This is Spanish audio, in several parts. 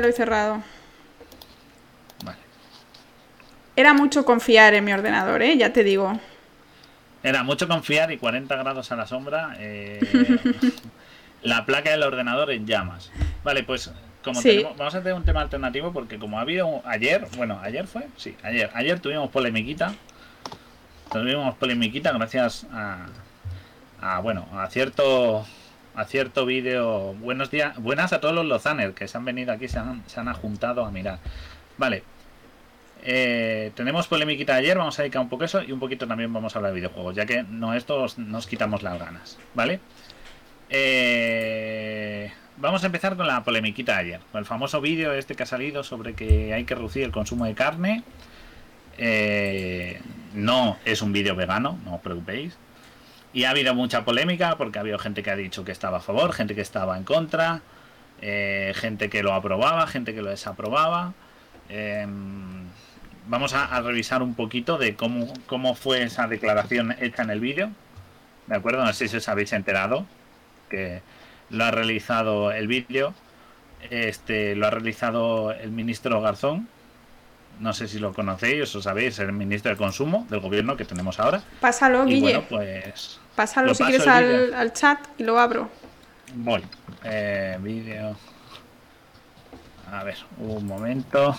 lo he cerrado. Vale. Era mucho confiar en mi ordenador, ¿eh? Ya te digo. Era mucho confiar y 40 grados a la sombra. eh, la placa del ordenador en llamas. Vale, pues como Sí. tenemos- vamos a tener un tema alternativo porque como ha habido ayer, bueno, ayer fue, sí, ayer, ayer tuvimos polemiquita. Tuvimos polemiquita gracias a, a bueno, a cierto a cierto vídeo. Buenos días, buenas a todos los Lozaner que se han venido aquí, se han, se han juntado a mirar. Vale. Eh, tenemos polemiquita de ayer, vamos a dedicar un poco eso y un poquito también vamos a hablar de videojuegos, ya que no estos nos quitamos las ganas, ¿vale? Eh, vamos a empezar con la polemiquita de ayer, con el famoso vídeo este que ha salido sobre que hay que reducir el consumo de carne. Eh, no es un vídeo vegano, no os preocupéis. Y ha habido mucha polémica porque ha habido gente que ha dicho que estaba a favor, gente que estaba en contra, eh, gente que lo aprobaba, gente que lo desaprobaba. Em, vamos a, a revisar un poquito de cómo, cómo fue esa declaración hecha en el vídeo. ¿De acuerdo? No sé si os habéis enterado que lo ha realizado el vídeo. Este lo ha realizado el ministro Garzón. No sé si lo conocéis o sabéis, el ministro de Consumo del gobierno que tenemos ahora. Pásalo, Y Guille. bueno, pues Pásalo lo si quieres al, chat y lo abro. Voy. Eh, vídeo. A ver, un momento.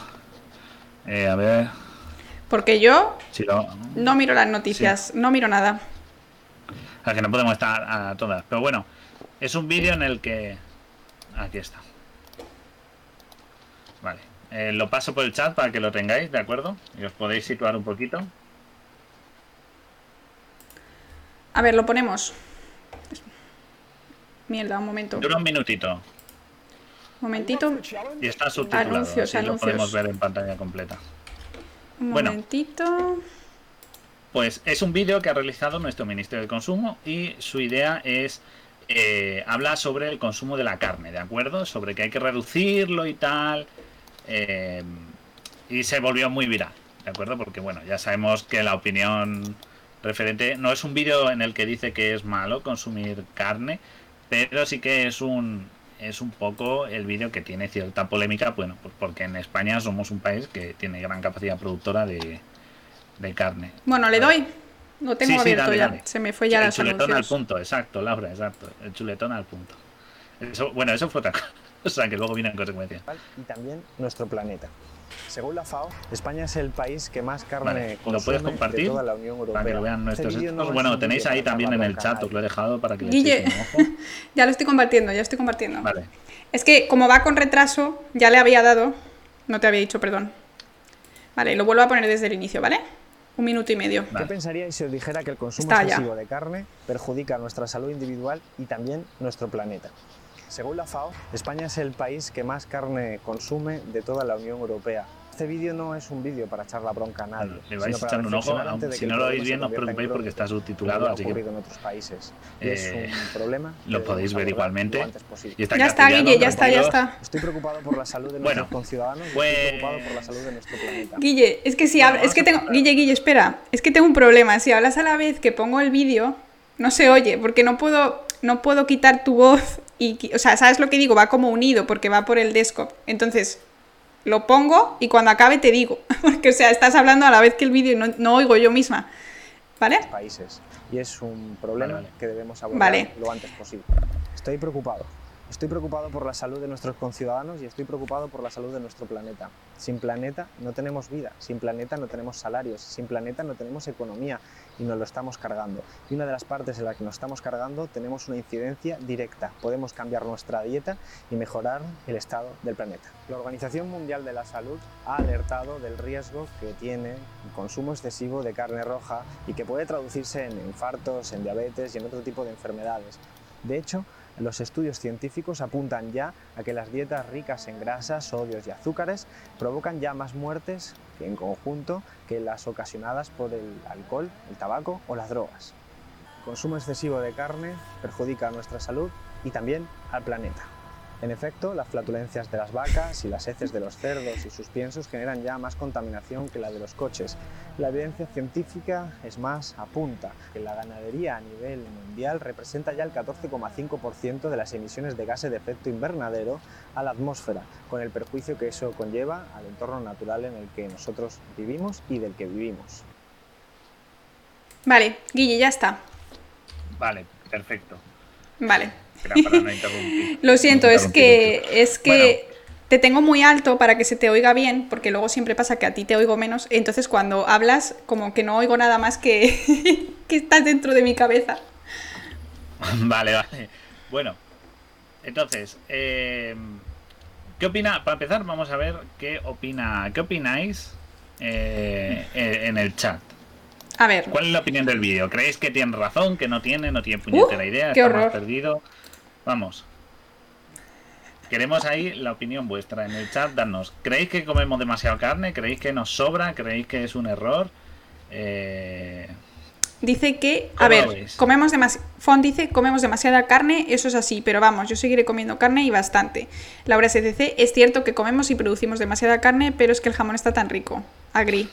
Eh, a ver Porque yo si lo. no miro las noticias, no miro nada. O sea, que no podemos estar a todas. Pero bueno, es un vídeo en el que. Aquí está. Eh, lo paso por el chat para que lo tengáis, ¿de acuerdo? Y os podéis situar un poquito. A ver, lo ponemos. Mierda, un momento. Dura un minutito. Momentito. Y está subtitulado. Anuncios, así lo anuncios. podemos ver en pantalla completa. Un Bueno. momentito. Pues es un vídeo que ha realizado nuestro Ministerio de Consumo y su idea es eh, habla sobre el consumo de la carne, ¿de acuerdo? Sobre que hay que reducirlo y tal. Eh, y se volvió muy viral, ¿de acuerdo? Porque bueno, ya sabemos que la opinión referente no es un vídeo en el que dice que es malo consumir carne, pero sí que es un es un poco el vídeo que tiene cierta polémica, bueno, pues porque en España somos un país que tiene gran capacidad productora de, de carne. Bueno, le doy. Lo tengo Sí, sí, abierto dale, ya. dale. Se me fue ya el las chuletón al punto, exacto, Laura, exacto. El chuletón al punto. Eso, bueno, eso fue otra cosa. O sea, que luego viene en consecuencia. y también nuestro planeta. Según la FAO, España es el país que más carne Vale, ¿lo consume puedes compartir? de toda la Unión Europea. Para que lo vean nuestros Este no estos. es Bueno, tenéis ahí para también en el chat, os lo he dejado para que le Guille. un ojo. ya lo estoy compartiendo, ya estoy compartiendo. Vale. Es que como va con retraso, ya le había dado. No te había dicho, perdón. Vale, lo vuelvo a poner desde el inicio, ¿vale? Un minuto y medio. Vale. ¿Qué pensaríais si os dijera que el consumo Está ya. excesivo de carne perjudica nuestra salud individual y también nuestro planeta? Según la FAO, España es el país que más carne consume de toda la Unión Europea. Este vídeo no es un vídeo para echar la bronca a nadie. Bueno, le vais echando un ojo, si no lo veis bien, no os preocupéis porque está subtitulado, ha así que en otros países. Y eh, es un problema lo podéis ver igualmente. Y está Ya está, Guille, ya está, ya está. Estoy preocupado por la salud de Bueno, nuestros conciudadanos y pues- estoy preocupado por la salud de nuestro planeta. Guille, es que si Bueno, hablas, es que tengo. Guille, Guille, espera, es que tengo un problema. Si hablas a la vez que pongo el vídeo, no se oye, porque no puedo, no puedo quitar tu voz y, o sea, ¿sabes lo que digo? Va como unido porque va por el desktop. Entonces, lo pongo y cuando acabe te digo, porque o sea, estás hablando a la vez que el vídeo y no, no oigo yo misma, ¿vale? países y es un problema Vale, vale. que debemos abordar Vale. lo antes posible. Estoy preocupado. Estoy preocupado por la salud de nuestros conciudadanos y estoy preocupado por la salud de nuestro planeta. Sin planeta no tenemos vida, sin planeta no tenemos salarios, sin planeta no tenemos economía y nos lo estamos cargando. Y una de las partes en la que nos estamos cargando tenemos una incidencia directa. Podemos cambiar nuestra dieta y mejorar el estado del planeta. La Organización Mundial de la Salud ha alertado del riesgo que tiene el consumo excesivo de carne roja y que puede traducirse en infartos, en diabetes y en otro tipo de enfermedades. De hecho, los estudios científicos apuntan ya a que las dietas ricas en grasas, sodios y azúcares provocan ya más muertes que en conjunto que las ocasionadas por el alcohol, el tabaco o las drogas. El consumo excesivo de carne perjudica a nuestra salud y también al planeta. En efecto, las flatulencias de las vacas y las heces de los cerdos y sus piensos generan ya más contaminación que la de los coches. La evidencia científica es más apunta que la ganadería a nivel mundial representa ya el 14,5% de las emisiones de gases de efecto invernadero a la atmósfera, con el perjuicio que eso conlleva al entorno natural en el que nosotros vivimos y del que vivimos. Vale, Guille, ya está. Vale, perfecto. Vale. Era para no interrumpir. Lo siento, No es que, es que te tengo muy alto para que se te oiga bien, porque luego siempre pasa que a ti te oigo menos. Entonces cuando hablas, como que no oigo nada más que, que estás dentro de mi cabeza. Vale, vale. Bueno, entonces, eh, ¿qué opina? Para empezar, vamos a ver qué opina, qué opináis eh, eh, en el chat. A ver, ¿Cuál es la opinión del vídeo? ¿Creéis que tiene razón, que no tiene, no tiene puñetera Uh, idea, qué está más horror. perdido? Vamos. Queremos ahí la opinión vuestra en el chat. Darnos. ¿Creéis que comemos demasiado carne? ¿Creéis que nos sobra? ¿Creéis que es un error? Eh, dice que, a ¿Cómo ver, ves? comemos demasiada, Fon dice, comemos demasiada carne, eso es así, pero vamos, yo seguiré comiendo carne y bastante. Laura SCC, es cierto que comemos y producimos demasiada carne, pero es que el jamón está tan rico. Agri.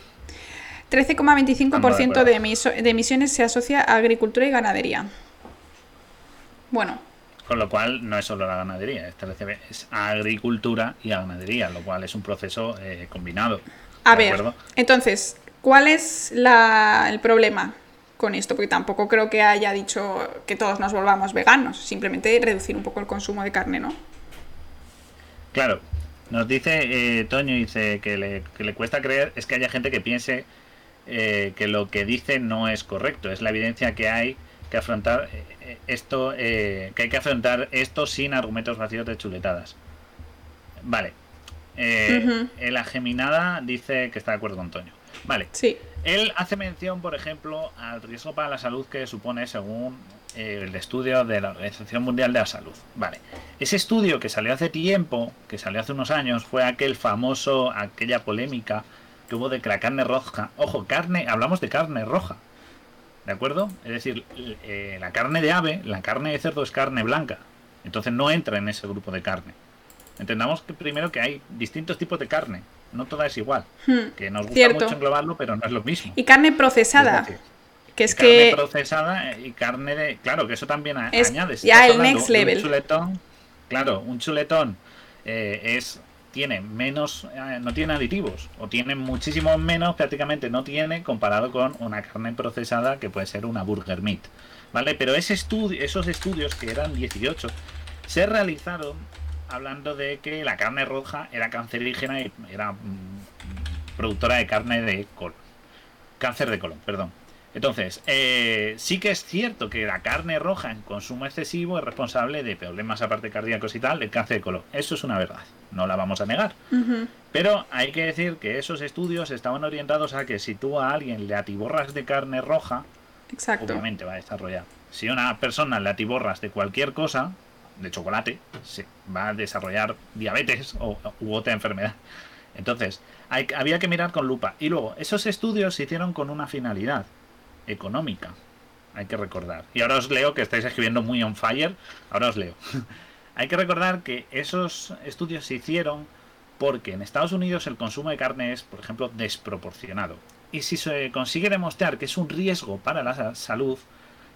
13,25% de, de emisiones se asocia a agricultura y ganadería. Bueno, con lo cual no es solo la ganadería, esta es agricultura y ganadería, lo cual es un proceso eh, combinado. a ¿de ver, acuerdo? entonces, ¿cuál es la- el problema con esto? Porque tampoco creo que haya dicho que todos nos volvamos veganos, simplemente reducir un poco el consumo de carne, ¿no? Claro, nos dice eh, Toño, dice que le, que le cuesta creer, es que haya gente que piense eh, que lo que dice no es correcto, es la evidencia que hay que afrontar eh, eh, esto, eh, que hay que afrontar esto sin argumentos vacíos de chuletadas. Vale. Eh. El Ageminada dice que está de acuerdo con Toño. Vale. Sí. Él hace mención, por ejemplo, al riesgo para la salud que supone según eh, el estudio de la Organización Mundial de la Salud. Vale. Ese estudio que salió hace tiempo, que salió hace unos años, fue aquel famoso, aquella polémica que hubo de que la carne roja, ojo, carne, hablamos de carne roja, ¿de acuerdo? Es decir, eh, la carne de ave, la carne de cerdo es carne blanca, entonces no entra en ese grupo de carne. Entendamos que primero que hay distintos tipos de carne, no toda es igual, Hmm, que nos gusta Cierto. mucho englobarlo, pero no es lo mismo. Y carne procesada, Es decir, que es carne que... procesada y carne de. Claro, que eso también Es añade. si ya el next de un level. chuletón, claro, un chuletón eh, es tiene menos, eh, no tiene aditivos, o tiene muchísimo menos, prácticamente no tiene, comparado con una carne procesada que puede ser una burger meat. ¿Vale? Pero esos estudios, que eran 18, se realizaron hablando de que la carne roja era cancerígena y era mm, productora de carne de colon. Cáncer de colon, perdón. Entonces, eh, sí que es cierto que la carne roja en consumo excesivo es responsable de problemas aparte cardíacos y tal, del cáncer de colon. Eso es una verdad, no la vamos a negar. Pero hay que decir que esos estudios estaban orientados a que si tú a alguien le atiborras de carne roja, Exacto. obviamente va a desarrollar. Si a una persona le atiborras de cualquier cosa, de chocolate, se va a desarrollar diabetes o, u otra enfermedad. Entonces, hay- había que mirar con lupa. Y luego, esos estudios se hicieron con una finalidad económica. Hay que recordar. Y ahora os leo que estáis escribiendo muy on fire. Ahora os leo. hay que recordar que esos estudios se hicieron porque en Estados Unidos el consumo de carne es, por ejemplo, desproporcionado. Y si se consigue demostrar que es un riesgo para la sa- salud,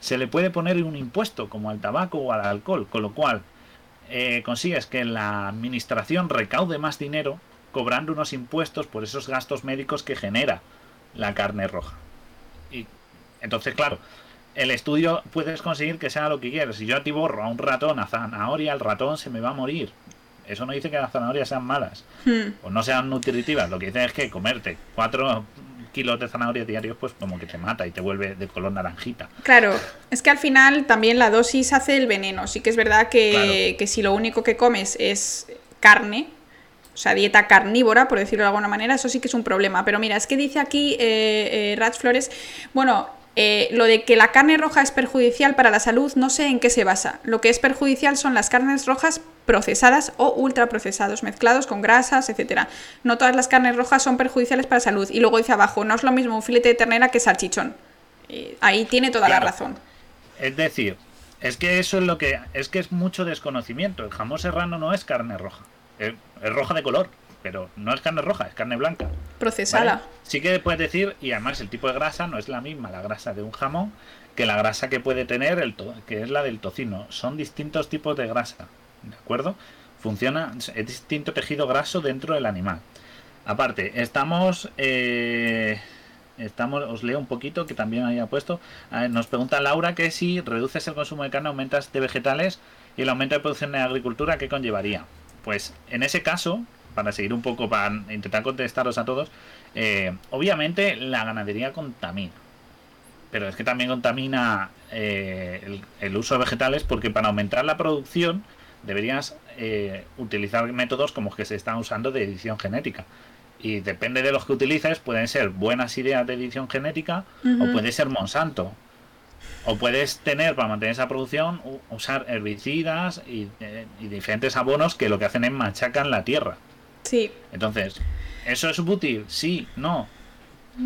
se le puede poner un impuesto como al tabaco o al alcohol, con lo cual eh, consigues que la administración recaude más dinero cobrando unos impuestos por esos gastos médicos que genera la carne roja. Entonces, claro, el estudio puedes conseguir que sea lo que quieras. Si yo atiborro a un ratón a zanahoria, el ratón se me va a morir. Eso no dice que las zanahorias sean malas Hmm, o no sean nutritivas. Lo que dice es que comerte cuatro kilos de zanahorias diarios, pues como que te mata y te vuelve de color naranjita. Claro, es que al final también la dosis hace el veneno. Sí que es verdad que, Claro. que si lo único que comes es carne, o sea, dieta carnívora, por decirlo de alguna manera, eso sí que es un problema. Pero mira, es que dice aquí eh, eh, Rats Flores, bueno, eh, lo de que la carne roja es perjudicial para la salud, no sé en qué se basa. Lo que es perjudicial son las carnes rojas procesadas o ultraprocesados, mezclados con grasas, etcétera. No todas las carnes rojas son perjudiciales para la salud. Y luego dice abajo, no es lo mismo un filete de ternera que salchichón. Eh, ahí tiene toda Claro. la razón. Es decir, Es que eso es lo que. Es que es mucho desconocimiento. El jamón serrano no es carne roja. Es, es roja de color, pero no es carne roja, es carne blanca. Procesada. ¿vale? Sí que puedes decir, y además el tipo de grasa no es la misma, la grasa de un jamón, que la grasa que puede tener el to- que es la del tocino. Son distintos tipos de grasa. ¿De acuerdo? Funciona, es distinto tejido graso dentro del animal. Aparte, estamos. eh, estamos, os leo un poquito que también había puesto. Nos pregunta Laura que si reduces el consumo de carne, aumentas de vegetales y el aumento de producción de agricultura, ¿qué conllevaría? Pues en ese caso, para seguir un poco, para intentar contestaros a todos, eh, obviamente la ganadería contamina. Pero es que también contamina eh, el, el uso de vegetales porque para aumentar la producción deberías eh, utilizar métodos como que se están usando de edición genética. Y depende de los que utilices, pueden ser buenas ideas de edición genética o puede ser Monsanto. O puedes tener para mantener esa producción usar herbicidas y, eh, y diferentes abonos que lo que hacen es machacan la tierra. Sí. Entonces, ¿eso es útil? Sí, no.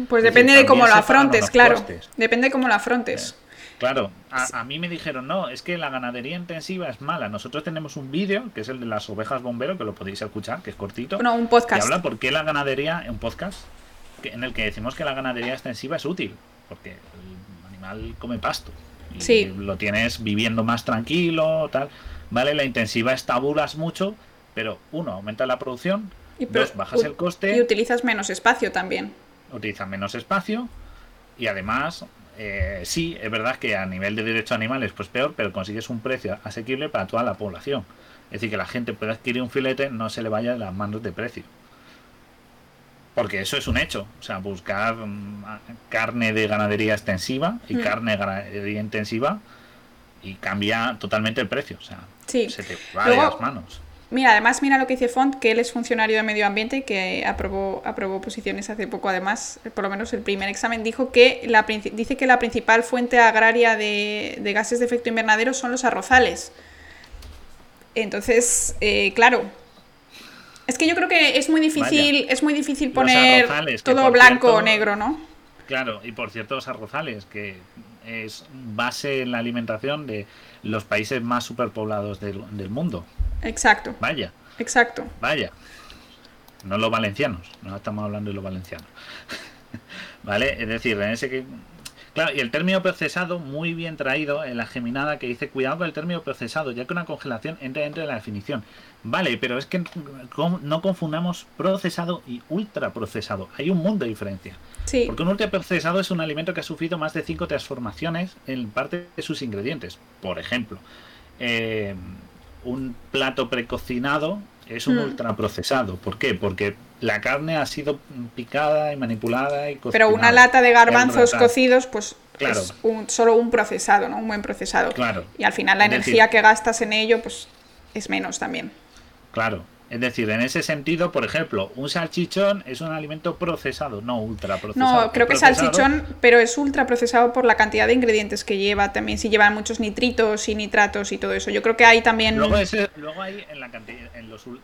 Pues Es decir, depende de cómo lo afrontes, claro. costes. Depende de cómo lo afrontes. Claro, a, a mí me dijeron, no, es que la ganadería intensiva es mala. Nosotros tenemos un vídeo, que es el de las ovejas bombero, que lo podéis escuchar, que es cortito. Bueno, un que podcast. habla por qué la ganadería, un podcast, que- en el que decimos que la ganadería extensiva es útil, porque el animal come pasto. Y Sí. lo tienes viviendo más tranquilo, tal. Vale, la intensiva estabulas mucho, pero uno, aumenta la producción, Y dos, bajas el coste, Y utilizas menos espacio también. utilizan menos espacio y además eh, sí, es verdad que a nivel de derechos animales pues peor, pero consigues un precio asequible para toda la población. Es decir, que la gente pueda adquirir un filete, no se le vaya de las manos de precio. Porque eso es un hecho. O sea, buscar mm, carne de ganadería extensiva y Mm. carne de ganadería intensiva y cambia totalmente el precio. O sea, Sí. se te va Luego- de las manos. Mira, además mira lo que dice Font, que él es funcionario de medio ambiente y que aprobó, aprobó posiciones hace poco. Además, por lo menos el primer examen dijo que la, dice que la principal fuente agraria de, de gases de efecto invernadero son los arrozales. Entonces, eh, claro. Es que yo creo que es muy difícil, es muy difícil poner arrozales, todo blanco cierto- o negro, ¿no? Claro, y por cierto, los arrozales, que es base en la alimentación de los países más superpoblados del, del mundo. Exacto, Vaya, exacto. vaya. No los valencianos, no estamos hablando de los valencianos. ¿Vale? Es decir, en ese que. Claro, y el término procesado, muy bien traído en la geminada que dice: cuidado con el término procesado, ya que una congelación entra dentro de la definición. Vale, pero es que no confundamos procesado y ultraprocesado. Hay un mundo de diferencia. Sí, Porque un ultraprocesado es un alimento que ha sufrido más de cinco transformaciones en parte de sus ingredientes. Por ejemplo, eh, un plato precocinado es un Mm. ultraprocesado. ¿Por qué? Porque la carne ha sido picada y manipulada y pero una lata de garbanzos cocidos, pues Claro. es un, solo un procesado, ¿no? Un buen procesado. Claro, Y al final la Es decir- energía que gastas en ello, pues es menos también. claro. Es decir, en ese sentido, por ejemplo, un salchichón es un alimento procesado, no ultraprocesado. No, creo que Procesado- salchichón, pero es ultra procesado por la cantidad de ingredientes que lleva, también si llevan muchos nitritos y nitratos y todo eso. Yo creo que hay también... Luego, ese, luego hay en la cantidad, en los ul-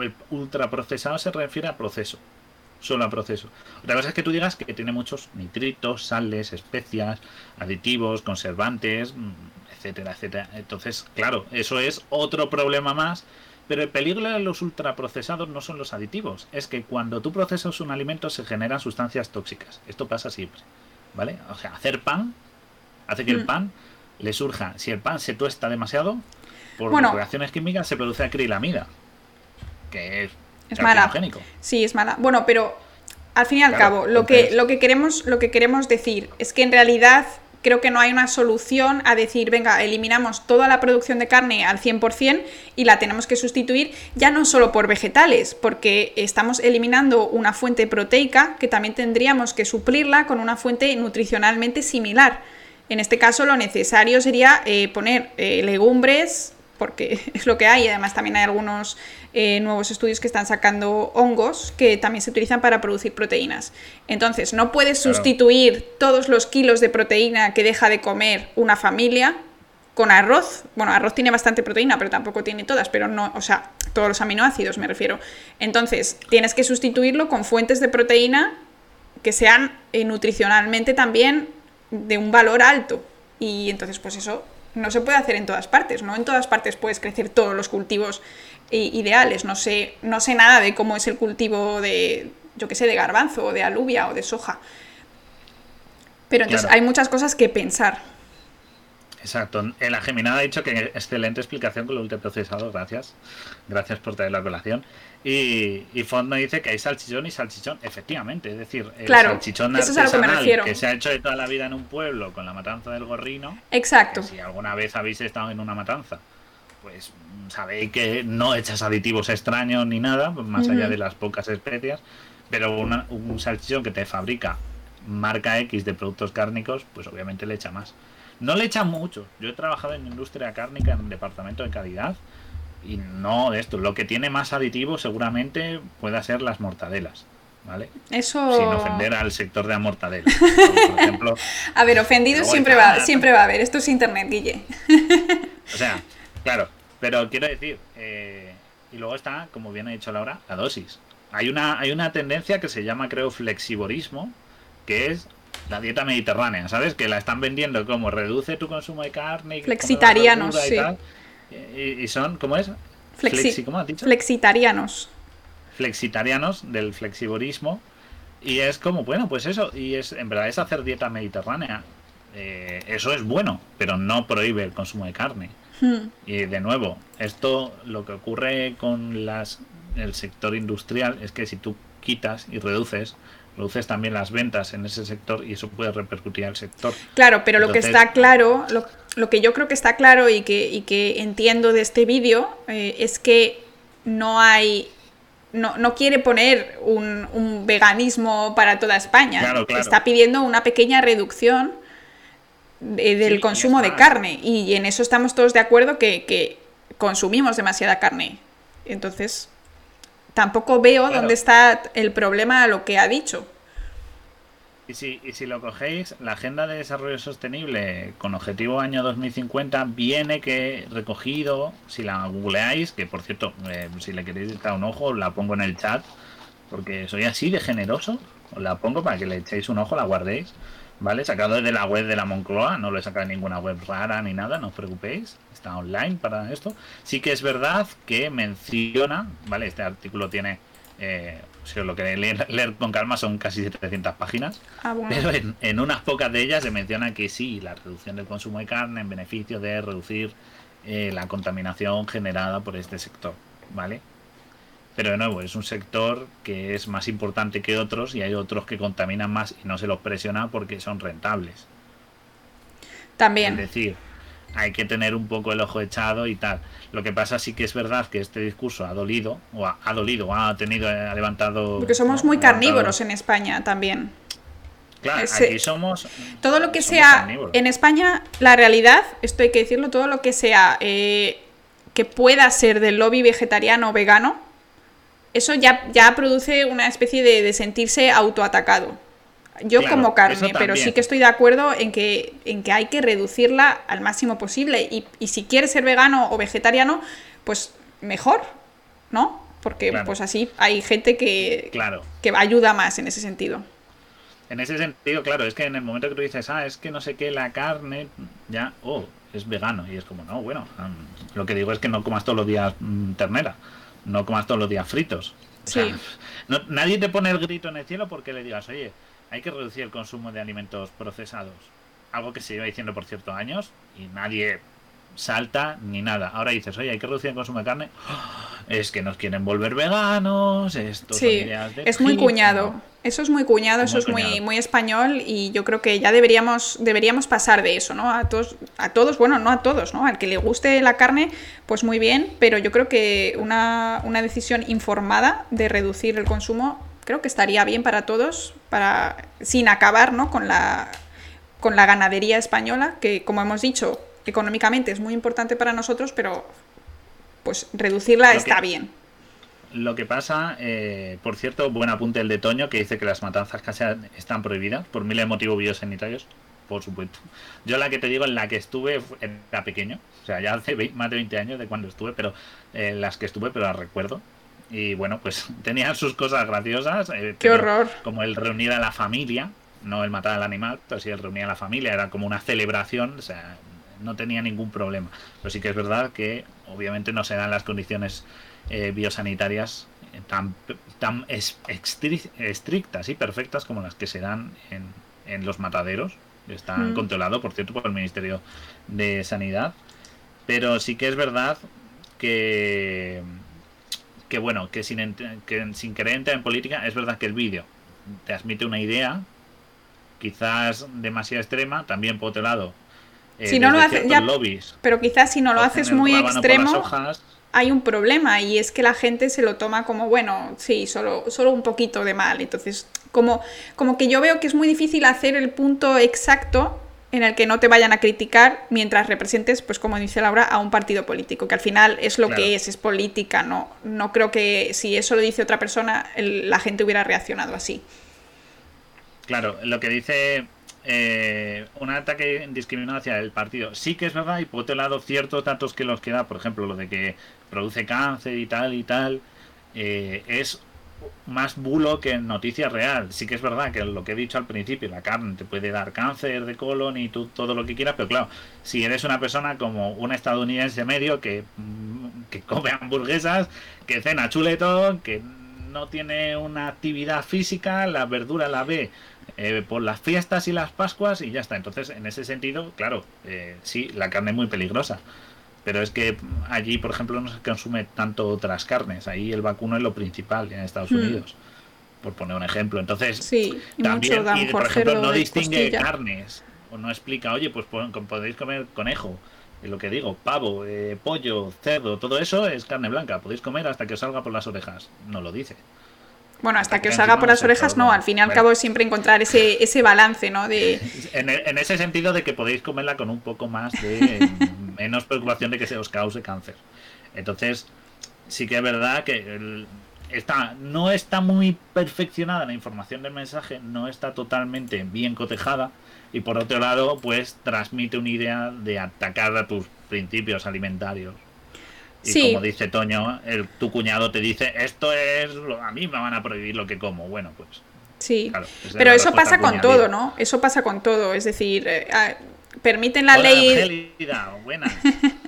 el ultraprocesado se refiere a proceso, solo a proceso. Otra cosa es que tú digas que tiene muchos nitritos, sales, especias, aditivos, conservantes, mm, etcétera, etcétera. Entonces, claro, eso es otro problema más. Pero el peligro de los ultraprocesados no son los aditivos, es que cuando tú procesas un alimento se generan sustancias tóxicas. Esto pasa siempre, ¿vale? O sea, hacer pan hace que el Mm. pan le surja. Si el pan se tuesta demasiado, por Bueno. reacciones químicas se produce acrilamida, que es, Es mala. Sí, es mala. Bueno, pero al fin y al Claro, cabo, lo que, lo, que queremos, lo que queremos decir es que en realidad creo que no hay una solución a decir, venga, eliminamos toda la producción de carne al 100% y la tenemos que sustituir ya no solo por vegetales, porque estamos eliminando una fuente proteica que también tendríamos que suplirla con una fuente nutricionalmente similar. En este caso lo necesario sería eh, poner eh, legumbres, porque es lo que hay, y además también hay algunos eh, nuevos estudios que están sacando hongos que también se utilizan para producir proteínas. Entonces, no puedes Claro. sustituir todos los kilos de proteína que deja de comer una familia con arroz. Bueno, arroz tiene bastante proteína, pero tampoco tiene todas, pero no, o sea, todos los aminoácidos me refiero. Entonces, tienes que sustituirlo con fuentes de proteína que sean eh, nutricionalmente también de un valor alto. Y entonces, pues eso, no se puede hacer en todas partes, ¿no? En todas partes puedes crecer todos los cultivos ideales. No sé, no sé nada de cómo es el cultivo de, yo qué sé, de garbanzo o de alubia o de soja. Pero entonces hay muchas cosas que pensar. Exacto. La Geminada ha dicho que excelente explicación con el ultraprocesado, gracias. Gracias por traer la colación. Y, y Font me dice que hay salchichón y salchichón, efectivamente. Es decir, el salchichón artesanal que, que, se ha hecho de toda la vida en un pueblo con la matanza del gorrino. Exacto. Si alguna vez habéis estado en una matanza, pues sabéis que no echas aditivos extraños ni nada, más allá de las pocas especias. Pero un salchichón que te fabrica marca X de productos cárnicos, pues obviamente le echa más. No le echa mucho. Yo he trabajado en industria cárnica en un departamento de calidad y no de esto. Lo que tiene más aditivo seguramente pueda ser las mortadelas. ¿Vale? Eso... Sin ofender al sector de la mortadela. Por ejemplo, a ver, ofendido siempre va, siempre va a haber. Esto es internet, Guille. o sea, claro. Pero quiero decir, eh, y luego está, como bien ha dicho Laura, la dosis. Hay una, hay una tendencia que se llama, creo, flexiborismo, que es la dieta mediterránea, ¿sabes? Que la están vendiendo como reduce tu consumo de carne. Y Flexitarianos, sí. Y, son, ¿cómo es? Flexi, ¿cómo has dicho? Flexitarianos. Flexitarianos del flexiborismo. Y es como, bueno, pues eso, y es en verdad es hacer dieta mediterránea. Eh, eso es bueno, pero no prohíbe el consumo de carne. Hmm. Y de nuevo, esto lo que ocurre con las el sector industrial es que si tú quitas y reduces, reduces también las ventas en ese sector y eso puede repercutir al sector. Claro, pero lo que está claro, lo, que yo creo que está claro y que, que entiendo de este vídeo eh, es que no hay no, no, quiere poner un, veganismo para toda España. Está pidiendo una pequeña reducción del consumo de carne. Y en eso estamos todos de acuerdo que, que consumimos demasiada carne. Entonces, tampoco veo dónde está el problema a lo que ha dicho. Y si, y si lo cogéis, la Agenda de Desarrollo Sostenible con objetivo año 2050 viene que recogido, si la googleáis, que por cierto, eh, si le queréis echar un ojo, la pongo en el chat, porque soy así de generoso, os la pongo para que le echéis un ojo, la guardéis, ¿vale? Sacado desde la web de la Moncloa, no lo he sacado de ninguna web rara ni nada, no os preocupéis, está online para esto. Sí que es verdad que menciona, ¿vale? Este artículo tiene, eh, si os lo queréis leer, con calma, son casi 700 páginas, ah, pero en, unas pocas de ellas se menciona que sí, la reducción del consumo de carne en beneficio de reducir eh, la contaminación generada por este sector, ¿vale? Pero de nuevo, es un sector que es más importante que otros y hay otros que contaminan más y no se los presiona porque son rentables. También. Es decir, hay que tener un poco el ojo echado y tal. Lo que pasa sí que es verdad que este discurso ha dolido, o ha, dolido, ha tenido, ha levantado... Porque somos muy carnívoros en España también. Claro, aquí somos... Todo lo que sea... En España, la realidad, esto hay que decirlo, todo lo que sea eh, que pueda ser del lobby vegetariano o vegano, eso ya, ya produce una especie de, sentirse autoatacado. Yo como carne, pero sí que estoy de acuerdo en que, en que hay que reducirla al máximo posible. Y, si quieres ser vegano o vegetariano, pues mejor, ¿no? Porque pues así hay gente que, claro. que ayuda más en ese sentido. En ese sentido, claro, es que en el momento que tú dices, ah, es que no sé qué, la carne, ya, oh, es vegano. Y es como, no, bueno, lo que digo es que no comas todos los días mm, ternera no comas todos los días fritos. nadie te pone el grito en el cielo porque le digas, oye, hay que reducir el consumo de alimentos procesados. Algo que se lleva diciendo por ciertos años y nadie salta ni nada. Ahora dices, oye, hay que reducir el consumo de carne. Es que nos quieren volver veganos, esto sí, es muy cuñado. Eso es muy cuñado, eso es muy, muy español y yo creo que ya deberíamos, deberíamos pasar de eso, ¿no? A todos, a todos, bueno, no a todos, ¿no? Al que le guste la carne, pues muy bien, pero yo creo que una, una decisión informada de reducir el consumo creo que estaría bien para todos, para sin acabar, ¿no? Con la, con la ganadería española, que como hemos dicho, económicamente es muy importante para nosotros, pero pues reducirla está bien. Lo que pasa, eh, por cierto, buen apunte el de Toño que dice que las matanzas caseras están prohibidas por miles de motivos biosanitarios, por supuesto. Yo la que te digo, en la que estuve era pequeño, o sea, ya hace más de 20 años de cuando estuve, pero eh, las que estuve, pero las recuerdo. Y bueno, pues tenían sus cosas graciosas. Eh, ¡Qué horror! Como el reunir a la familia, no el matar al animal, pero sí el reunir a la familia, era como una celebración, o sea, no tenía ningún problema. Pero sí que es verdad que obviamente no se dan las condiciones eh, biosanitarias tan, tan estrictas y perfectas como las que se dan en, en los mataderos. Están mm. controlados, por cierto, por el Ministerio de Sanidad. Pero sí que es verdad que, que bueno, que sin, que sin querer entrar en política, es verdad que el vídeo transmite una idea, quizás demasiado extrema, también por otro lado. Eh, si no lo haces, pero quizás si no lo haces muy extremo, hay un problema y es que la gente se lo toma como, bueno, sí, solo, solo un poquito de mal. Entonces, como, como que yo veo que es muy difícil hacer el punto exacto en el que no te vayan a criticar mientras representes, pues como dice Laura, a un partido político, que al final es lo que es, es política, no, no creo que si eso lo dice otra persona, la gente hubiera reaccionado así. Claro, lo que dice eh, un ataque indiscriminado hacia el partido. Sí que es verdad, y por otro lado, ciertos datos que los queda, por ejemplo, lo de que produce cáncer y tal y tal, eh, es más bulo que noticia real. Sí que es verdad que lo que he dicho al principio, la carne te puede dar cáncer de colon y tú, todo lo que quieras, pero claro, si eres una persona como un estadounidense medio que, mm, que come hamburguesas, que cena chuletón, que no tiene una actividad física, la verdura la ve eh, por las fiestas y las Pascuas y ya está. Entonces, en ese sentido, claro, eh, sí, la carne es muy peligrosa. Pero es que allí, por ejemplo, no se consume tanto otras carnes. Ahí el vacuno es lo principal en Estados hmm. Unidos. Por poner un ejemplo. Entonces, sí, también, y, por ejemplo, no distingue carnes. O no explica, oye, pues podéis comer conejo. Es lo que digo, pavo, eh, pollo, cerdo, todo eso es carne blanca. Podéis comer hasta que os salga por las orejas. No lo dice. Bueno, hasta que os haga por las orejas, no. Al fin y al cabo es siempre encontrar ese, ese balance, ¿no? De... En, ese sentido de que podéis comerla con un poco más de menos preocupación de que se os cause cáncer. Entonces, sí que es verdad que está, no está muy perfeccionada la información del mensaje, no está totalmente bien cotejada y por otro lado, pues transmite una idea de atacar a tus principios alimentarios. Y como dice Toño, el, tu cuñado te dice, esto es, a mí me van a prohibir lo que como. Bueno, pues... Sí, pero eso pasa con todo, ¿no? Eso pasa con todo. Es decir, eh, ah, permiten la ley...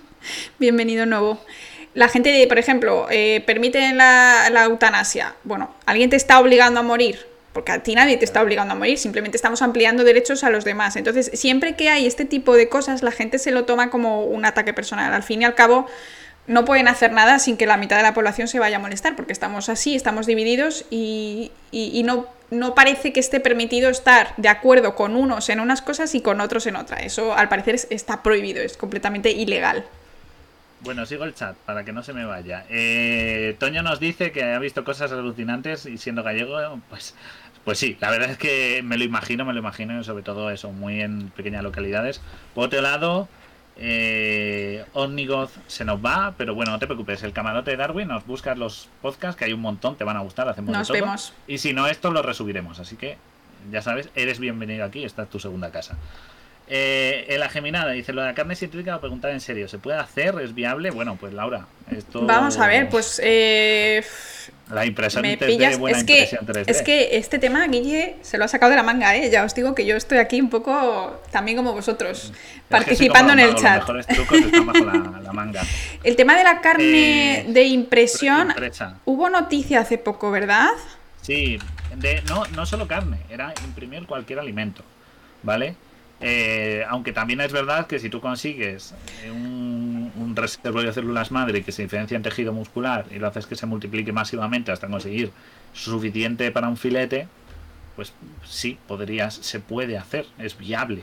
Bienvenido nuevo. La gente, por ejemplo, eh, permiten la, la eutanasia. Bueno, ¿alguien te está obligando a morir? porque a ti nadie te está obligando a morir, simplemente estamos ampliando derechos a los demás. Entonces, siempre que hay este tipo de cosas, la gente se lo toma como un ataque personal. Al fin y al cabo, no pueden hacer nada sin que la mitad de la población se vaya a molestar, porque estamos así, estamos divididos y, no, no parece que esté permitido estar de acuerdo con unos en unas cosas y con otros en otra. Eso al parecer está prohibido, es completamente ilegal. Bueno, sigo el chat para que no se me vaya. Eh, Toño nos dice que ha visto cosas alucinantes y siendo gallego, pues, pues sí, la verdad es que me lo imagino, me lo imagino, sobre todo eso, muy en pequeñas localidades. Por otro lado, eh, Omnigoth se nos va, pero bueno, no te preocupes. El camarote de Darwin nos buscas los podcasts, que hay un montón, te van a gustar, hacemos nos Vemos. Y si no, esto lo resubiremos. Así que, ya sabes, eres bienvenido aquí, esta es tu segunda casa. Eh, en la geminada dice lo de la carne sintética, preguntar en serio, ¿se puede hacer? ¿Es viable? Bueno, pues Laura, esto. Vamos a ver, pues. Eh, la impresión 3D, buena es que, impresión 3D. Es que este tema, Guille, se lo ha sacado de la manga, ¿eh? Ya os digo que yo estoy aquí un poco también como vosotros, participando en el chat. el tema de la carne eh, de impresión, hubo noticia hace poco, ¿verdad? Sí, de, no, no solo carne, era imprimir cualquier alimento, ¿vale? Eh, aunque también es verdad que si tú consigues un, un, reservorio de células madre que se diferencia en tejido muscular y lo haces que se multiplique masivamente hasta conseguir suficiente para un filete, pues sí, podrías, se puede hacer, es viable.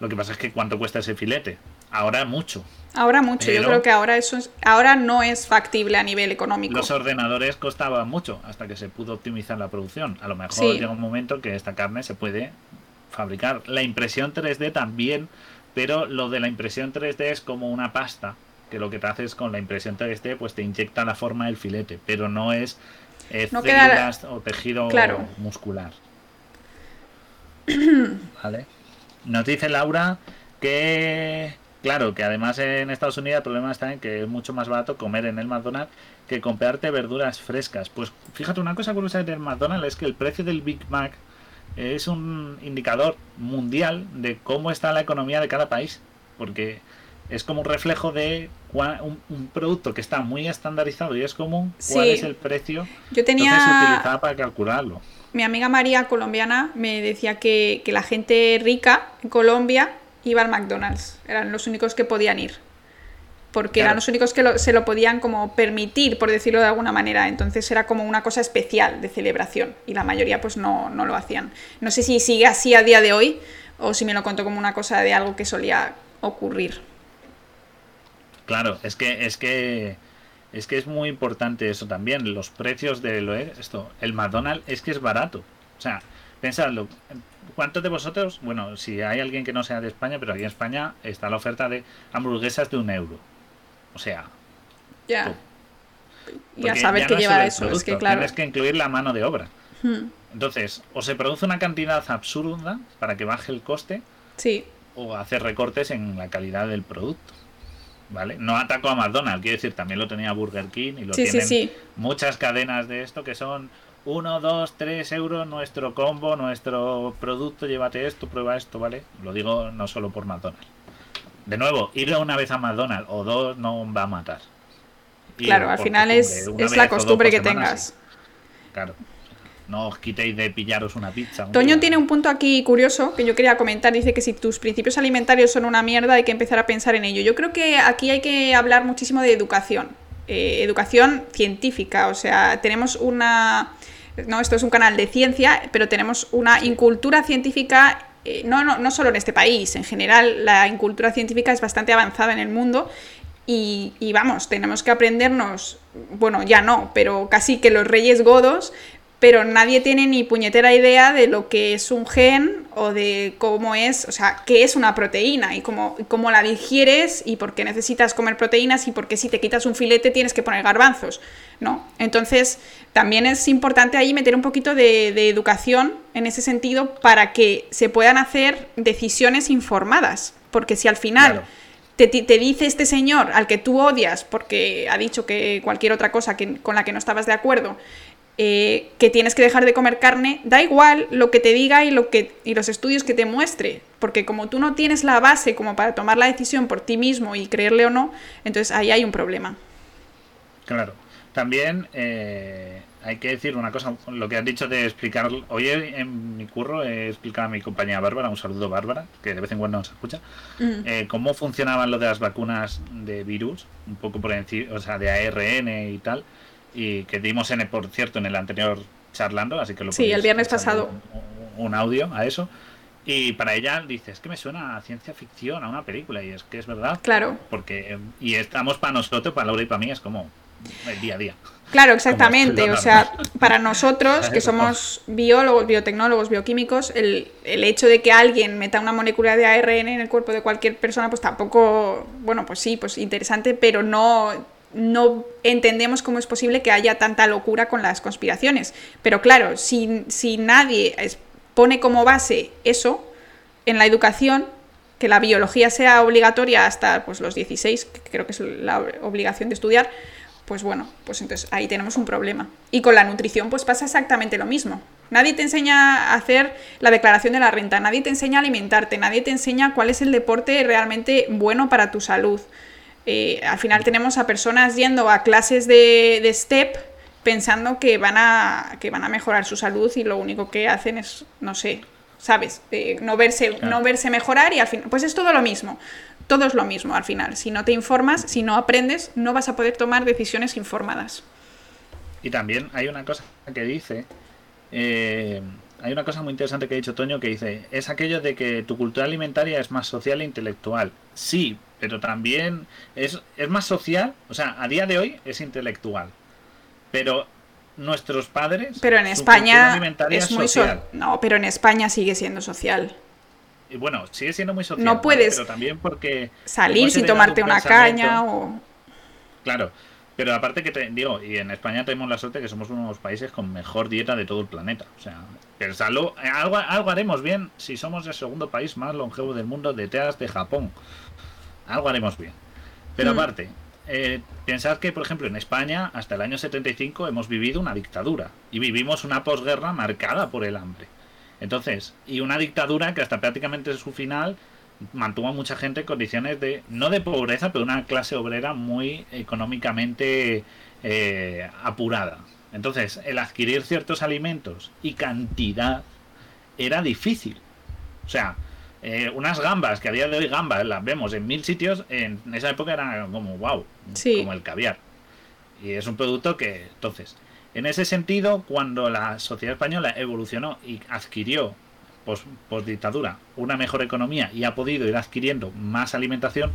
Lo que pasa es que cuánto cuesta ese filete. Ahora mucho. Ahora mucho. Yo creo que ahora eso ahora no es factible a nivel económico. Los ordenadores costaban mucho hasta que se pudo optimizar la producción. A lo mejor llega un momento que esta carne se puede fabricar. La impresión 3D también, pero lo de la impresión 3D es como una pasta, que lo que te haces con la impresión 3D, pues te inyecta la forma del filete, pero no es eh, células o tejido muscular. ¿Vale? Nos dice Laura que, claro, que además en Estados Unidos el problema está en que es mucho más barato comer en el McDonald's que comprarte verduras frescas. Pues fíjate, una cosa curiosa del McDonald's es que el precio del Big Mac es un indicador mundial de cómo está la economía de cada país. porque es como un reflejo de un, producto que está muy estandarizado y es común, cuál es el precio. Yo tenía... Entonces se utilizaba para calcularlo. Mi amiga María, colombiana, me decía que, que la gente rica en Colombia iba al McDonald's. Eran los únicos que podían ir porque eran los únicos que se lo podían como permitir, por decirlo de alguna manera. Entonces era como una cosa especial de celebración y la mayoría pues no, no, lo hacían. No sé si sigue así a día de hoy o si me lo contó como una cosa de algo que solía ocurrir. Claro, es que es que es que es muy importante eso también, los precios de lo esto, el McDonald's es que es barato. O sea, pensadlo, ¿cuántos de vosotros, bueno, si hay alguien que no sea de España, pero aquí en España está la oferta de hamburguesas de un euro. O sea. Ya. Ya sabes que lleva eso, es que claro. Tienes que incluir la mano de obra. Hmm. Entonces, o se produce una cantidad absurda para que baje el coste. Sí. O hacer recortes en la calidad del producto. ¿Vale? No ataco a McDonald's, quiero decir, también lo tenía Burger King y lo tienen muchas cadenas de esto que son 1, 2, 3 euros nuestro combo, nuestro producto, llévate esto, prueba esto, ¿vale? Lo digo no solo por McDonald's de nuevo, ir una vez a McDonald's o dos no va a matar. claro, al final es, es la costumbre que tengas. Claro. No os quitéis de pillaros una pizza. Toño tiene un punto aquí curioso que yo quería comentar. Dice que si tus principios alimentarios son una mierda, hay que empezar a pensar en ello. Yo creo que aquí hay que hablar muchísimo de educación. Eh, educación científica. O sea, tenemos una. No, esto es un canal de ciencia, pero tenemos una incultura científica eh, no, no, no solo en este país, en general la incultura científica es bastante avanzada en el mundo y, y, vamos, tenemos que aprendernos, bueno, ya no, pero casi que los reyes godos pero nadie tiene ni puñetera idea de lo que es un gen o de cómo es, o sea, qué es una proteína y cómo, cómo la digieres y por qué necesitas comer proteínas y por qué si te quitas un filete tienes que poner garbanzos, ¿no? Entonces, también es importante ahí meter un poquito de, educación en ese sentido para que se puedan hacer decisiones informadas, porque si al final... Te, te, dice este señor al que tú odias porque ha dicho que cualquier otra cosa que, con la que no estabas de acuerdo eh, que tienes que dejar de comer carne, da igual lo que te diga y, lo que, y los estudios que te muestre, porque como tú no tienes la base como para tomar la decisión por ti mismo y creerle o no, entonces ahí hay un problema. Claro. También eh, hay que decir una cosa, lo que has dicho de explicar, hoy en mi curro he explicado a mi compañera Bárbara, un saludo Bárbara, que de vez en cuando nos escucha, mm. eh, cómo funcionaban lo de las vacunas de virus, un poco por encima, o sea, de ARN y tal y que dimos, en por cierto, en el anterior charlando, así que lo Sí, el viernes pasado. Un, audio a eso. Y para ella dice, es que me suena a ciencia ficción, a una película, y es que es verdad. Claro. Porque, y estamos para nosotros, para Laura y para mí, es como el día a día. Claro, exactamente. O sea, para nosotros, que somos biólogos, biotecnólogos, bioquímicos, el, el, hecho de que alguien meta una molécula de ARN en el cuerpo de cualquier persona, pues tampoco, bueno, pues sí, pues interesante, pero no no entendemos cómo es posible que haya tanta locura con las conspiraciones. Pero claro, si, nadie pone como base eso en la educación, que la biología sea obligatoria hasta pues, los 16, que creo que es la obligación de estudiar, pues bueno, pues entonces ahí tenemos un problema. Y con la nutrición pues pasa exactamente lo mismo. Nadie te enseña a hacer la declaración de la renta, nadie te enseña a alimentarte, nadie te enseña cuál es el deporte realmente bueno para tu salud. Eh, al final tenemos a personas yendo a clases de, STEP pensando que van, a, que van a mejorar su salud y lo único que hacen es, no sé, ¿sabes? Eh, no, verse, no verse mejorar y al final, pues es todo lo mismo. Todo es lo mismo al final. Si no te informas, si no aprendes, no vas a poder tomar decisiones informadas. Y también hay una cosa que dice, eh, hay una cosa muy interesante que ha dicho Toño que dice, es aquello de que tu cultura alimentaria es más social e intelectual. Sí, pero también es, es más social, o sea, a día de hoy es intelectual. Pero nuestros padres... Pero en España es muy social. no, pero en España sigue siendo social. Y bueno, sigue siendo muy social. No puedes pero también porque salir sin tomarte una caña o... Claro, pero aparte que te digo, y en España tenemos la suerte que somos uno de los países con mejor dieta de todo el planeta. O sea, algo, algo haremos bien si somos el segundo país más longevo del mundo detrás de Japón. Algo haremos bien. Pero mm. aparte, eh, pensad que, por ejemplo, en España, hasta el año 75 hemos vivido una dictadura y vivimos una posguerra marcada por el hambre. Entonces, y una dictadura que hasta prácticamente su final mantuvo a mucha gente en condiciones de, no de pobreza, pero una clase obrera muy económicamente eh, apurada. Entonces, el adquirir ciertos alimentos y cantidad era difícil. O sea, eh, unas gambas, que a día de hoy gambas las vemos en mil sitios, en esa época eran como wow, como el caviar. Y es un producto que, entonces, en ese sentido, cuando la sociedad española evolucionó y adquirió post, dictadura una mejor economía y ha podido ir adquiriendo más alimentación,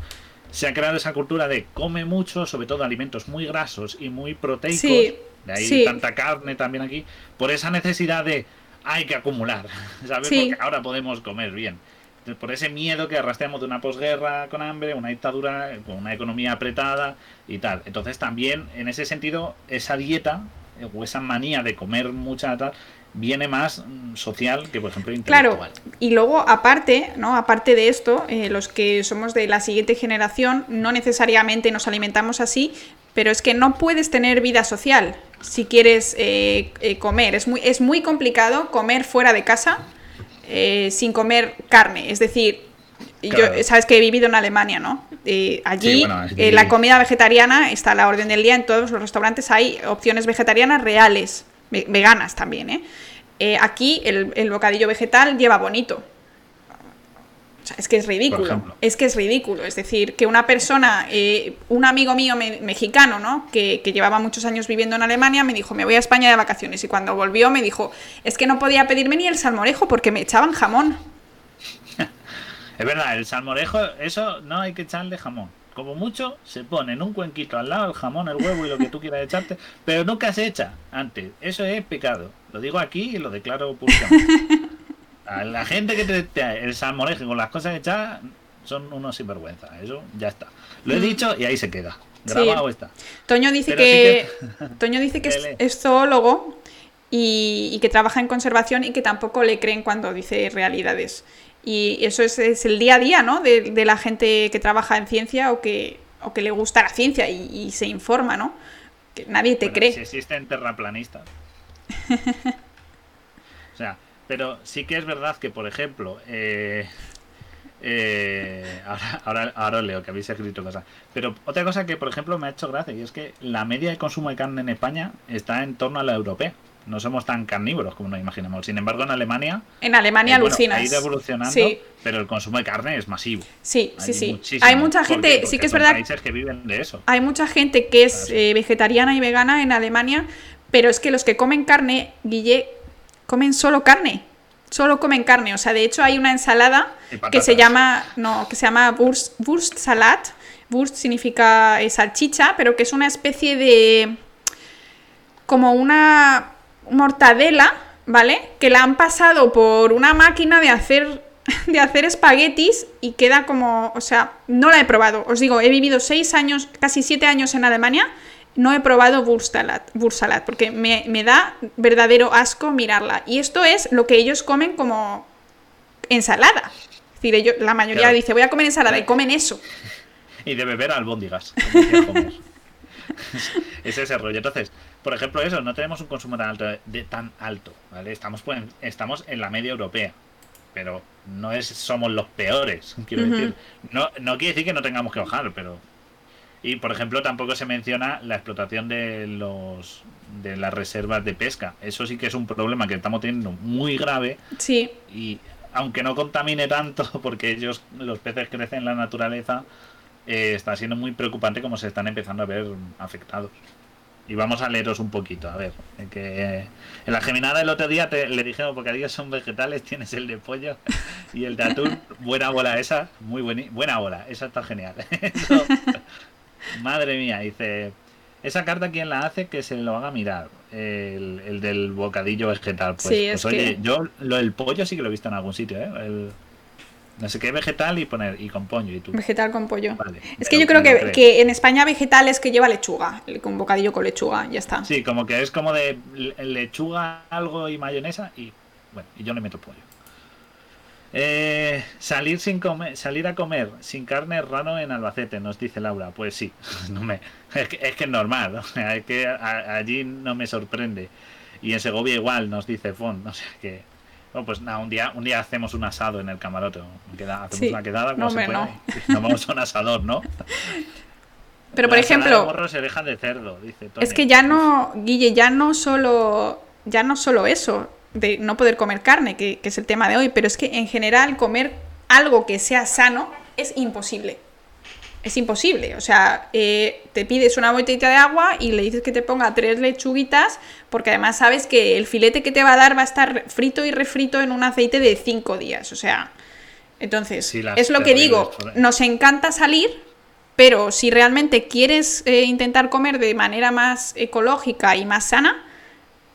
se ha creado esa cultura de come mucho, sobre todo alimentos muy grasos y muy proteicos, de ahí tanta carne también aquí, por esa necesidad de hay que acumular, ¿sabes? Porque ahora podemos comer bien. Por ese miedo que arrastramos de una posguerra con hambre, una dictadura con una economía apretada y tal. Entonces también, en ese sentido, esa dieta eh, o esa manía de comer mucha tal viene más mm, social que, por ejemplo, intelectual. Claro, y luego, aparte, ¿no? Aparte de esto, eh, los que somos de la siguiente generación, no necesariamente nos alimentamos así, pero es que no puedes tener vida social si quieres eh, eh, comer. Es muy, es muy complicado comer fuera de casa sin comer carne. Es decir, yo, sabes que he vivido en Alemania, ¿no? allí la comida vegetariana está a la orden del día. En todos los restaurantes hay opciones vegetarianas reales veganas también, ¿eh? ¿eh? aquí el, bocadillo vegetal lleva bonito. O sea, es que es ridículo. Es que es ridículo. Es decir, que una persona, eh, un amigo mío mexicano, ¿no? Que, que, llevaba muchos años viviendo en Alemania, me dijo, me voy a España de vacaciones. Y cuando volvió me dijo, es que no podía pedirme ni el salmorejo porque me echaban jamón. es verdad, el salmorejo, eso no hay que echarle jamón como mucho, se pone en un cuenquito al lado el jamón, el huevo y lo que tú quieras echarte, pero nunca se echa antes. Eso es pecado. Lo digo aquí y lo declaro públicamente. A la gente que te, el salmorejo con las cosas hechas son unos sinvergüenza. Eso ya está. Lo he dicho y ahí se queda. Grabado está. Toño dice que, Toño dice que es, zoólogo y, y, que trabaja en conservación y que tampoco le creen cuando dice realidades. Y eso es, el día a día, ¿no? De, la gente que trabaja en ciencia o que, o que le gusta la ciencia y, se informa, ¿no? Que nadie te cree. Si existen terraplanistas. o sea, pero sí que es verdad que, por ejemplo, eh, eh, ahora, ahora, ahora, leo que habéis escrito cosas. Pero otra cosa que, por ejemplo, me ha hecho gracia y es que la media de consumo de carne en España está en torno a la europea no somos tan carnívoros como nos imaginamos. Sin embargo, en Alemania. En Alemania eh, alucinas. ha ido evolucionando, pero el consumo de carne es masivo. Sí, sí, sí. Hay mucha gente, sí que es verdad. países que viven de eso. Hay mucha gente que es eh, vegetariana y vegana en Alemania, pero es que los que comen carne, Guille, comen solo carne. Solo comen carne. O sea, de hecho, hay una ensalada que se llama. No, que se llama Wurst, Wurstsalat. Wurst significa eh, salchicha, pero que es una especie de. como una mortadela, ¿vale? Que la han pasado por una máquina de hacer de hacer espaguetis y queda como, o sea, no la he probado. Os digo, he vivido seis años, casi siete años en Alemania, no he probado Wurstsalat, porque me, da verdadero asco mirarla. Y esto es lo que ellos comen como ensalada. Es decir, ellos, la mayoría dice, voy a comer ensalada y comen eso. Y de beber albóndigas. es ese rollo. Entonces, por ejemplo, eso, no tenemos un consumo tan alto, de, tan alto ¿vale? Estamos, pues, estamos en la media europea, pero no es somos los peores, quiero decir. No, no quiere decir que no tengamos que bajar, pero... Y, por ejemplo, tampoco se menciona la explotación de los de las reservas de pesca. Eso sí que es un problema que estamos teniendo muy grave. Sí. Y aunque no contamine tanto, porque ellos, los peces crecen en la naturaleza, eh, está siendo muy preocupante como se están empezando a ver afectados. Y vamos a leeros un poquito, a ver. Que en la geminada el otro día te, le dijeron, porque ellos son vegetales, tienes el de pollo y el de atún. Buena bola esa, muy buena, buena bola, esa está genial. Madre mía, dice, esa carta quién la hace que se lo haga mirar. El, del bocadillo vegetal. Pues, pues oye, yo lo del pollo sí que lo he visto en algún sitio, ¿eh? El, no sé qué vegetal y poner y con pollo y tú. Vegetal con pollo. es que yo creo que, en España vegetal es que lleva lechuga, con bocadillo con lechuga, ya está. Sí, como que es como de lechuga, algo y mayonesa y bueno, y yo le meto pollo. Eh, salir sin comer, salir a comer sin carne raro en Albacete, nos dice Laura. Pues sí, no me, es, que, es, normal, es que allí no me sorprende. Y en Segovia igual, nos dice Fon, o sea que Bueno, pues nada, un día, un día hacemos un asado en el camarote. Queda, hacemos Sí. una quedada No, como se hombre, pueda. y Nos vamos a un asador, ¿no? Pero por La ejemplo, se dejan de cerdo, dice Tony. es que ya no, Guille, ya no solo, ya no solo eso, de no poder comer carne, que, que es el tema de hoy, pero es que en general comer algo que sea sano es imposible. Es imposible. O sea, eh, te pides una botellita de agua y le dices que te ponga tres lechuguitas, porque además sabes que el filete que te va a dar va a estar frito y refrito en un aceite de cinco días. O sea, entonces, Sí, es lo que digo. Nos encanta salir, pero si realmente quieres eh, intentar comer de manera más ecológica y más sana,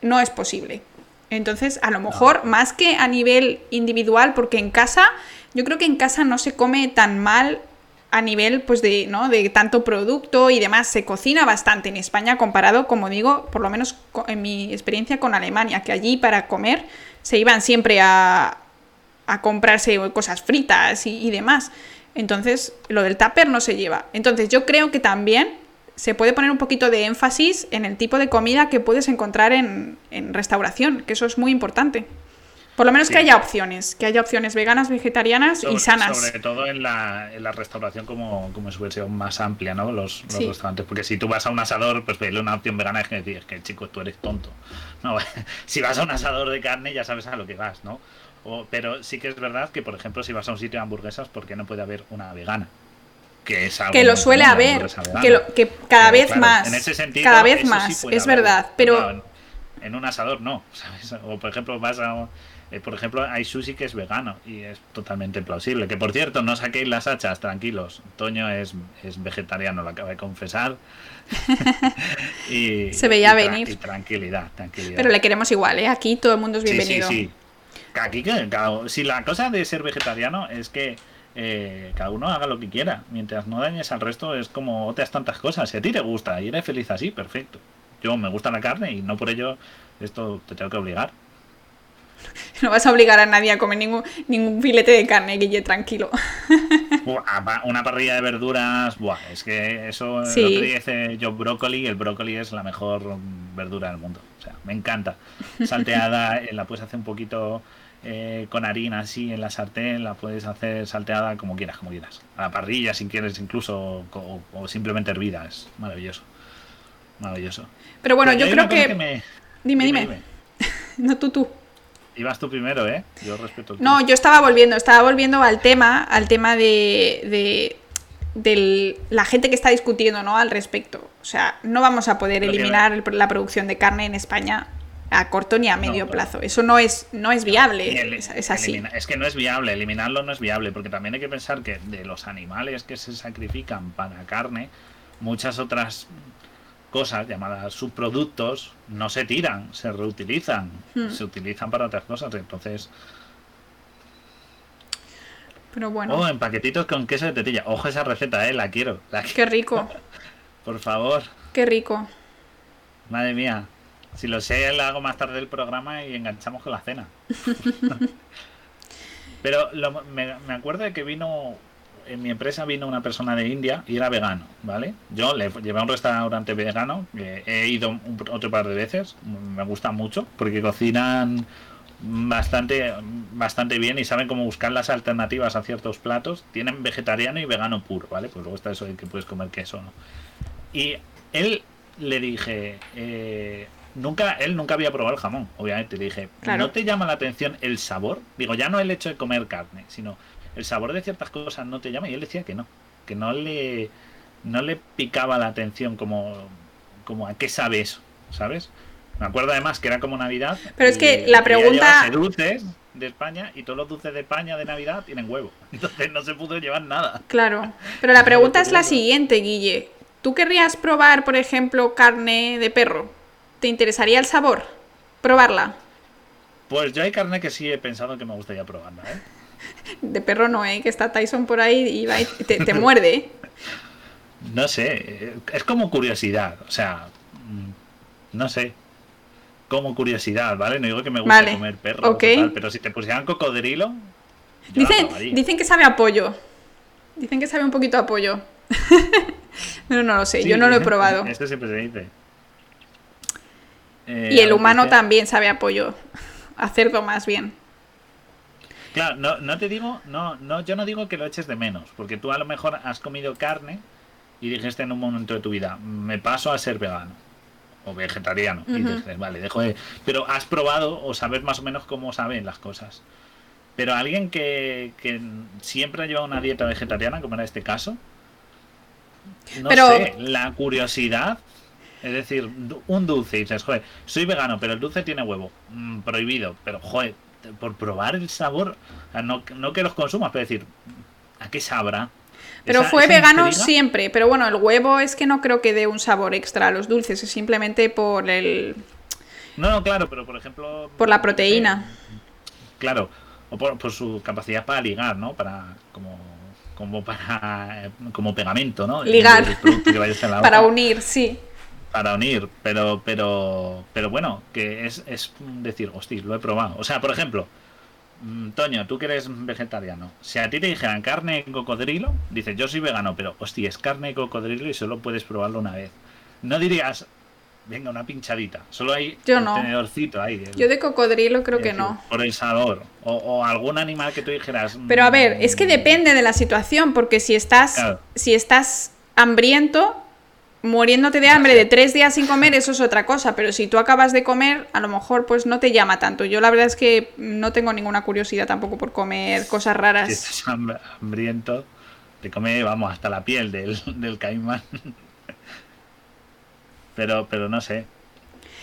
no es posible. Entonces, a lo mejor, más que a nivel individual, porque en casa, yo creo que en casa no se come tan mal a nivel pues de, ¿no? de tanto producto y demás. Se cocina bastante en España comparado, como digo, por lo menos en mi experiencia con Alemania, que allí para comer se iban siempre a, a comprarse cosas fritas y, y demás. Entonces, lo del tupper no se lleva. Entonces, yo creo que también se puede poner un poquito de énfasis en el tipo de comida que puedes encontrar en, en restauración, que eso es muy importante. Por lo menos Sí. que haya opciones, que haya opciones veganas, vegetarianas y sanas. Sobre todo en la, en la restauración como, como su versión más amplia, ¿no? Los, los Sí. restaurantes. Porque si tú vas a un asador, pues pedirle una opción vegana es que decir, es que chico, tú eres tonto. No, si vas a un asador de carne ya sabes a lo que vas, ¿no? O- pero sí que es verdad que, por ejemplo, si vas a un sitio de hamburguesas, ¿por qué no puede haber una vegana? Que es algo que lo suele haber, que, lo- que cada Pero, vez claro, más, en ese sentido, cada vez sí más, es verdad, pero Claro, en, en un asador no, ¿sabes? O por ejemplo vas a... eh, por ejemplo, hay sushi que es vegano y es totalmente plausible. Que por cierto, no saquéis las hachas, tranquilos. Toño es, es vegetariano, lo acaba de confesar. y, Se veía y venir. y tranquilidad, tranquilidad. pero le queremos igual, ¿eh? Aquí todo el mundo es bienvenido. Sí, sí. Aquí, cada- si la cosa de ser vegetariano es que eh, cada uno haga lo que quiera. Mientras no dañes al resto, es como otras tantas cosas. Si a ti te gusta y eres feliz así, perfecto. Yo me gusta la carne y no por ello esto te tengo que obligar. No vas a obligar a nadie a comer ningún, ningún filete de carne, Guille, tranquilo. Una parrilla de verduras, buah, es que eso Sí. lo que dice yo brócoli, el brócoli es la mejor verdura del mundo. O sea, me encanta. Salteada, eh, la puedes hacer un poquito eh, con harina así en la sartén, la puedes hacer salteada como quieras, como quieras. A la parrilla si quieres incluso, o, o simplemente hervida, es maravilloso. Maravilloso. Pero bueno, Pero yo creo que... me- Dime, dime. No, tú, tú. Ibas tú primero, ¿eh? Yo respeto No, yo estaba volviendo, estaba volviendo al tema, al tema de, de del- la gente que está discutiendo, ¿no? Al respecto. O sea, no vamos a poder eliminar el- la producción de carne en España a corto ni a medio No, plazo. Eso no es, no es viable. El- es, es así. elimina- es que no es viable, eliminarlo no es viable, porque también hay que pensar que de los animales que se sacrifican para carne, muchas otras cosas llamadas subproductos no se tiran, se reutilizan, Hmm. se utilizan para otras cosas. Entonces, Pero bueno, oh, en paquetitos con queso de tetilla. Ojo esa receta, eh, la quiero. la qué rico, Por favor, qué rico. madre mía. Si lo sé, la hago más tarde el programa y enganchamos con la cena. Pero lo- me, me acuerdo de que vino, en mi empresa vino una persona de India y era vegano, ¿vale? Yo le llevé a un restaurante vegano, he ido un- otro par de veces, me gusta mucho, porque cocinan bastante, bastante bien y saben cómo buscar las alternativas a ciertos platos. Tienen vegetariano y vegano puro, ¿vale? Pues luego está eso de que puedes comer queso, ¿no? Y él le dije, eh, nunca, él nunca había probado el jamón, obviamente. Le dije, Claro. ¿no te llama la atención el sabor? Digo, ya no el hecho de comer carne, sino el sabor de ciertas cosas no te llama. Y él decía que no, que no le, no le picaba la atención como, como a qué sabe eso, ¿sabes? Me acuerdo además que era como Navidad. Pero es y que la pregunta- dulces de España y todos los dulces de España de Navidad tienen huevo. Entonces no se pudo llevar nada. Claro. Pero la pregunta es la siguiente, Guille. ¿Tú querrías probar, por ejemplo, carne de perro? ¿Te interesaría el sabor? Probarla. Pues yo hay carne que sí he pensado que me gustaría probarla, ¿eh? De perro no, ¿eh? Que está Tyson por ahí y va y te, te muerde. ¿eh? No sé, es como curiosidad, o sea, mm, no sé, como curiosidad, ¿vale? No digo que me guste Vale, comer perro, pero si te pusieran cocodrilo, yo Dicen, dicen que sabe a pollo. Dicen que sabe un poquito a pollo. Pero no lo sé, Sí, yo no lo he probado. Esto siempre se dice. Eh, Y el humano también sabe a pollo. A cerdo más bien. Claro, no, no te digo, no, no, yo no digo que lo eches de menos, porque tú a lo mejor has comido carne y dijiste en un momento de tu vida, me paso a ser vegano o vegetariano. Y dices, vale, dejo de. Pero has probado o sabes más o menos cómo saben las cosas. Pero alguien que, que siempre ha llevado una dieta vegetariana, como era este caso, no Pero- sé, la curiosidad. Es decir, un dulce, y dices, joder, soy vegano, pero el dulce tiene huevo. mm, prohibido. Pero, joder, por probar el sabor, no, no que los consumas, pero decir, ¿a qué sabrá? Pero Esa- fue esa vegano intriga- siempre. Pero bueno, el huevo es que no creo que dé un sabor extra a los dulces, es simplemente por el No, no, claro, pero por ejemplo. por la sé, proteína. Claro, o por, por su capacidad para ligar, ¿no? Para como como para eh, como pegamento, ¿no? Ligar. El Para unir, sí. Para unir, pero pero pero bueno, que es es decir, hostia, lo he probado. O sea, por ejemplo, mm, Toño, tú que eres vegetariano, si a ti te dijeran carne de cocodrilo, dices, yo soy vegano, pero hostia, es carne de cocodrilo y solo puedes probarlo una vez. No dirías, venga, una pinchadita. Solo hay Yo no. tenedorcito ahí. el- Yo de cocodrilo creo que no. Por el sabor. O, o algún animal que tú dijeras. Pero a ver, mm, es que depende de la situación, porque si estás, Claro. si estás hambriento, muriéndote de hambre de tres días sin comer, eso es otra cosa. Pero si tú acabas de comer, a lo mejor pues no te llama tanto. Yo la verdad es que no tengo ninguna curiosidad tampoco por comer cosas Si raras. estás ham- hambriento, te come, vamos, hasta la piel del, del caimán. Pero, pero no sé.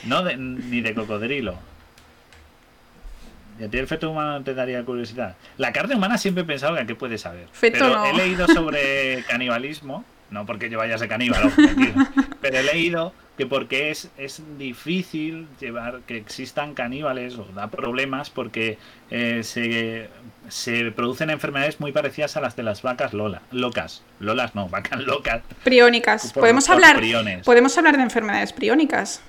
No de- ni de cocodrilo. ¿Y a ti el feto humano te daría curiosidad? La carne humana siempre he pensado que a qué puede saber. Feto pero no. he leído sobre canibalismo, no porque yo vaya a ser caníbal, pero he leído que porque es, es difícil llevar que existan caníbales o da problemas porque eh, se, se producen enfermedades muy parecidas a las de las vacas lola, locas. Lolas no, vacas locas. Priónicas. Por- Podemos por hablar, priones. podemos hablar de enfermedades priónicas.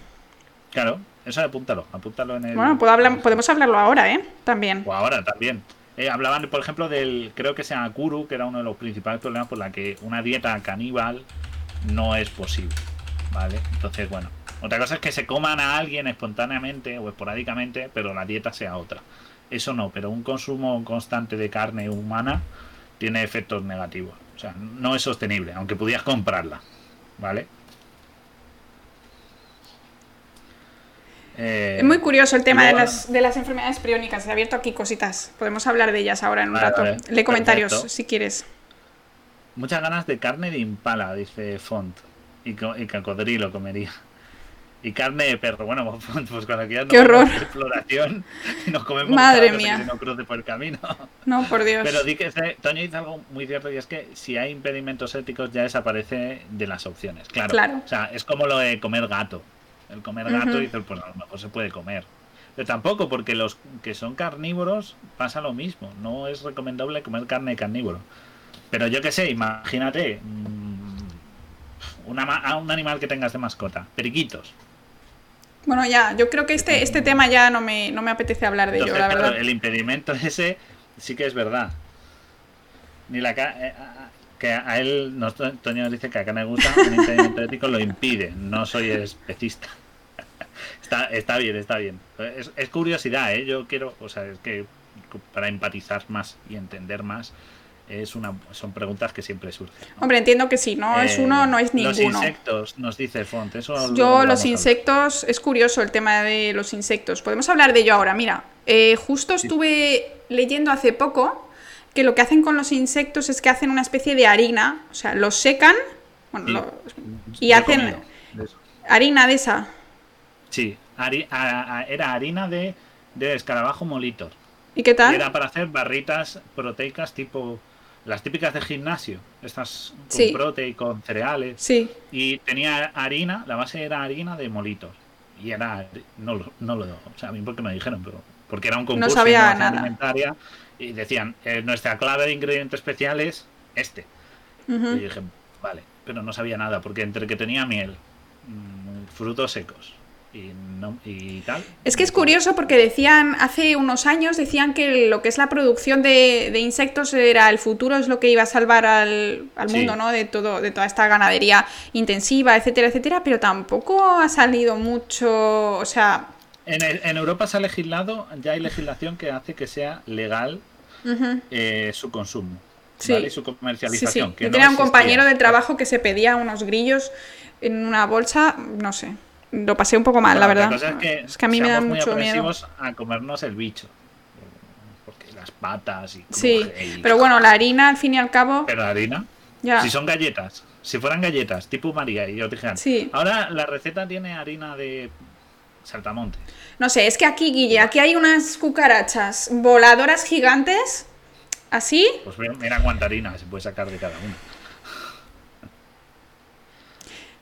Claro, eso apúntalo, apúntalo en el... Bueno, puedo hablar, podemos hablarlo ahora, ¿eh? También. O ahora también. Eh, hablaban, por ejemplo, del, creo que se llama Kuru, que era uno de los principales problemas por la que una dieta caníbal no es posible. ¿Vale? Entonces, bueno. Otra cosa es que se coman a alguien espontáneamente o esporádicamente, pero la dieta sea otra. Eso no, pero un consumo constante de carne humana tiene efectos negativos. O sea, no es sostenible, aunque pudieras comprarla. ¿Vale? Eh, Es muy curioso el tema de las, de las enfermedades priónicas. He abierto aquí cositas. Podemos hablar de ellas ahora en un Vale, rato. vale. Lee comentarios Perfecto. si quieres. Muchas ganas de carne de impala, dice Font. Y, co- y cocodrilo comería. Y carne de perro. Bueno, pues, pues cuando quieras ¡Qué horror! exploración y nos comemos Madre mía. que se nos cruce por el camino. No, por Dios. Pero di que Toño dice algo muy cierto y es que si hay impedimentos éticos ya desaparece de las opciones. Claro. Claro. O sea, es como lo de comer gato. El comer gato Ujú. dice, pues a lo mejor se puede comer. Pero tampoco, porque los que son carnívoros pasa lo mismo. No es recomendable comer carne de carnívoro. Pero yo qué sé, imagínate mm, una un animal que tengas de mascota. Periquitos. Bueno, ya, yo creo que este, este tema ya no me, no me apetece hablar de ello, la claro, verdad. el impedimento ese sí que es verdad. Ni la eh, que a él, nos, Toño dice que a Cana le gusta, un impedimento ético lo impide. No soy especista. Está, está bien, está bien. Es, es curiosidad, ¿eh? Yo quiero, o sea, es que para empatizar más y entender más, es una, son preguntas que siempre surgen. ¿no? Hombre, entiendo que sí, no es Eh, uno, no es Los ninguno. insectos, nos dice Font. Eso lo Yo, los insectos, es curioso el tema de los insectos. Podemos hablar de ello ahora. Mira, eh, justo estuve leyendo hace poco que lo que hacen con los insectos es que hacen una especie de harina, o sea, los secan bueno, Sí. lo- y hacen de harina de esa. Sí, hari- a- a- era harina de, de escarabajo molitor. ¿Y qué Y tal? era para hacer barritas proteicas tipo las típicas de gimnasio, estas con Sí. prote y con cereales. Sí, Y tenía harina, la base era harina de molitor. Y era, no lo, no lo, o sea, a mí porque me dijeron, pero porque era un concurso de sabía nada. alimentaria y decían, eh, nuestra clave de ingrediente especial es este. Y dije, vale, pero no sabía nada, porque entre que tenía miel, mm, frutos secos y, no, y tal. Es que es curioso porque decían, hace unos años decían que lo que es la producción de, de insectos era el futuro, es lo que iba a salvar al, al Sí. mundo, ¿no? De todo, de toda esta ganadería intensiva, etcétera, etcétera, pero tampoco ha salido mucho, o sea, En, el- en Europa se ha legislado, ya hay legislación que hace que sea legal eh, su consumo. Sí. ¿vale? Y su Sí, sí. comercialización. que Yo no tenía un compañero de trabajo que se pedía unos grillos en una bolsa, no sé. Lo pasé un poco mal, la verdad. cosa es que, a mí me da mucho miedo. a comernos el bicho. Porque las patas y Sí, y- pero bueno, la harina al fin y al cabo, Pero la harina. ya. Si son galletas, si fueran galletas, tipo María, y yo te Sí. ahora la receta tiene harina de saltamonte. No sé, es que aquí, Guille, aquí hay unas cucarachas voladoras gigantes, así. Pues mira- cuánta harina se puede sacar de cada una.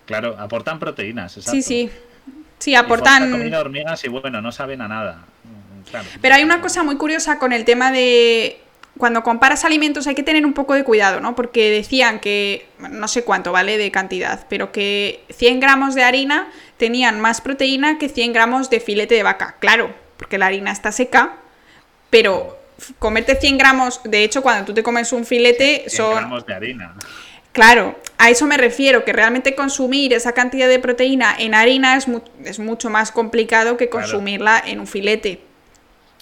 Claro, aportan proteínas, exacto. Sí, sí. Sí, aportan... comido hormigas y bueno, no saben a nada. Claro. Pero hay una cosa muy curiosa con el tema de cuando comparas alimentos hay que tener un poco de cuidado, ¿no? Porque decían que, bueno, no sé cuánto, ¿vale? De cantidad, pero que 100 gramos de harina tenían más proteína que 100 gramos de filete de vaca. Claro, porque la harina está seca, pero comerte 100 gramos, de hecho, cuando tú te comes un filete 100 son... gramos de harina. Claro, a eso me refiero, que realmente consumir esa cantidad de proteína en harina es, mu- es mucho más complicado que Claro. consumirla en un filete.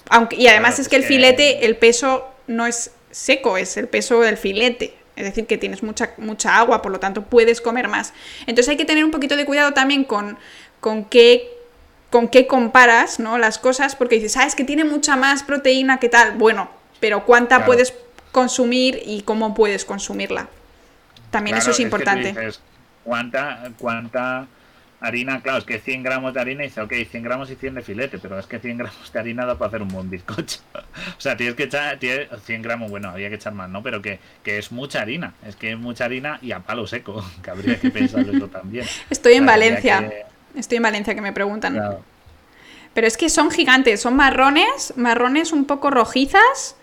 Aunque, y además Claro, es que el filete, el peso no es seco, es el peso del filete. Es decir, que tienes mucha, mucha agua, por lo tanto puedes comer más. Entonces hay que tener un poquito de cuidado también con, con qué con qué comparas ¿no? las cosas, porque dices, sabes que tiene mucha más proteína que tal. Bueno, pero ¿cuánta Claro. puedes consumir y cómo puedes consumirla? También Claro, eso es importante. dices, ¿cuánta, ¿Cuánta harina? Claro, es que 100 gramos de harina y dice, ok, 100 gramos y 100 de filete, pero es que 100 gramos de harina da para hacer un buen bizcocho. o sea, tienes que echar tienes- 100 gramos, bueno, había que echar más, ¿no? Pero que, que es mucha harina, es que es mucha harina y a palo seco, que habría que pensarlo eso también. Estoy en O sea, habría Valencia. que- Estoy en Valencia que me preguntan. claro. Pero es que son gigantes, son marrones, marrones un poco rojizas,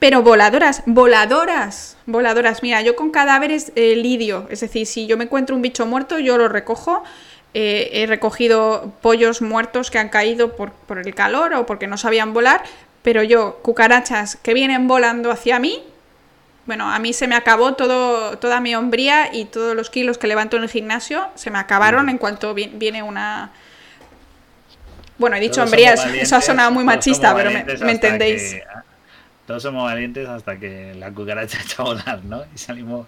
pero voladoras, voladoras, voladoras. Mira, yo con cadáveres eh, lidio, es decir, si yo me encuentro un bicho muerto, yo lo recojo. Eh, he recogido pollos muertos que han caído por, por el calor o porque no sabían volar, pero yo, cucarachas que vienen volando hacia mí, bueno, a mí se me acabó todo, toda mi hombría y todos los kilos que levanto en el gimnasio se me acabaron en cuanto vi- viene una... Bueno, he dicho Todos hombría, eso, eso ha sonado muy machista, pero me, entendéis. que- todos somos valientes hasta que la cucaracha echa a volar, ¿no? Y salimos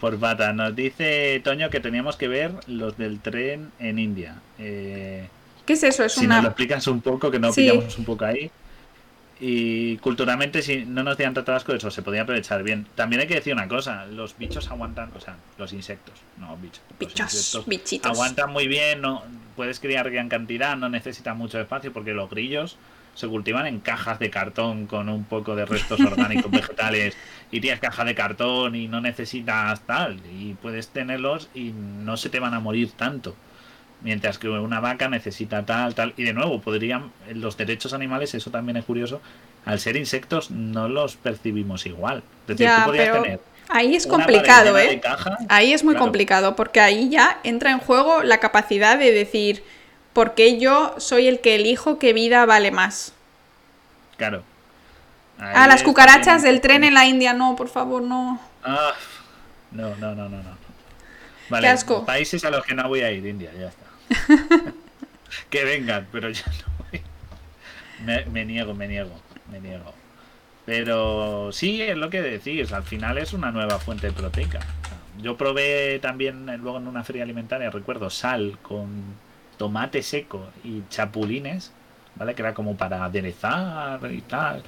por patas. Nos dice Toño que teníamos que ver los del tren en India. Eh, ¿Qué es eso? Es si nos lo una... explicas un poco, que no Sí. pillamos un poco ahí. Y culturalmente, si no nos dieran tanto asco, eso se podía aprovechar bien. También hay que decir una cosa: los bichos aguantan, o sea, los insectos, no bichos. Bichos, insectos bichitos. Aguantan muy bien, no puedes criar gran cantidad, no necesitan mucho espacio porque los grillos se cultivan en cajas de cartón con un poco de restos orgánicos vegetales y tienes caja de cartón y no necesitas tal y puedes tenerlos y no se te van a morir tanto. Mientras que una vaca necesita tal, tal. Y de nuevo, podrían. Los derechos animales, eso también es curioso. Al ser insectos, no los percibimos igual. Es decir, Ya, tú pero tener. ahí es complicado, ¿eh? caja, Ahí es muy claro, complicado, porque ahí ya entra en juego la capacidad de decir, ¿por qué yo soy el que elijo qué vida vale más? Claro. Ahí Ah, las cucarachas del tren en la India, no, por favor, no. Ah, no, no, no, no, no. Vale, Qué asco. países a los que no voy a ir, India, ya está. que vengan, pero ya no voy. Me, me niego, me niego, me niego. Pero sí, es lo que decís, al final es una nueva fuente proteica. Yo probé también eh, luego en una feria alimentaria, recuerdo, sal con tomate seco y chapulines, ¿vale? Que era como para aderezar y tal.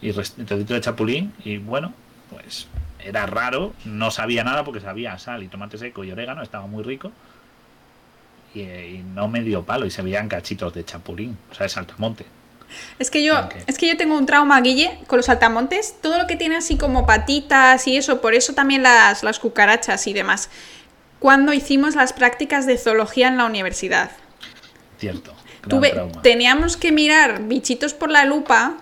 Y trocito de chapulín. Y bueno, pues era raro, no sabía nada porque sabía sal y tomate seco y orégano, estaba muy rico. Y, y no me dio palo y se veían cachitos de chapulín, o sea, de saltamonte. Es que yo, es que yo tengo un trauma, Guille, con los saltamontes, todo lo que tiene así como patitas y eso, por eso también las, las cucarachas y demás. Cuando hicimos las prácticas de zoología en la universidad, Cierto. tuve, teníamos que mirar bichitos por la lupa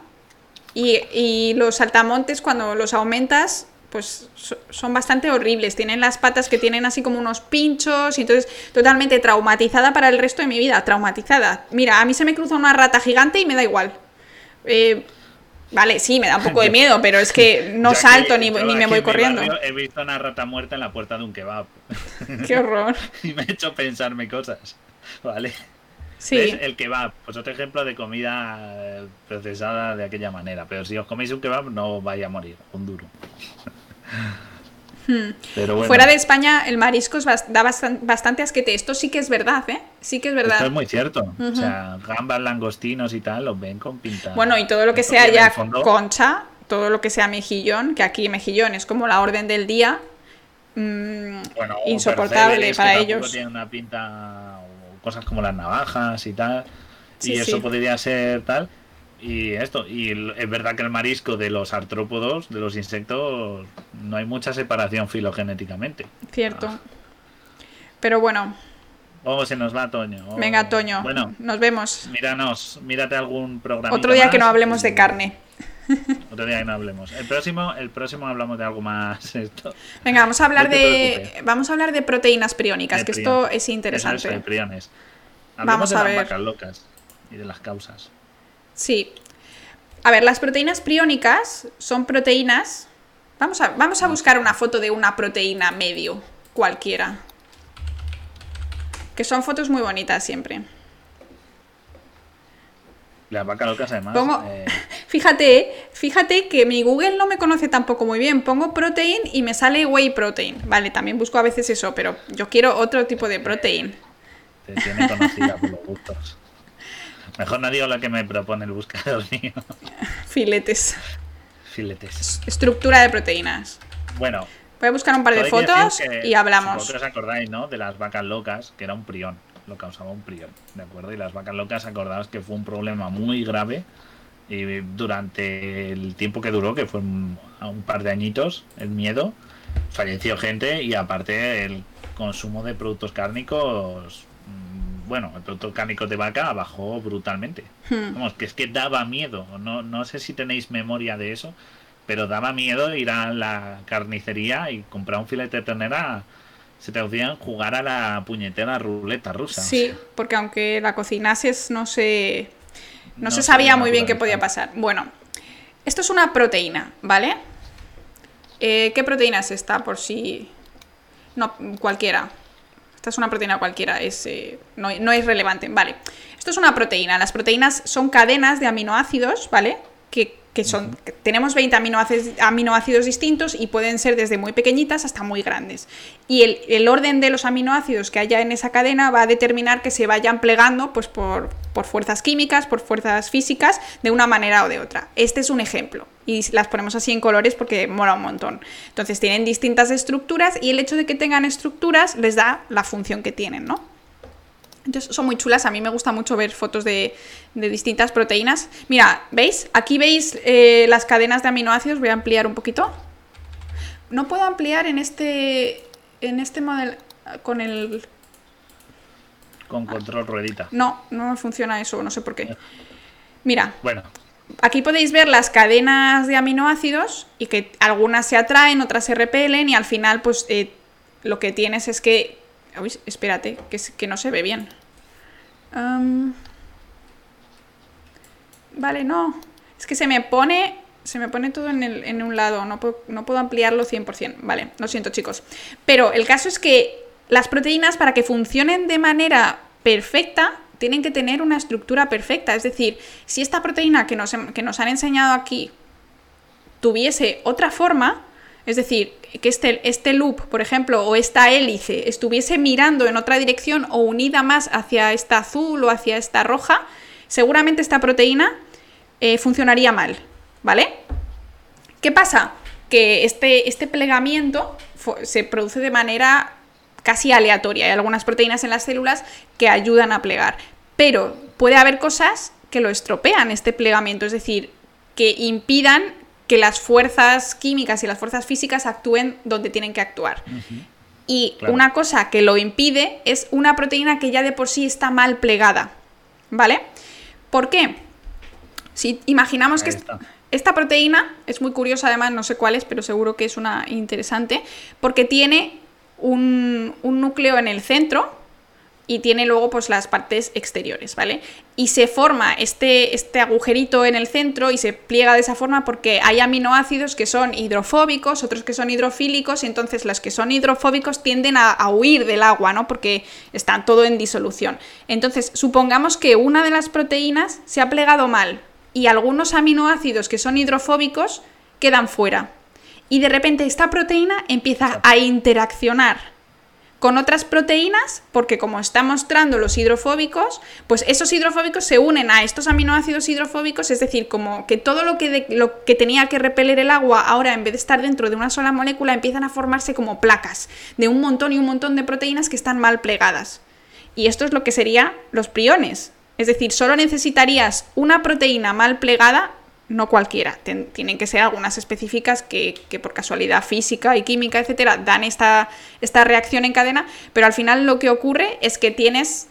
y, y los saltamontes cuando los aumentas pues so- son bastante horribles, tienen las patas que tienen así como unos pinchos y entonces totalmente traumatizada para el resto de mi vida, traumatizada. Mira, a mí se me cruza una rata gigante y me da igual. Eh, vale, sí, me da un poco de miedo, pero es que no salto ni, ni me voy corriendo. barrio He visto una rata muerta en la puerta de un kebab. Qué horror. y me ha hecho pensarme cosas. Vale. Sí. ¿Ves? El kebab, pues otro ejemplo de comida eh, procesada de aquella manera. Pero si os coméis un kebab, no vais a morir, un duro. Pero bueno, Hmm. Fuera de España, el marisco da bastan- bastante asquete. Esto sí que es verdad, ¿eh? Sí que es verdad. esto es muy cierto. O sea, gambas, langostinos y tal, los ven con pinta. Bueno, y todo lo que Esto sea tiene ya fondo- concha, todo lo que sea mejillón, que aquí mejillón es como la orden del día, mm, bueno, insoportable percebes, para ellos. Tienen una pinta, cosas como las navajas y tal. Sí, y eso sí. podría ser tal. Y esto, y es verdad que el marisco de los artrópodos, de los insectos, no hay mucha separación filogenéticamente. Cierto. Pero bueno, Oh, se nos va Toño. Oh. venga, Toño, Bueno, nos vemos. míranos, mírate algún programa. Otro día que no hablemos de carne. Otro día que no hablemos. El próximo, el próximo hablamos de algo más esto. Venga, vamos a hablar No de vamos a hablar de proteínas priónicas, De que esto es interesante. Eso, eso, de priones. Hablemos Vamos de a las ver. vacas locas y de las causas. Sí. A ver, las proteínas priónicas son proteínas. Vamos a, vamos a buscar una foto de una proteína medio, cualquiera. Que son fotos muy bonitas siempre. Las vacas locas, además. Pongo- eh, Fíjate, fíjate que mi Google no me conoce tampoco muy bien. Pongo protein y me sale whey protein. Vale, también busco a veces eso, pero yo quiero otro tipo de protein. te tiene conocida por los gustos. Mejor no digo lo que me propone el buscador mío. Filetes. Filetes. Estructura de proteínas. Bueno, Voy a buscar un par de fotos y hablamos. Vosotros acordáis, ¿no? De las vacas locas, que era un prión. Lo causaba un prión, ¿de acuerdo? Y las vacas locas, acordaos que fue un problema muy grave. Y durante el tiempo que duró, que fue un, un par de añitos, el miedo, falleció gente y aparte el consumo de productos cárnicos, mm, bueno, el producto cárnico de vaca bajó brutalmente. Hmm. Vamos, que es que daba miedo. No, no sé si tenéis memoria de eso, pero daba miedo ir a la carnicería y comprar un filete de ternera. Se te hacían jugar a la puñetera ruleta rusa. Sí, porque aunque la cocinases no se, no No se sabía muy bien qué podía pasar. Bueno, esto es una proteína, ¿vale? Eh, ¿Qué proteína es esta? Por si... No, cualquiera. Esta es una proteína cualquiera, es, eh, no, no es relevante. Vale, esto es una proteína. Las proteínas son cadenas de aminoácidos, ¿vale? Que, que son, tenemos 20 aminoácidos, aminoácidos distintos y pueden ser desde muy pequeñitas hasta muy grandes. Y el, el orden de los aminoácidos que haya en esa cadena va a determinar que se vayan plegando pues, por, por fuerzas químicas, por fuerzas físicas, de una manera o de otra. Este es un ejemplo. Y las ponemos así en colores porque mola un montón. Entonces tienen distintas estructuras y el hecho de que tengan estructuras les da la función que tienen, ¿no? Entonces son muy chulas, a mí me gusta mucho ver fotos de, de distintas proteínas. Mira, ¿veis? Aquí veis eh, las cadenas de aminoácidos, voy a ampliar un poquito. No puedo ampliar en este, en este modelo con el... Con control ruedita. No, no me funciona eso, no sé por qué. Mira, Bueno, aquí podéis ver las cadenas de aminoácidos y que algunas se atraen, otras se repelen y al final pues eh, lo que tienes es que... Espérate, que, es- que no se ve bien. Vale, no. Es que se me pone... Se me pone todo en, un lado, no puedo, ampliarlo 100%. Vale, lo siento chicos. Pero el caso es que las proteínas para que funcionen de manera perfecta tienen que tener una estructura perfecta. Es decir, si esta proteína que nos han enseñado aquí tuviese otra forma, es decir, que este, este loop, por ejemplo, o esta hélice estuviese mirando en otra dirección o unida más hacia esta azul o hacia esta roja, seguramente esta proteína eh, funcionaría mal, ¿vale? ¿Qué pasa? Que este, este plegamiento se produce de manera casi aleatoria. Hay algunas proteínas en las células que ayudan a plegar, pero puede haber cosas que lo estropean este plegamiento, es decir, que impidan que las fuerzas químicas y las fuerzas físicas actúen donde tienen que actuar. Y Claro. una cosa que lo impide es una proteína que ya de por sí está mal plegada. ¿Vale? ¿Por qué? Si imaginamos que Ahí est- está. esta proteína es muy curiosa, además, no sé cuál es, pero seguro que es una interesante, porque tiene un, un núcleo en el centro y tiene luego pues las partes exteriores, ¿vale? Y se forma este, este agujerito en el centro y se pliega de esa forma porque hay aminoácidos que son hidrofóbicos, otros que son hidrofílicos, y entonces los que son hidrofóbicos tienden a, a huir del agua, ¿no? Porque están todo en disolución. Entonces, supongamos que una de las proteínas se ha plegado mal y algunos aminoácidos que son hidrofóbicos quedan fuera. Y de repente esta proteína empieza a interaccionar con otras proteínas, porque como está mostrando los hidrofóbicos, pues esos hidrofóbicos se unen a estos aminoácidos hidrofóbicos, es decir, como que todo lo que, lo que tenía que repeler el agua, ahora en vez de estar dentro de una sola molécula, empiezan a formarse como placas de un montón y un montón de proteínas que están mal plegadas. Y esto es lo que serían los priones. Es decir, solo necesitarías una proteína mal plegada no cualquiera, tienen que ser algunas específicas que, por casualidad física y química, etcétera, dan esta, esta reacción en cadena, pero al final lo que ocurre es que tienes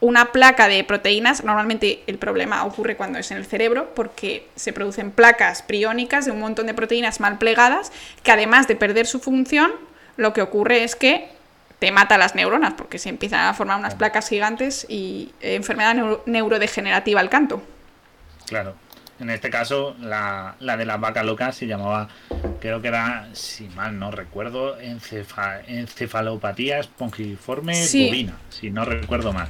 una placa de proteínas, normalmente el problema ocurre cuando es en el cerebro, porque se producen placas priónicas de un montón de proteínas mal plegadas, que además de perder su función, lo que ocurre es que te mata las neuronas, porque se empiezan a formar unas placas gigantes y enfermedad neurodegenerativa al canto. Claro. En este caso, la, de la vaca loca se llamaba, creo que era, si mal no recuerdo, encefalopatía espongiforme bovina, si no recuerdo mal.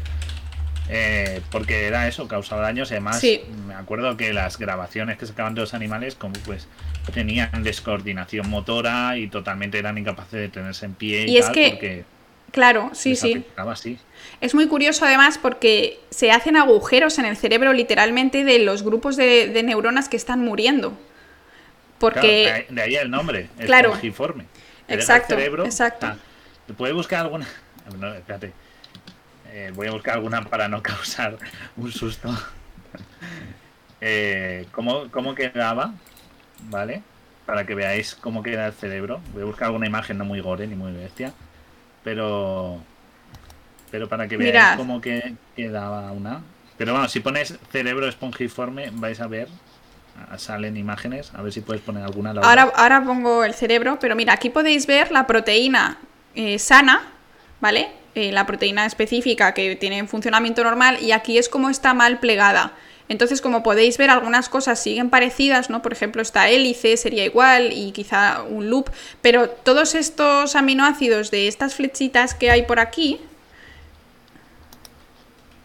Eh, porque era eso, causaba daños. Además, me acuerdo que las grabaciones que sacaban de los animales, como pues tenían descoordinación motora y totalmente eran incapaces de tenerse en pie y, es que, porque claro, sí, sí. sí. Es muy curioso además porque se hacen agujeros en el cerebro literalmente de los grupos de, neuronas que están muriendo. Porque... de, ahí, el nombre, el claro, Exacto, cerebro, exacto. Ah, ¿Puede buscar alguna? No, espérate. Eh, voy a buscar alguna para no causar un susto. eh, ¿cómo, ¿Cómo quedaba? ¿Vale? Para que veáis cómo queda el cerebro. Voy a buscar alguna imagen no muy gore ni muy bestia. Pero pero para que veáis cómo que quedaba una. Pero bueno, si pones cerebro espongiforme, vais a ver. Salen imágenes. A ver si puedes poner alguna. Ahora, ahora pongo el cerebro, pero mira, aquí podéis ver la proteína eh, sana, ¿vale? Eh, la proteína específica que tiene funcionamiento normal y aquí es como está mal plegada. Entonces, como podéis ver, algunas cosas siguen parecidas, ¿no? Por ejemplo, esta hélice sería igual y quizá un loop, pero todos estos aminoácidos de estas flechitas que hay por aquí,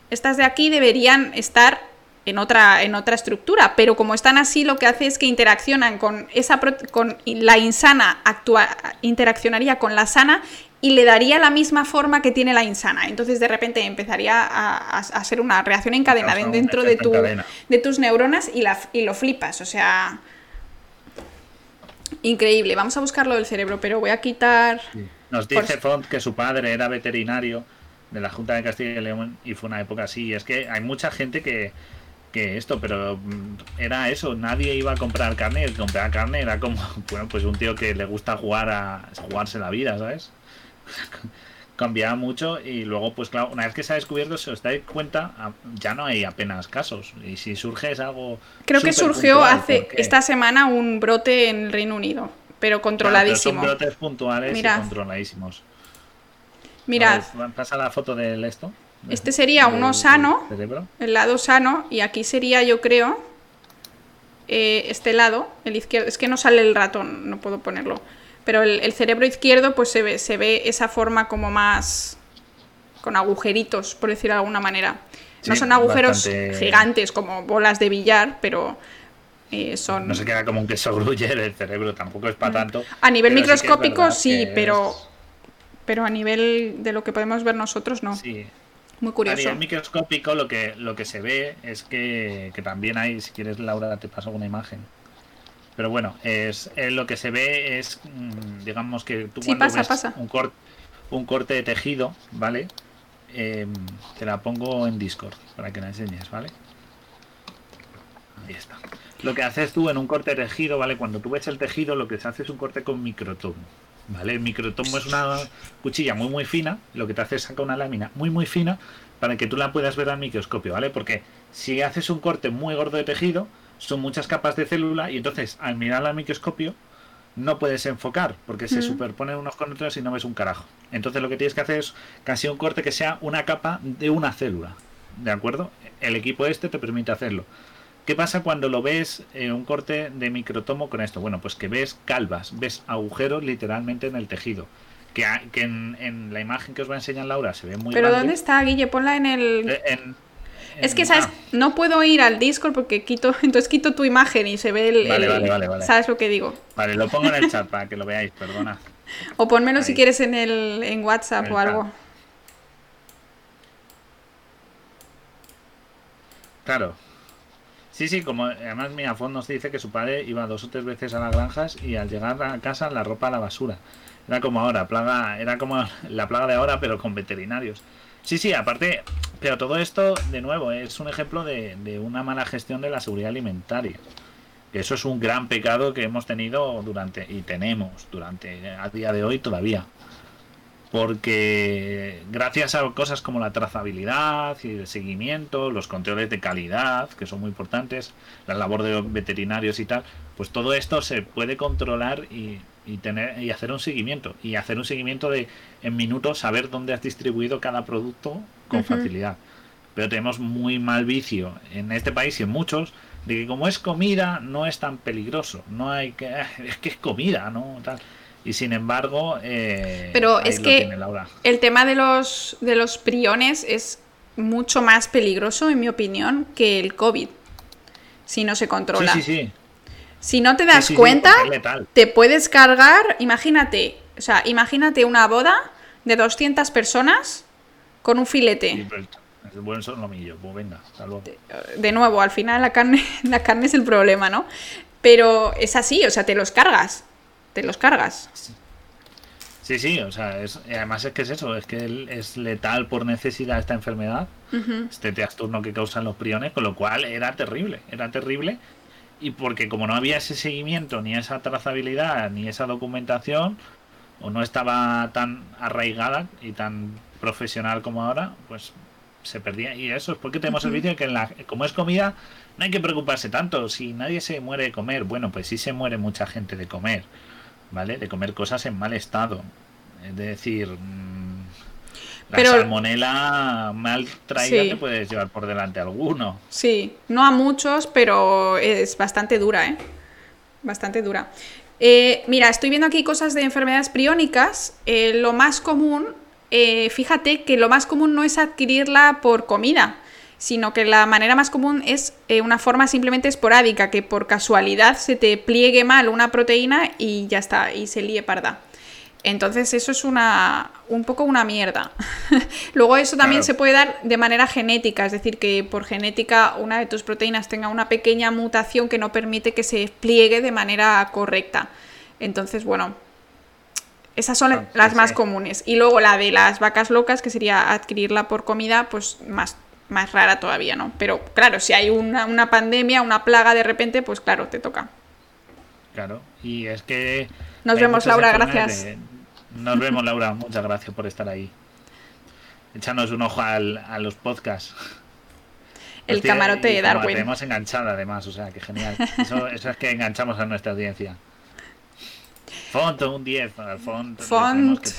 estas de aquí deberían estar en otra, en otra estructura, pero como están así, lo que hace es que interaccionan con esa con la insana actúa, interaccionaría con la sana y le daría la misma forma que tiene la insana. Entonces de repente empezaría a, hacer una reacción en cadena dentro de, tu, de tus neuronas y, la, y lo flipas. O sea, increíble. Vamos a buscarlo del cerebro, pero voy a quitar... Nos dice Font que su padre era veterinario de la Junta de Castilla y León y fue una época así. Y es que hay mucha gente que, que esto, pero mm, era eso, nadie iba a comprar carne, el comprar carne era como, bueno, pues un tío que le gusta jugar a jugarse la vida, ¿sabes? Cambiaba mucho y luego, pues claro, una vez que se ha descubierto, se os dais cuenta, ya no hay apenas casos. Y si surge es algo. Creo que surgió hace esta semana un brote en el Reino Unido, pero controladísimo. son brotes puntuales y controladísimos. Mirad. Pasa la foto del esto. Este sería uno sano, el lado sano, y aquí sería, yo creo, eh, este lado, el izquierdo. Es que no sale el ratón, no puedo ponerlo. Pero el, cerebro izquierdo, pues se ve, se ve esa forma como más. con agujeritos, por decirlo de alguna manera. no son agujeros gigantes como bolas de billar, pero. Eh, son... No se queda como un queso gruyer el cerebro, tampoco es para mm. tanto. A nivel microscópico sí, pero pero a nivel de lo que podemos ver nosotros no. Sí. Muy curioso. A nivel microscópico lo que, lo que se ve es que, también hay, si quieres Laura te paso alguna imagen. Pero bueno, es eh, lo que se ve es, mm, digamos que tú cuando ves Un, corte, un corte de tejido, ¿vale? Em, te la pongo en Discord para que la enseñes, ¿vale? Ahí está. Lo que haces tú en un corte de tejido, ¿vale? Cuando tú ves el tejido, lo que se hace es un corte con microtomo, ¿vale? El microtomo es una cuchilla muy muy fina, lo que te hace es sacar una lámina muy muy fina para que tú la puedas ver al microscopio, ¿vale? Porque si haces un corte muy gordo de tejido, son muchas capas de célula y entonces al mirar al microscopio no puedes enfocar porque se superponen unos con otros y no ves un carajo. Entonces lo que tienes que hacer es casi un corte que sea una capa de una célula. ¿De acuerdo? El equipo este te permite hacerlo. ¿Qué pasa cuando lo ves en un corte de microtomo con esto? Bueno, pues que ves calvas, ves agujeros literalmente en el tejido. Que, ha- que en, en la imagen que os va a enseñar Laura se ve muy Pero grande. ¿dónde está, Guille? Ponla en el... Eh, en- Es que, ¿sabes? ah, No puedo ir al Discord porque quito... Entonces quito tu imagen y se ve el... Vale, el- vale, vale, vale. ¿Sabes lo que digo? vale, lo pongo en el chat para que lo veáis, perdona. O pónmelo si Ahí. quieres en el en WhatsApp el o algo. chat. Claro. Sí, sí, como además mi Afón nos dice que su padre iba dos o tres veces a las granjas y al llegar a casa la ropa a la basura. Era como ahora, plaga, era como la plaga de ahora, pero con veterinarios. Sí, sí, aparte, pero todo esto, de nuevo, es un ejemplo de, de una mala gestión de la seguridad alimentaria. Eso es un gran pecado que hemos tenido durante, y tenemos durante, a día de hoy todavía porque gracias a cosas como la trazabilidad y el seguimiento, los controles de calidad, que son muy importantes, la labor de los veterinarios y tal, pues todo esto se puede controlar y, y tener y hacer un seguimiento y hacer un seguimiento de en minutos saber dónde has distribuido cada producto con facilidad. Pero tenemos muy mal vicio en este país y en muchos de que como es comida no es tan peligroso, no hay que "Ah, es que es comida, no tal. Y sin embargo, eh, Pero es que-. El tema de los, de los priones es mucho más peligroso, en mi opinión, que el COVID. Si no se Sí, controla. sí, sí. Si no te Sí, das sí, sí, cuenta, te puedes cargar, imagínate, o sea, imagínate una boda de 200 personas con un filete. Sí, el buen solomillo. Pues venga, luego. de nuevo, al final la carne, la carne es el problema, ¿no? Pero es así, o sea, te los cargas. Te los cargas. Sí, sí, o sea, es, además es que es eso, es que es letal por necesidad esta enfermedad, este trastorno que causan los priones, con lo cual era terrible, era terrible. Y porque como no había ese seguimiento, ni esa trazabilidad, ni esa documentación, o no estaba tan arraigada y tan profesional como ahora, pues se perdía. Y eso es porque tenemos el vicio que en la, como es comida, no hay que preocuparse tanto. Si nadie se muere de comer, bueno, pues sí se muere mucha gente de comer, ¿vale? De comer cosas en mal estado. Es decir, mm, la Pero- salmonela mal traída Sí. te puedes llevar por delante alguno. Sí, no a muchos, pero es bastante dura, ¿eh? Bastante dura. Eh, mira, estoy viendo aquí cosas de enfermedades priónicas. Eh, lo más común, eh, fíjate que lo más común no es adquirirla por comida, sino que la manera más común es eh, una forma simplemente esporádica, que por casualidad se te pliegue mal una proteína y ya está, y se líe parda. Entonces eso es una un poco una mierda. Luego eso también Claro. se puede dar de manera genética, es decir, que por genética una de tus proteínas tenga una pequeña mutación que no permite que se pliegue de manera correcta. Entonces, bueno, esas son Ah, las sí, más sí. comunes. Y luego la de las vacas locas, que sería adquirirla por comida, pues más, más rara todavía, ¿no? Pero claro, si hay una, una pandemia, una plaga de repente, pues claro, te toca. Claro, y es que... Nos vemos, Laura, gracias. de- Nos vemos, Laura, muchas gracias por estar ahí. Échanos un ojo al- a los podcasts. El Hostia, camarote de como la Darwin. tenemos enganchada además, o sea, que genial. Eso, eso es que enganchamos a nuestra audiencia. Font, un 10, al Font. Font. que.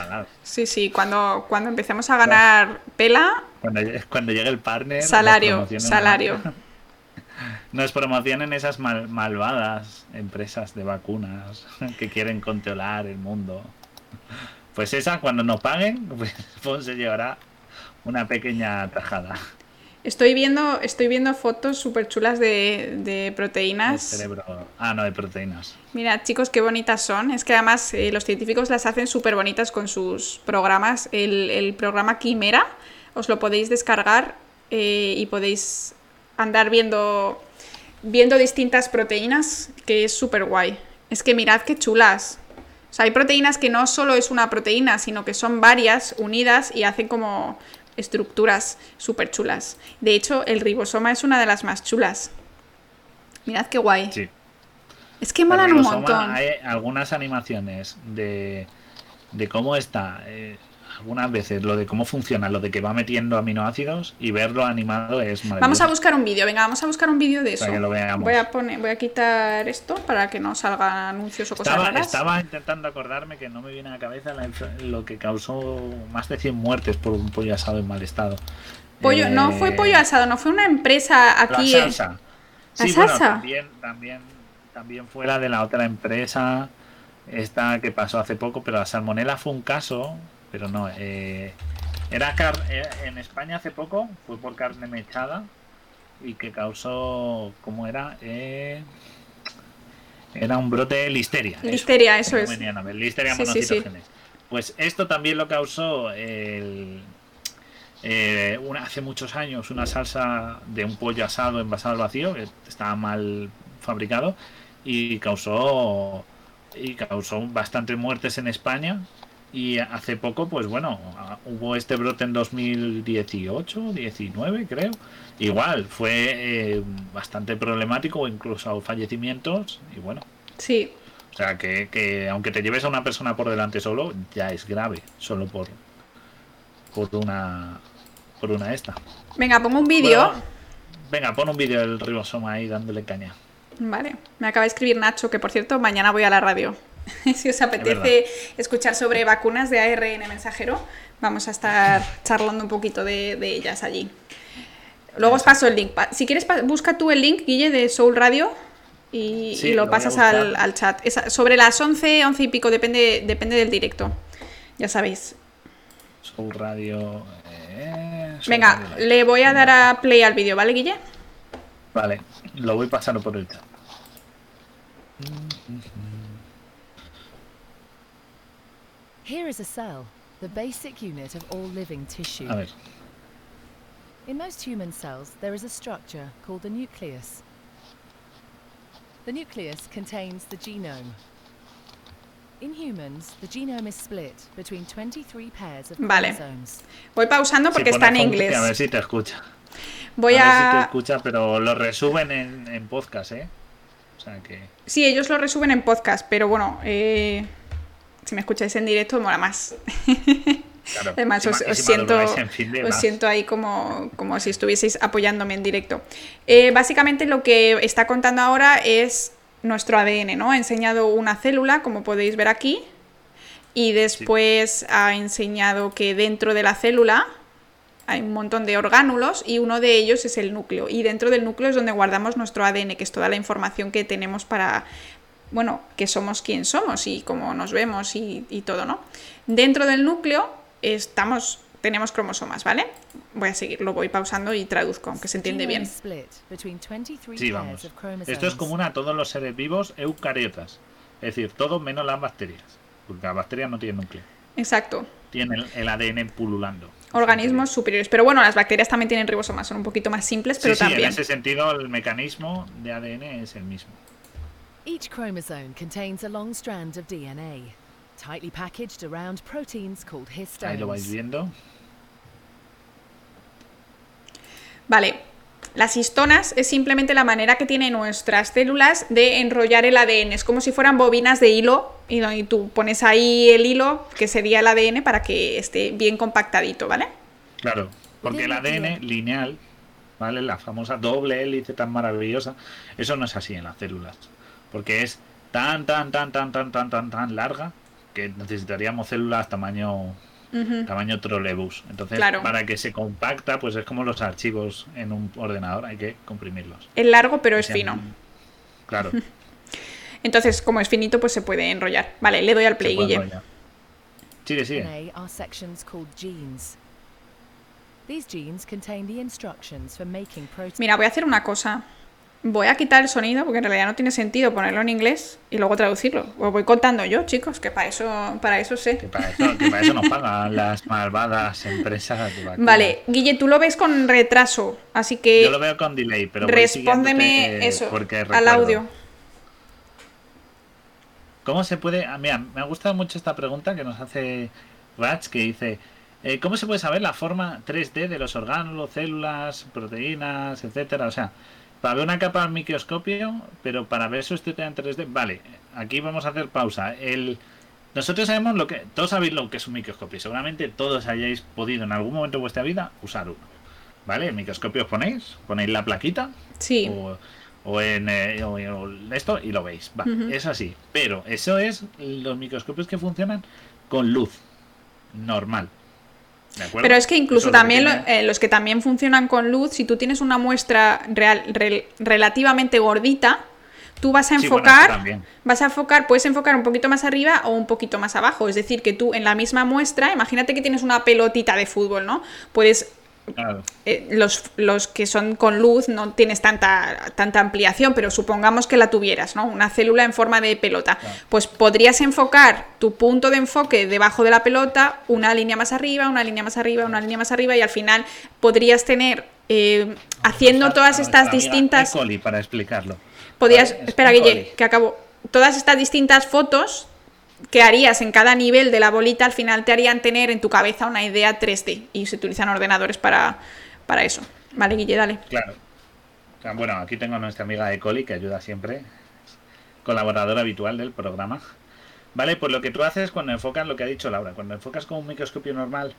Sí, sí, cuando, cuando empecemos a ganar pela, Cuando, llegue- cuando llegue el partner. salario, salario. Nos promocionen esas mal- malvadas empresas de vacunas que quieren controlar el mundo. Pues esa, cuando nos paguen, pues Font se llevará una pequeña tajada. Estoy viendo, estoy viendo fotos súper chulas de, de El proteínas. cerebro. Ah, no, de proteínas. Mirad, chicos, qué bonitas son. Es que además eh, los científicos las hacen súper bonitas con sus programas. El, el programa Quimera os lo podéis descargar eh, y podéis andar viendo, viendo distintas proteínas, que es súper guay. Es que mirad qué chulas. O sea, hay proteínas que no solo es una proteína, sino que son varias unidas y hacen como estructuras súper chulas. De hecho, el ribosoma es una de las más chulas. Mirad qué guay. Sí. Es que molan un montón. Hay algunas animaciones de, de cómo está. eh, algunas veces lo de cómo funciona, lo de que va metiendo aminoácidos y verlo animado es maravilloso. Vamos a buscar un vídeo, venga, vamos a buscar un vídeo de eso. Para que lo veamos. Voy a poner, voy a quitar esto para que no salgan anuncios o cosas Estaba, raras. estaba intentando acordarme que no me viene a la cabeza la lo que causó más de 100 muertes por un pollo asado en mal estado. Pollo, no fue Eh, pollo asado, no fue una empresa aquí. La en- salsa. ¿La Sí, bueno, también, también, también fue la de la otra empresa, esta que pasó hace poco, pero la salmonela fue un caso, pero no. eh, era car- eh, en España hace poco, fue por carne mechada y que causó, ¿cómo era? Eh, era un brote de listeria. Listeria, eso es. Listeria Sí, sí, sí. Pues esto también lo causó el, eh, una- hace muchos años una salsa de un pollo asado envasado al vacío que estaba mal fabricado y causó y causó bastantes muertes en España y hace poco pues bueno hubo este brote en 2018 19 creo igual fue eh, bastante problemático incluso fallecimientos y bueno Sí. o sea, que, que aunque te lleves a una persona por delante solo, ya es grave, solo por por una por una esta. Venga, pongo un vídeo. Bueno, venga, pon un vídeo del ribosoma ahí dándole caña. Vale, me acaba de escribir Nacho, que por cierto, mañana voy a la radio. si os apetece escuchar sobre vacunas de ARN mensajero, vamos a estar charlando un poquito de, de ellas allí. Luego os paso el link. Si quieres, busca tú el link, Guille, de Soul Radio y, Sí, y lo pasas al, al chat. Sobre las 11, 11 y pico, depende, depende del directo. Ya sabéis. Soul Radio. eh, Soul Venga, Radio le voy a dar a play al vídeo, ¿vale, Guille? Vale, lo voy pasando por el chat. Here is a cell, the basic unit of all living tissue. A In most human cells, there is a structure called the nucleus. The nucleus contains the genome. In humans, the genome is split between 23 pairs of Vale. chromosomes. Voy pausando porque Sí, está en inglés. A ver si te escucha. Voy a ver si te escucha, pero lo resumen en, en podcast, ¿eh? O sea que. Sí, ellos lo resuben en podcast, pero bueno, eh, si me escucháis en directo, mola más. Claro, Además, os, siento, os siento ahí como, como si estuvieseis apoyándome en directo. Eh, básicamente lo que está contando ahora es nuestro ADN, ¿no? Ha enseñado una célula, como podéis ver aquí, y después ha enseñado que dentro de la célula hay un montón de orgánulos y uno de ellos es el núcleo. Y dentro del núcleo es donde guardamos nuestro ADN, que es toda la información que tenemos para, bueno, que somos quien somos y cómo nos vemos y, y todo, ¿no? Dentro del núcleo estamos, tenemos cromosomas, ¿vale? Voy a seguir, lo voy pausando y traduzco, aunque se entiende bien. is split between 23 Sí, vamos. Esto es común a todos los seres vivos eucariotas. Es decir, todo menos las bacterias. Porque las bacterias no tienen núcleo. Exacto. Tienen el, el ADN pululando. Organismos superiores. Pero bueno, las bacterias también tienen ribosomas, son un poquito más simples, pero sí, sí, en también. ese sentido el mecanismo de ADN es el mismo. Each chromosome contains a long strand of DNA, tightly packaged around proteins called Ahí lo vais histones. viendo. Vale. Las histonas es simplemente la manera que tienen nuestras células de enrollar el ADN. Es como si fueran bobinas de hilo y y tú pones ahí el hilo, que sería el ADN, para que esté bien compactadito, ¿vale? Claro, porque el ADN lineal, ¿vale? La famosa doble hélice tan maravillosa, eso no es así en las células. Porque es tan, tan, tan, tan, tan, tan, tan, tan larga que necesitaríamos células tamaño Ujú. tamaño trolebús. Entonces, Claro. para que se compacta, pues es como los archivos en un ordenador, hay que comprimirlos. Es largo, pero es Que fino. Claro. Entonces, como es finito, pues se puede enrollar. Vale, le doy al se play, puede Guille. enrollar. Sigue, sigue. DNA are sections called genes. These genes contain the instructions for making proteins. Mira, voy a hacer una cosa. Voy a quitar el sonido porque en realidad no tiene sentido ponerlo en inglés y luego traducirlo. Os voy contando yo, chicos, que para eso, para eso sé. Que para eso, que para eso nos pagan las malvadas empresas. Vale, Guille, tú lo ves con retraso, así que Yo lo veo con delay, pero respóndeme eh, eso porque al audio. ¿Cómo se puede.? ah, Mira, me ha gustado mucho esta pregunta que nos hace Rats, que dice: eh, ¿Cómo se puede saber la forma 3D de los orgánulos, células, proteínas, etcétera? O sea, para ver una capa al microscopio, pero para ver su estructura en 3D. Vale, aquí vamos a hacer pausa. El, nosotros sabemos lo que. Todos sabéis lo que es un microscopio. Seguramente todos hayáis podido en algún momento de vuestra vida usar uno. ¿Vale? El microscopio os ponéis, ponéis la plaquita. Sí. O, o en, eh, o esto y lo veis. Va, Ujú. es así. Pero eso es los microscopios que funcionan con luz normal. Pero es que incluso es también lo- eh, los que también funcionan con luz, si tú tienes una muestra real, rel- relativamente gordita, tú vas a Sí, bueno, enfocar, vas a enfocar, puedes enfocar un poquito más arriba o un poquito más abajo. Es decir, que tú en la misma muestra, imagínate que tienes una pelotita de fútbol, ¿no? Puedes Claro. eh, los, los que son con luz no tienes tanta, tanta ampliación, pero supongamos que la tuvieras, ¿no? Una célula en forma de pelota. Claro. Pues podrías enfocar tu punto de enfoque debajo de la pelota, una línea más arriba, una línea más arriba, una línea más arriba, y al final podrías tener, eh, haciendo Usar todas estas distintas... E. coli para explicarlo. Podrías, Vale, espera. Guille, que acabo. Todas estas distintas fotos que harías en cada nivel de la bolita al final te harían tener en tu cabeza una idea 3D y se utilizan ordenadores para, para eso. Vale, Guille, dale. Claro. Bueno, aquí tengo a nuestra amiga Ecoli que ayuda siempre, colaboradora habitual del programa. Vale, pues lo que tú haces cuando enfocas lo que ha dicho Laura, cuando enfocas con un microscopio normal,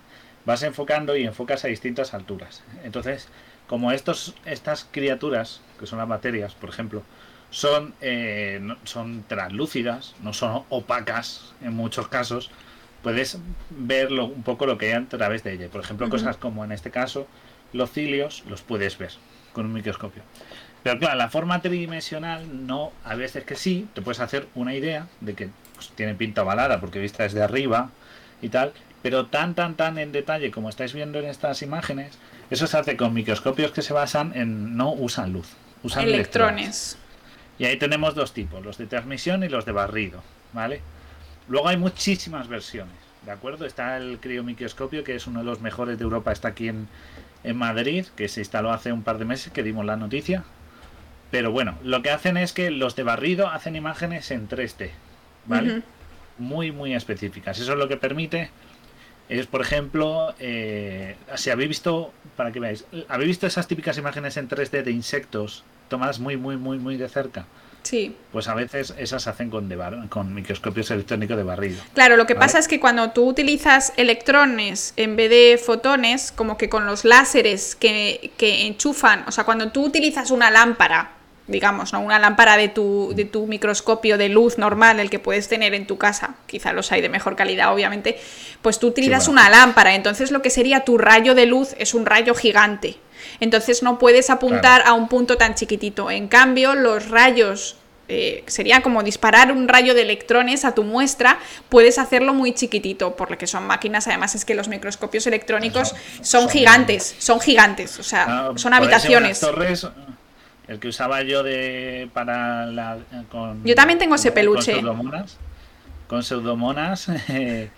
vas enfocando y enfocas a distintas alturas. Entonces, como estos, estas criaturas, que son las bacterias, por ejemplo, son, eh, no- son translúcidas, no son opacas en muchos casos, puedes ver lo- un poco lo que hay a través de ella. Por ejemplo, cosas como en este caso, los cilios los puedes ver con un microscopio. Pero claro, la forma tridimensional no, a veces que sí, te puedes hacer una idea de que pues, tiene pinta ovalada porque vista desde arriba y tal, pero tan, tan, tan en detalle como estáis viendo en estas imágenes, eso se hace con microscopios que se basan en no usan luz, usan electrones. Electrones. Y ahí tenemos dos tipos, los de transmisión y los de barrido, ¿vale? Luego hay muchísimas versiones, ¿de acuerdo? Está el criomicroscopio, que es uno de los mejores de Europa, está aquí en, en Madrid, que se instaló hace un par de meses, que dimos la noticia. Pero bueno, lo que hacen es que los de barrido hacen imágenes en 3D, ¿vale? Muy, muy específicas. Eso es lo que permite, es por ejemplo, eh, si habéis visto, para que veáis, ¿habéis visto esas típicas imágenes en 3D de insectos tomadas muy, muy, muy, muy de cerca? Sí. Pues a veces esas se hacen con, de bar- con microscopios electrónicos de barrido. Claro, lo que Vale. pasa es que cuando tú utilizas electrones en vez de fotones, como que con los láseres que, que enchufan, o sea, cuando tú utilizas una lámpara, digamos, ¿no? Una lámpara de tu, de tu microscopio de luz normal, el que puedes tener en tu casa, quizá los hay de mejor calidad, obviamente, pues tú utilizas bueno. una lámpara, entonces lo que sería tu rayo de luz es un rayo gigante. Entonces no puedes apuntar a un punto tan chiquitito. En cambio, los rayos eh, sería como disparar un rayo de electrones a tu muestra, puedes hacerlo muy chiquitito, por lo que son máquinas, además es que los microscopios electrónicos Son- son, son- gigantes, son gigantes, o sea, Ah, son habitaciones. torres, el que usaba yo de para la con Yo también tengo ese con peluche. pseudomonas, con pseudomonas eh,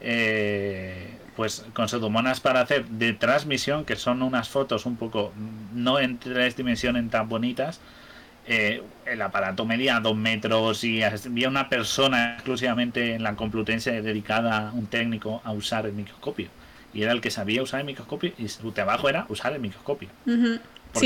eh, pues con pseudomonas para hacer de transmisión que son unas fotos un poco no en tres dimensiones tan bonitas eh, el aparato medía dos metros y había una persona exclusivamente en la Complutense dedicada, un técnico, a usar el microscopio. Y era el que sabía usar el microscopio y su trabajo era usar el microscopio. Porque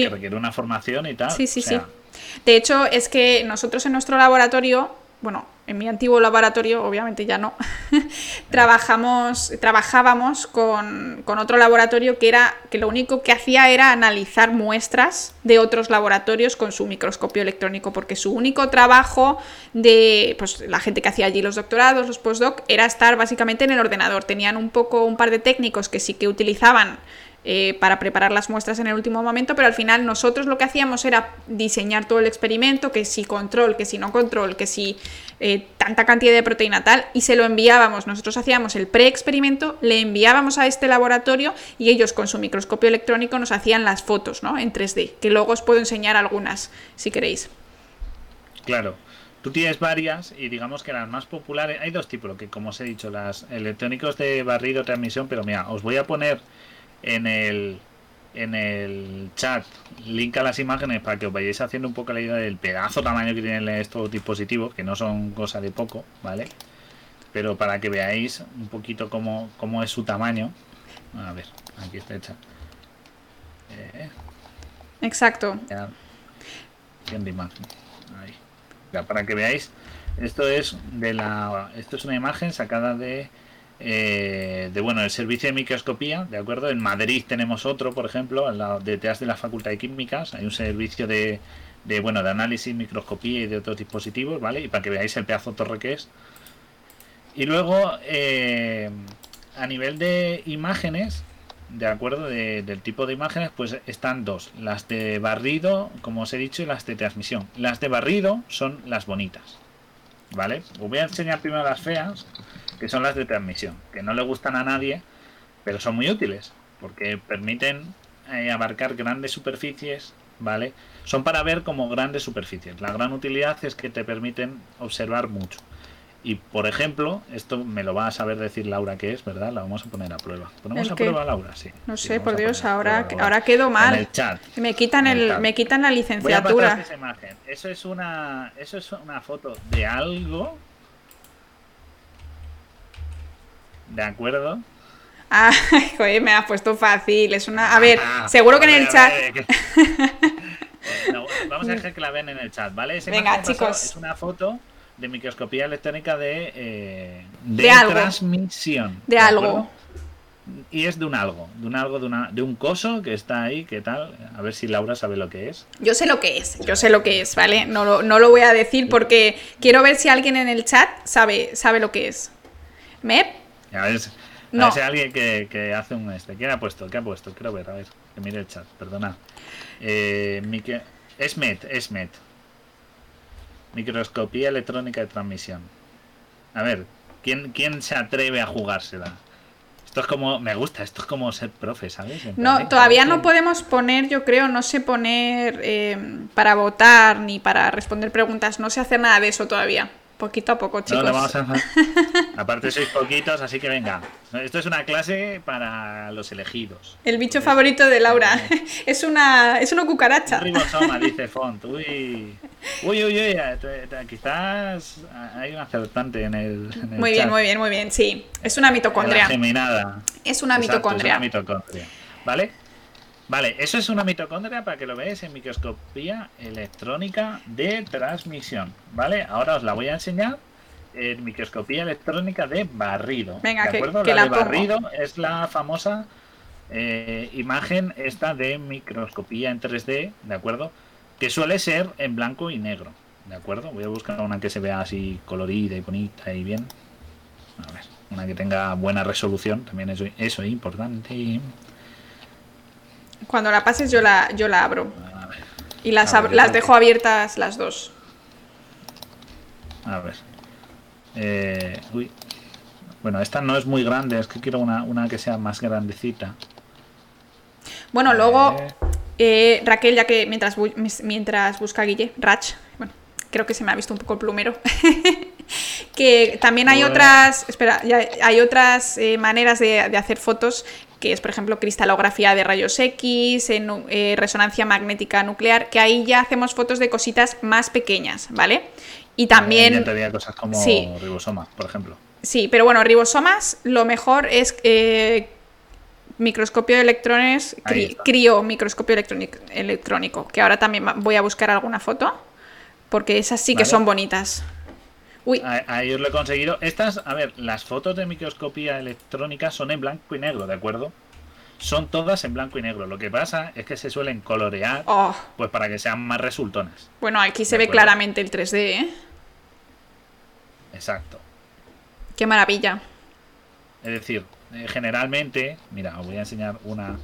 Sí. requiere una formación y tal. Sí, sí, o sea, sí. De hecho, es que nosotros en nuestro laboratorio, bueno, en mi antiguo laboratorio, obviamente ya no, trabajamos, trabajábamos con, con otro laboratorio que era que lo único que hacía era analizar muestras de otros laboratorios con su microscopio electrónico, porque su único trabajo de pues, la gente que hacía allí los doctorados, los postdoc, era estar básicamente en el ordenador. Tenían un poco un par de técnicos que sí que utilizaban eh, para preparar las muestras en el último momento, pero al final nosotros lo que hacíamos era diseñar todo el experimento, que si control, que si no control, que si eh, tanta cantidad de proteína tal, y se lo enviábamos. Nosotros hacíamos el pre-experimento, le enviábamos a este laboratorio y ellos con su microscopio electrónico nos hacían las fotos ¿no? en 3D, que luego os puedo enseñar algunas si queréis. Claro. Tú tienes varias y digamos que las más populares, hay dos tipos, que como os he dicho, las electrónicos de barrido transmisión, pero mira, os voy a poner en el en el chat link a las imágenes para que os vayáis haciendo un poco la idea del pedazo tamaño que tienen estos dispositivos, que no son cosa de poco, ¿vale? Pero para que veáis un poquito cómo, cómo es su tamaño. A ver, aquí está hecha. Eh, Exacto. ya. Viendo imagen. Ahí. para que veáis. Esto es de la, esto es una imagen sacada de, eh, de bueno, el servicio de microscopía, de acuerdo. En Madrid tenemos otro, por ejemplo, en la, detrás de la Facultad de Químicas hay un servicio de, de bueno, de análisis, microscopía y de otros dispositivos, ¿vale? Y para que veáis el pedazo de torre que es. Y luego, eh, a nivel de imágenes, de acuerdo, de- del tipo de imágenes, pues están dos. Las de barrido, como os he dicho, y las de transmisión. Las de barrido son las bonitas. ¿Vale? Os voy a enseñar primero las feas, que son las de transmisión, que no le gustan a nadie, pero son muy útiles, porque permiten eh, abarcar grandes superficies, ¿vale? Son para ver como grandes superficies. La gran utilidad es que te permiten observar mucho. Y por ejemplo, esto me lo va a saber decir Laura que es, ¿verdad? La vamos a poner a prueba. ¿Ponemos ¿El a prueba a Laura? Sí. No sé, por Dios, ahora, ahora quedo En mal. el chat. Me quitan, el me quitan la Voy a pasar licenciatura. esa imagen. Eso es una, eso es una foto de algo. ¿De acuerdo? Ah, joder, me has puesto fácil. Es una. A ver, Ah, seguro que en el chat. a ver, que- no, vamos a dejar que la vean en el chat, ¿vale? Esa Venga, pasó chicos. Es una foto de microscopía electrónica de, eh, de, De algo. transmisión. De algo. Y es de un algo, de un algo, de, una, de un coso que está ahí, ¿qué tal? A ver si Laura sabe lo que es. Yo sé lo que es, yo sé lo que es, ¿vale? No lo, no lo voy a decir porque quiero ver si alguien en el chat sabe, sabe lo que es. ¿Mep? A ver, si- a No. ver si hay alguien que, que hace un este. ¿Quién ha puesto? ¿Qué ha puesto? Quiero ver, a ver, que mire el chat, perdona. Eh, Esmet, Esmet. Microscopía electrónica de transmisión. A ver, ¿quién, quién se atreve a jugársela? Esto es como, me gusta, esto es como ser profe, ¿sabes? No, venga, todavía no podemos poner, yo creo, no sé poner eh, para votar ni para responder preguntas, no sé hacer nada de eso todavía. Poquito a poco, chicos. no vamos a Aparte sois poquitos, así que venga. Esto es una clase para los elegidos. El bicho favorito de Laura es una es una cucaracha. Un ribosoma, dice Font. Uy, uy, uy, uy. eh, Quizás hay un acertante en el. en el Muy bien, chat. muy bien, muy bien. Sí, es una mitocondria. Es una mitocondria. es una mitocondria. ¿Vale? Vale, eso es una mitocondria para que lo veáis en microscopía electrónica de transmisión. ¿Vale? Ahora os la voy a enseñar en microscopía electrónica de barrido. Venga, ¿de que- acuerdo? que la, la de pongo. barrido es la famosa eh, imagen esta de microscopía en 3D, ¿de acuerdo? Que suele ser en blanco y negro, ¿de acuerdo? Voy a buscar una que se vea así colorida y bonita y bien. A ver, una que tenga buena resolución, también eso, eso es importante. Cuando la pases yo la yo la abro A ver, y las A ab- ver, las dejo abiertas las dos. a ver. Eh, uy. Bueno, esta no es muy grande, es que quiero una, una que sea más grandecita. Bueno, luego Eh, Raquel, ya que mientras, bu- mientras busca Guille, Rach, bueno, creo que se me ha visto un poco el plumero. que también hay otras, espera, ya hay otras eh, maneras de, de hacer fotos, que es por ejemplo cristalografía de rayos X, en, eh, resonancia magnética nuclear, que ahí ya hacemos fotos de cositas más pequeñas, ¿vale? Y también... entraría cosas como sí. ribosomas, por ejemplo. Sí, pero bueno, ribosomas lo mejor es eh, microscopio de electrones, cri- crío microscopio electrónico, electrónico, que ahora también voy a buscar alguna foto, porque esas sí que son bonitas. Uy, A- Ahí os lo he conseguido. Estas, a ver, las fotos de microscopía electrónica son en blanco y negro, ¿de acuerdo? Son todas en blanco y negro. Lo que pasa es que se suelen colorear, oh, pues para que sean más resultonas. bueno, aquí se ve acuerdo. claramente el 3D, ¿eh? Exacto. Qué maravilla. Es decir, eh, generalmente, mira, os voy a enseñar una,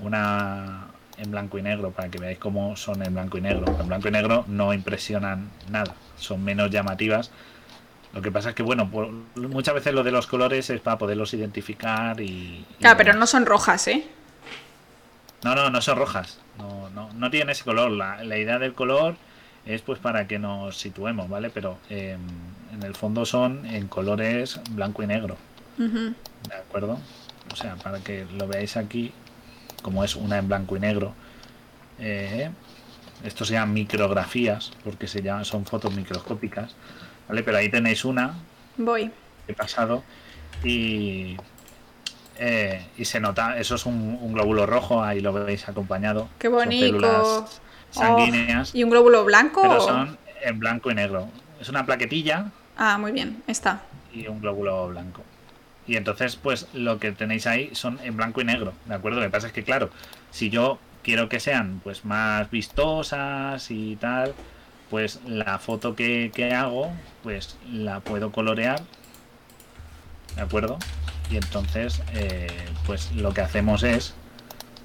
una en blanco y negro para que veáis cómo son en blanco y negro. En blanco y negro no impresionan nada, son menos llamativas. Lo que pasa es que, bueno, por- muchas veces lo de los colores es para poderlos identificar y... y Claro, pero no son rojas, ¿eh? No, no, no son rojas. No, no, no tienen ese color. La, la idea del color es pues para que nos situemos, ¿vale? Pero eh, en el fondo son en colores blanco y negro. ¿De acuerdo? O sea, para que lo veáis aquí, como es una en blanco y negro. Eh, esto se llaman micrografías, porque se llaman, son fotos microscópicas. ¿Vale? Pero ahí tenéis una Voy. he pasado y eh, y se nota eso es un, un glóbulo rojo ahí lo veis acompañado Qué bonito. células sanguíneas Oh, ¿Y un glóbulo blanco? pero son en blanco y negro. Es una plaquetilla Ah, muy bien, está. y un glóbulo blanco. Y entonces, pues lo que tenéis ahí son en blanco y negro, ¿de acuerdo? Lo que pasa es que, claro, si yo quiero que sean pues más vistosas y tal, pues la foto que, que hago, pues la puedo colorear, ¿de acuerdo? Y entonces, eh, pues lo que hacemos es,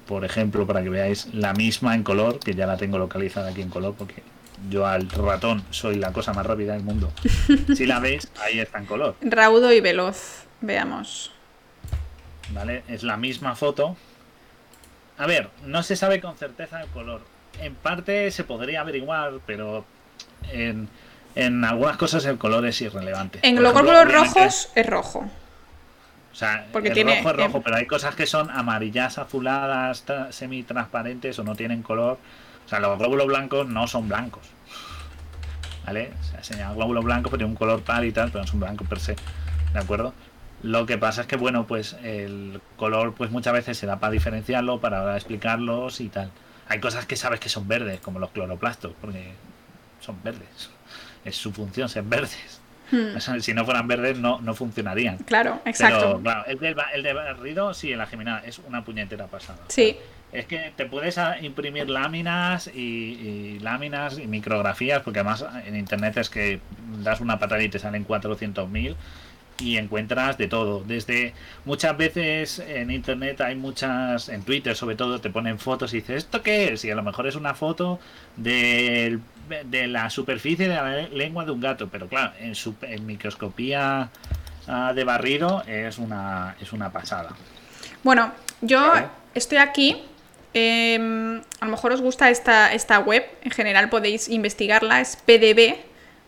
por ejemplo, para que veáis la misma en color, que ya la tengo localizada aquí en color, porque yo al ratón soy la cosa más rápida del mundo. Si la veis, ahí está en color. Raudo y veloz. Veamos. ¿Vale? Es la misma foto. A ver, no se sabe con certeza el color. En parte se podría averiguar, pero en, en algunas cosas el color es irrelevante. En los glóbulos rojos es rojo. O sea, porque el tiene- rojo es rojo, pero hay cosas que son amarillas, azuladas, tra- semi-transparentes o no tienen color. O sea, los glóbulos blancos no son blancos. ¿Vale? O sea, se llaman glóbulos blancos, pero tienen un color tal y tal, pero no son blancos per se. ¿De acuerdo? Lo que pasa es que, bueno, pues el color, pues muchas veces se da para diferenciarlo, para explicarlos y tal. Hay cosas que sabes que son verdes, como los cloroplastos, porque son verdes. Es su función ser verdes. Hmm, si no fueran verdes, no, no funcionarían. Claro, exacto. Pero, claro, el de, el de barrido, sí, en la geminada, es una puñetera pasada. Sí, Es que te puedes a- imprimir láminas y, y láminas y micrografías, porque además en internet es que das una patada y te salen 400.000 y encuentras de todo. Desde muchas veces en internet hay muchas, en Twitter sobre todo, te ponen fotos y dices, ¿esto qué es? Y a lo mejor es una foto del- de la superficie de la le- lengua de un gato, pero claro, en, su, en microscopía ah, de barrido es una, es una pasada. Bueno, yo estoy aquí. em, a lo mejor os gusta esta, esta web. En general podéis investigarla. Es PDB,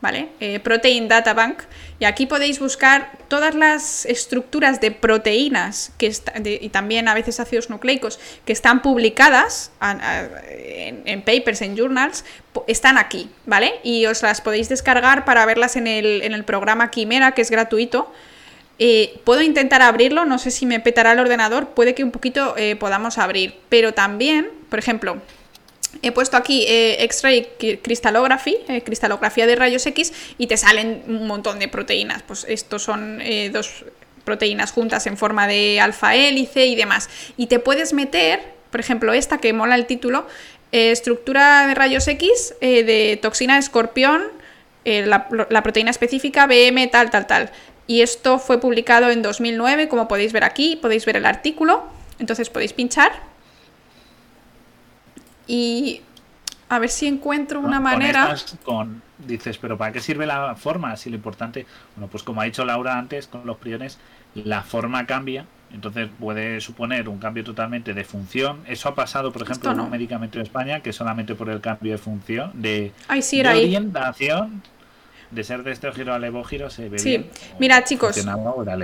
¿vale? Eh, Protein Data Bank. Y aquí podéis buscar todas las estructuras de proteínas y también a veces ácidos nucleicos que están publicadas en, papers, en journals, están aquí, ¿vale? Y os las podéis descargar para verlas en el, en el programa Quimera, que es gratuito. Eh, puedo intentar abrirlo, no sé si me petará el ordenador, puede que un poquito eh, podamos abrir, pero también, por ejemplo, he puesto aquí eh, X-ray eh, cristalografía de rayos X, y te salen un montón de proteínas. Pues estos son eh, dos proteínas juntas en forma de alfa hélice y demás. Y te puedes meter, por ejemplo, esta que mola el título, eh, estructura de rayos X de toxina escorpión, la, la proteína específica BM tal, tal, tal. Y esto fue publicado en 2009, como podéis ver aquí, podéis ver el artículo. Entonces podéis pinchar. Y a ver si encuentro una Con manera. estas, con, dices, pero ¿para qué sirve la forma? Si lo importante, bueno, pues como ha dicho Laura antes con los priones, la forma cambia, entonces puede suponer un cambio totalmente de función. Eso ha pasado, por ejemplo, en un medicamento en España que solamente por el cambio de función, de, Ay, sí, de orientación, de ser de este giro a levógiro, se ve Sí. bien. Mira, chicos,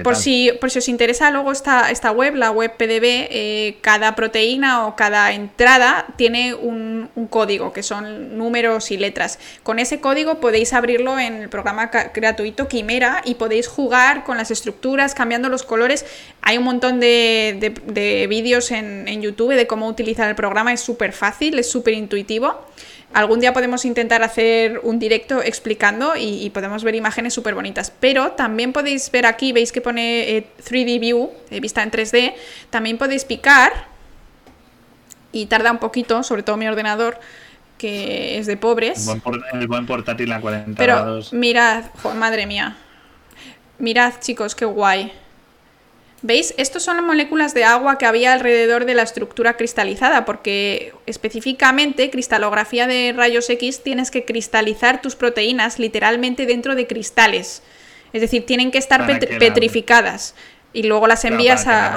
Por si, por si os interesa luego esta, esta web, la web PDB, eh, cada proteína o cada entrada tiene un, un código, que son números y letras. Con ese código podéis abrirlo en el programa gratuito Quimera y podéis jugar con las estructuras, cambiando los colores. Hay un montón de, de- de vídeos en, en YouTube de cómo utilizar el programa, es súper fácil, es súper intuitivo. Algún día podemos intentar hacer un directo explicando y, y podemos ver imágenes súper bonitas. Pero también podéis ver aquí, veis que pone eh, 3D View, eh, vista en 3D. También podéis picar y tarda un poquito, sobre todo mi ordenador, que es de El pobres. buen, por- el buen portátil a 40 Pero grados. mirad, jo, madre mía. Mirad, chicos, qué guay. ¿Veis? Estos son las moléculas de agua que había alrededor de la estructura cristalizada, porque específicamente cristalografía de rayos X tienes que cristalizar tus proteínas literalmente dentro de cristales. Es decir, tienen que estar la- petrificadas y luego las envías a la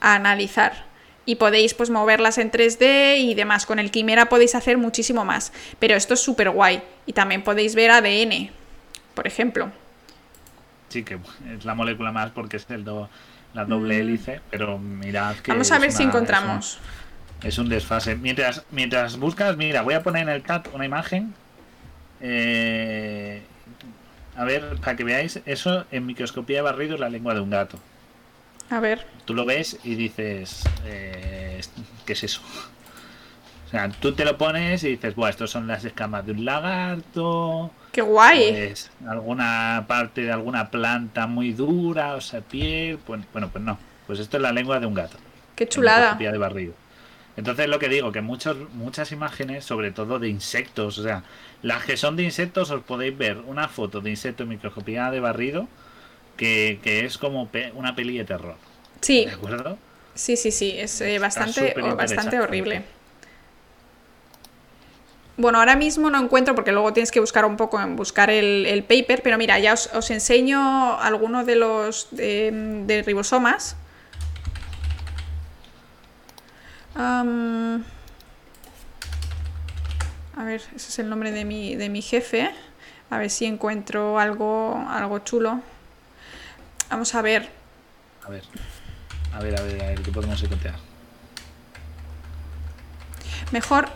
a analizar. Y podéis pues moverlas en 3D y demás. Con el Quimera podéis hacer muchísimo más. Pero esto es súper guay. Y también podéis ver ADN, por ejemplo. Sí, que es la molécula más porque es el do- la doble hélice, pero mirad que. Mm. Vamos a ver si encontramos. Es un, es un desfase. Mientras, mientras buscas, mira, voy a poner en el chat una imagen. eh, a ver, para que veáis, eso en microscopía de barrido es la lengua de un gato. A ver. Tú lo ves y dices, eh, ¿qué es eso? O sea, tú te lo pones y dices, bueno, estos son las escamas de un lagarto. Qué guay. Pues alguna parte de alguna planta muy dura, o sea, piel. Pues, bueno, pues no. Pues esto es la lengua de un gato. Qué chulada. Microscopía de barrido. Entonces lo que digo, que muchos, muchas imágenes, sobre todo de insectos, o sea, las que son de insectos, os podéis ver una foto de insecto en microscopía de barrido que, que es como pe- una peli de terror. Sí, ¿De acuerdo? sí, sí, sí. Es eh, bastante, bastante horrible. Bueno, ahora mismo no encuentro porque luego tienes que buscar un poco en buscar el, el paper, pero mira, ya os, os enseño algunos de los de, de ribosomas. A ver, ese es el nombre de mi, de mi jefe. A ver si encuentro algo, algo chulo. Vamos a ver. A ver. A ver, a ver, a ver, ¿qué podemos encontrar? Mejor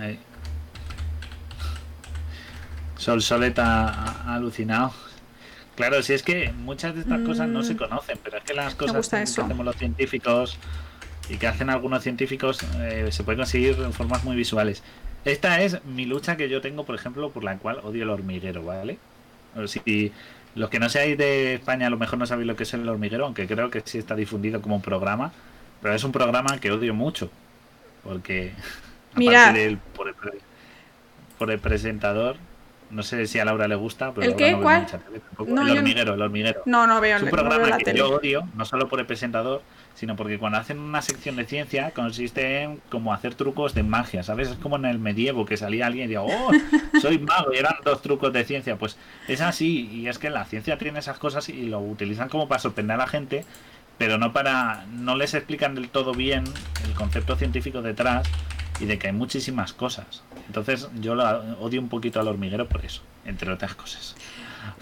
Ahí. Sol Soleta ha, ha alucinado. Claro, si es que muchas de estas cosas no se conocen, pero es que las cosas Mm. que hacemos los científicos y que hacen algunos científicos eh, se puede conseguir en formas muy visuales. Esta es mi lucha que yo tengo, por ejemplo, por la cual odio el hormiguero, ¿vale? O si los que no seáis de España a lo mejor no sabéis lo que es el hormiguero, aunque creo que sí está difundido como un programa, pero es un programa que odio mucho, porque Aparte del por el, por el presentador, no sé si a Laura le gusta, pero ¿El qué? no ¿Cuál? No, el yo hormiguero, el hormiguero. No, no veo, Es un no veo programa la que tele. yo odio, no solo por el presentador, sino porque cuando hacen una sección de ciencia consiste en como hacer trucos de magia, ¿sabes? Es como en el medievo que salía alguien y decía, oh, soy mago, y eran dos trucos de ciencia. Pues es así, y es que la ciencia tiene esas cosas y lo utilizan como para sorprender a la gente, pero no para, no les explican del todo bien el concepto científico detrás y de que hay muchísimas cosas. Entonces yo lo odio un poquito al hormiguero por eso, entre otras cosas.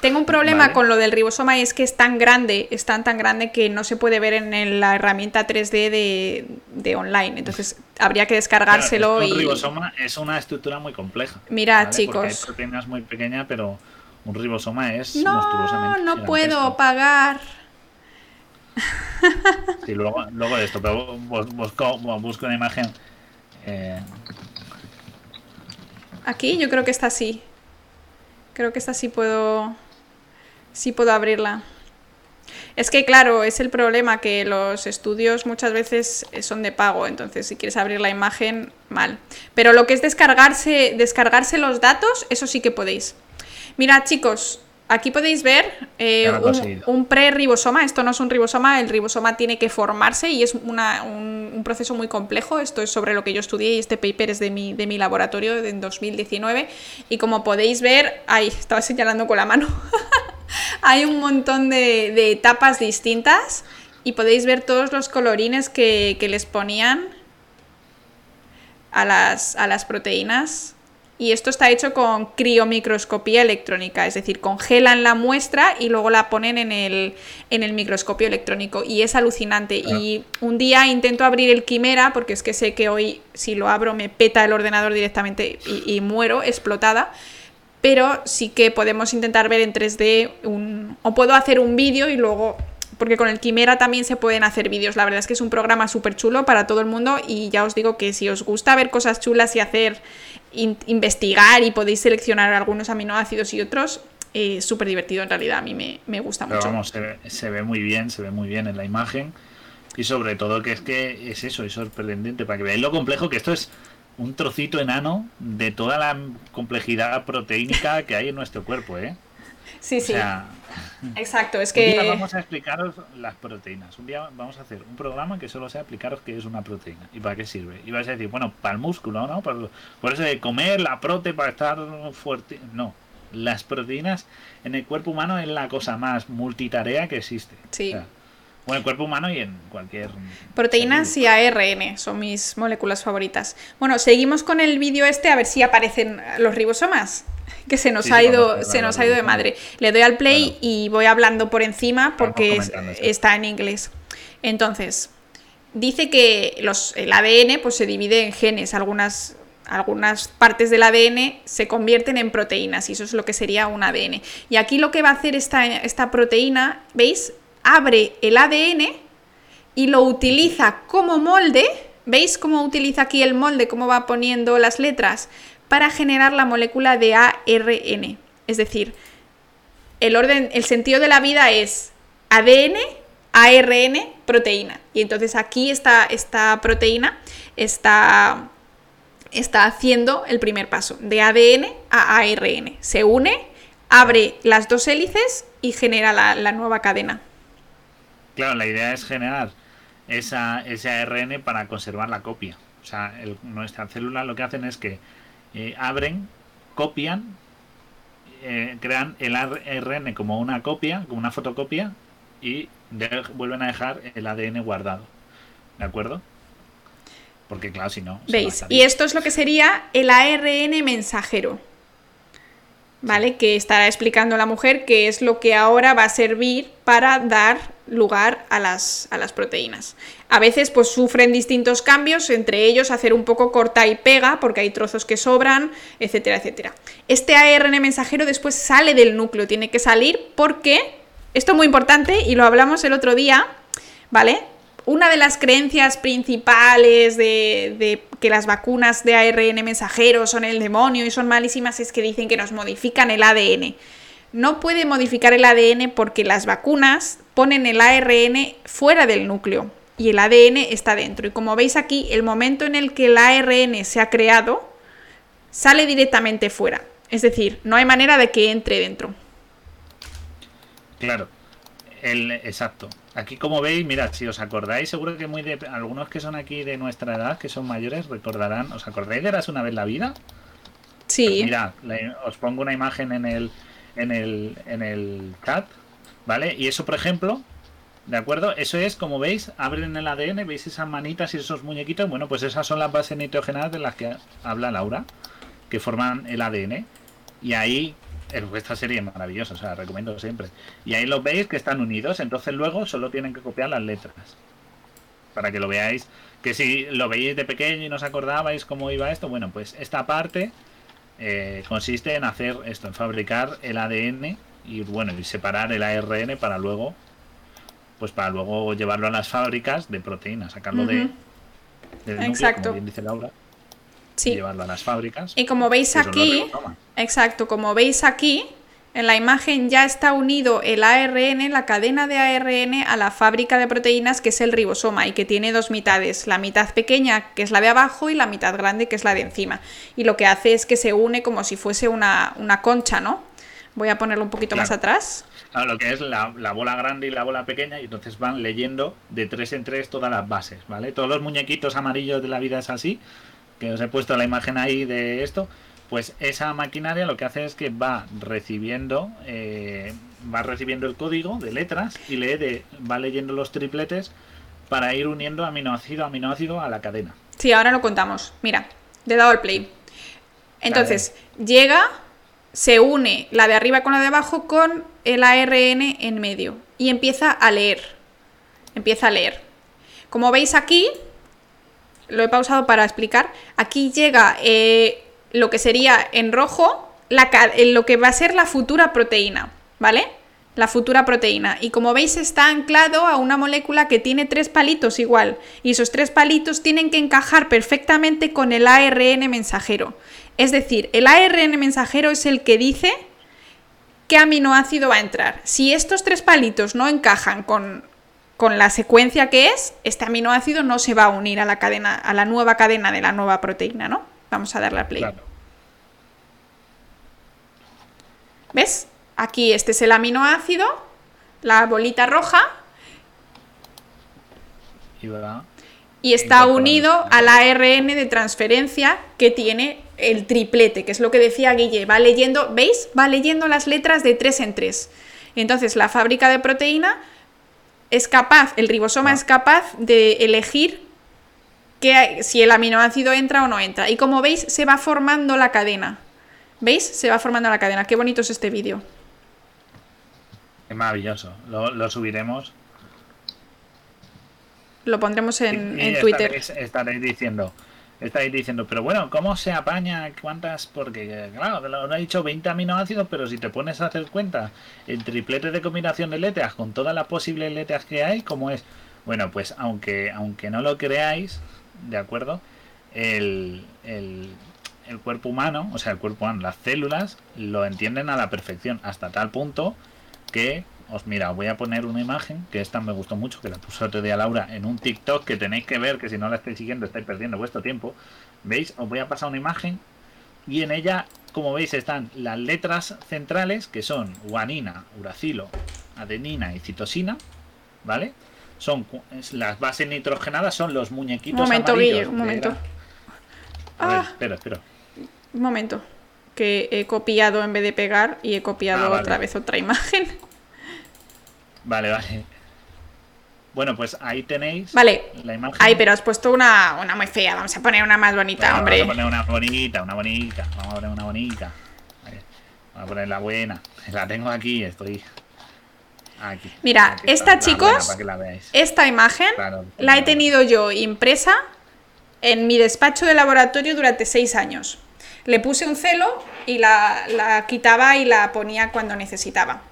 Tengo un problema Vale. con lo del ribosoma y es que es tan grande, es tan tan grande que no se puede ver en la herramienta 3D de, de online. Entonces habría que descargárselo Claro, es que y. un ribosoma es una estructura muy compleja. Mirad, ¿vale? Porque hay chicos. proteínas muy pequeñas, pero un ribosoma es No, monstruosamente no puedo gigantesco. pagar. Sí, luego, luego de esto, pero bus- busco, busco una imagen. Eh, Aquí yo creo que está así. Creo que esta sí puedo. Sí puedo abrirla. Es que claro, es el problema que los estudios muchas veces eh, son de pago, entonces si quieres abrir la imagen, mal. Pero lo que es descargarse, descargarse los datos, eso sí que podéis. Mirad chicos, aquí podéis ver eh, un, pre-ribosoma. Esto no es un ribosoma, el ribosoma tiene que formarse y es una- un, un proceso muy complejo. Esto es sobre lo que yo estudié y este paper es de mi, de mi laboratorio en 2019. Y como podéis ver, ahí estaba señalando con la mano. Hay un montón de, de etapas distintas y podéis ver todos los colorines que, que les ponían a las, a las proteínas. Y esto está hecho con criomicroscopía electrónica, es decir, congelan la muestra y luego la ponen en el, en el microscopio electrónico. Y es alucinante. Y un día intento abrir el Quimera, porque es que sé que hoy si lo abro me peta el ordenador directamente y, y muero explotada. Pero sí que podemos intentar ver en 3D un... O puedo hacer un vídeo y luego porque con el Quimera también se pueden hacer vídeos. La verdad es que es un programa súper chulo para todo el mundo y ya os digo que si os gusta ver cosas chulas y hacer, in- investigar y podéis seleccionar algunos aminoácidos y otros, eh, súper divertido en realidad. A mí me, me gusta pero mucho. vamos, se ve, se ve muy bien, se ve muy bien en la imagen. Y sobre todo que es que es eso, es sorprendente, para que veáis lo complejo que esto es un trocito enano de toda la complejidad proteínica que hay en nuestro cuerpo, ¿eh? Sí, O sí, sea, exacto. Es Un día que... vamos a explicaros las proteínas. Un día vamos a hacer un programa que solo sea explicaros qué es una proteína y para qué sirve. Y vais a decir, bueno, para el músculo, ¿no? Por, por eso de comer la prote para estar fuerte. No. Las proteínas en el cuerpo humano es la cosa más multitarea que existe. Sí. O sea, en el cuerpo humano y en cualquier. Proteínas y ARN son mis moléculas favoritas. Bueno, seguimos con el vídeo este a ver si aparecen los ribosomas. Que se nos Sí, ha ido, ver se nos ha ido de madre. Le doy al play Bueno. y voy hablando por encima porque es- está en inglés. Entonces, dice que los, el ADN pues, se divide en genes. Algunas, algunas partes del ADN se convierten en proteínas y eso es lo que sería un ADN. Y aquí lo que va a hacer esta, esta proteína, ¿veis? Abre el ADN y lo utiliza como molde. ¿Veis cómo utiliza aquí el molde, cómo va poniendo las letras? Para generar la molécula de ARN. Es decir, el orden, el sentido de la vida es ADN, ARN, proteína. Y entonces aquí esta, esta proteína está, está haciendo el primer paso, de ADN a ARN. Se une, abre las dos hélices y genera la, nueva cadena. Claro, la idea es generar esa, ese ARN para conservar la copia. O sea, nuestras células lo que hacen es que eh, abren, copian, eh, crean el ARN como una copia, como una fotocopia, y vuelven a dejar el ADN guardado. ¿De acuerdo? Porque claro, si no... ¿Veis? Y esto es lo que sería el ARN mensajero. ¿Vale? Que estará explicando la mujer que es lo que ahora va a servir para dar lugar a las, a las proteínas. A veces pues sufren distintos cambios, entre ellos hacer un poco corta y pega, porque hay trozos que sobran, etcétera, etcétera. Este ARN mensajero después sale del núcleo, tiene que salir porque esto es muy importante y lo hablamos el otro día, ¿vale? Una de las creencias principales de, que las vacunas de ARN mensajero son el demonio y son malísimas es que dicen que nos modifican el ADN. No puede modificar el ADN porque las vacunas ponen el ARN fuera del núcleo y el ADN está dentro. Y como veis aquí, el momento en el que el ARN se ha creado, sale directamente fuera. Es decir, no hay manera de que entre dentro. Claro, el, exacto. Aquí como veis, mirad, si os acordáis, seguro que muy de, algunos que son aquí de nuestra edad, que son mayores, recordarán, ¿os acordáis de Eras una vez la vida? Sí. Pues mirad, os pongo una imagen en el, en el, en el chat, ¿vale? Y eso, por ejemplo, ¿de acuerdo? Eso es, como veis, abren el ADN, veis esas manitas y esos muñequitos, bueno, pues esas son las bases nitrogenadas de las que habla Laura, que forman el ADN. Y ahí esta serie es maravillosa, o sea, la recomiendo siempre. Y ahí lo veis que están unidos, entonces luego solo tienen que copiar las letras. Para que lo veáis, que si lo veis de pequeño y no os acordabais cómo iba esto, bueno, pues esta parte eh, consiste en hacer esto, en fabricar el ADN y bueno, y separar el ARN para luego, pues para luego llevarlo a las fábricas de proteínas, sacarlo de, Exacto. como bien dice Laura llevarlo a las fábricas. Y como veis aquí, exacto, como veis aquí, en la imagen ya está unido el ARN, la cadena de ARN, a la fábrica de proteínas que es el ribosoma y que tiene dos mitades, la mitad pequeña que es la de abajo y la mitad grande que es la de encima. Y lo que hace es que se une como si fuese una, concha, ¿no? Voy a ponerlo un poquito más atrás. lo que es la, la, bola grande y la bola pequeña y entonces van leyendo de tres en tres todas las bases, ¿vale? Todos los muñequitos amarillos de la vida es así, que os he puesto la imagen ahí de esto, pues esa maquinaria lo que hace es que va recibiendo eh, va recibiendo el código de letras y lee de, va leyendo los tripletes para ir uniendo aminoácido a aminoácido a la cadena. Sí, ahora lo contamos. Mira, le he dado el play. Entonces, llega, se une la de arriba con la de abajo con el ARN en medio y empieza a leer. Empieza a leer. Como veis aquí, lo he pausado para explicar. Aquí llega eh, lo que sería en rojo lo que va a ser la futura proteína, ¿vale? La futura proteína. Y como veis está anclado a una molécula que tiene tres palitos igual. Y esos tres palitos tienen que encajar perfectamente con el ARN mensajero. Es decir, el ARN mensajero es el que dice qué aminoácido va a entrar. Si estos tres palitos no encajan con con la secuencia que es, este aminoácido no se va a unir a la cadena, a la nueva cadena de la nueva proteína, ¿no? Vamos a darle a play. ¿Ves? Aquí este es el aminoácido, la bolita roja. Y, está unido al ARN de transferencia que tiene el triplete, que es lo que decía Guille. Va leyendo, ¿veis? Va leyendo las letras de tres en tres. Entonces la fábrica de proteína es capaz, el ribosoma es capaz de elegir que, si el aminoácido entra o no entra. Y como veis, se va formando la cadena. ¿Veis? Se va formando la cadena. Qué bonito es este vídeo. Es maravilloso. Lo, subiremos. Lo pondremos en, en Twitter. estaréis diciendo, estáis diciendo, pero bueno, ¿cómo se apaña? ¿Cuántas? Porque, claro, lo ha dicho 20 aminoácidos, pero si te pones a hacer cuenta el triplete de combinación de letras con todas las posibles letras que hay, ¿cómo es? Bueno, pues aunque, aunque no lo creáis, ¿de acuerdo? El, el, el cuerpo humano, o sea, el cuerpo humano, las células, lo entienden a la perfección, hasta tal punto que os mira, voy a poner una imagen que esta me gustó mucho, que la puso otro día Laura en un TikTok que tenéis que ver, que si no la estáis siguiendo estáis perdiendo vuestro tiempo. ¿Veis? Os voy a pasar una imagen y en ella, como veis, están las letras centrales que son guanina, uracilo, adenina y citosina, ¿vale? Son las bases nitrogenadas son los muñequitos Un momento, amarillos Guille, un momento. A ver, Ah. espera, espera. Un momento. Que he copiado en vez de pegar y he copiado Ah, vale. otra vez otra imagen. Vale, vale. Bueno, pues ahí tenéis Vale. la imagen. Ay, pero has puesto una, una muy fea. Vamos a poner una más bonita, Bueno, hombre. Vamos a poner una bonita, una bonita. Vamos a poner una bonita. Vale, Vamos a poner la buena. La tengo aquí, estoy. Aquí. Mira, Aquí esta, chicos, buena. Esta imagen Claro, la he tenido yo impresa en mi despacho de laboratorio durante seis años. Le puse un celo y la, la quitaba y la ponía cuando necesitaba.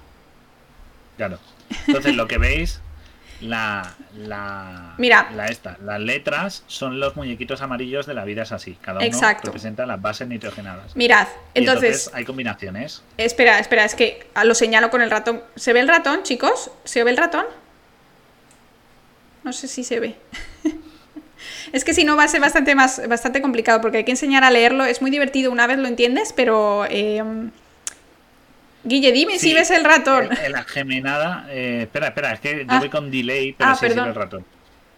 Claro. Entonces lo que veis, la, la, Mira. la esta, las letras son los muñequitos amarillos de la vida es así. Cada uno Exacto. representa las bases nitrogenadas. Mirad, entonces, hay combinaciones. espera, espera, es que lo señalo con el ratón. ¿Se ve el ratón, chicos? ¿Se ve el ratón? No sé si se ve. es que si no va a ser bastante más bastante complicado porque hay que enseñar a leerlo. Es muy divertido una vez lo entiendes, pero eh, Guille, dime si Sí, ves el ratón. En la geminada, eh, espera, espera, es que yo Ah. voy con delay, pero Ah, sí, sí perdón. veo el ratón.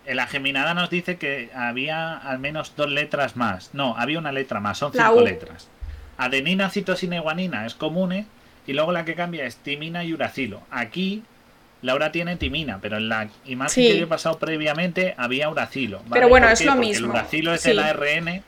En la geminada nos dice que había al menos dos letras más. No, había una letra más, son La cinco U. letras. Adenina, citosina y guanina es común, y luego la que cambia es timina y uracilo. Aquí Laura tiene timina, pero en la imagen Sí. que yo he pasado previamente había uracilo. ¿vale? Pero bueno, ¿Por es lo Porque mismo, El uracilo es sí. del ARN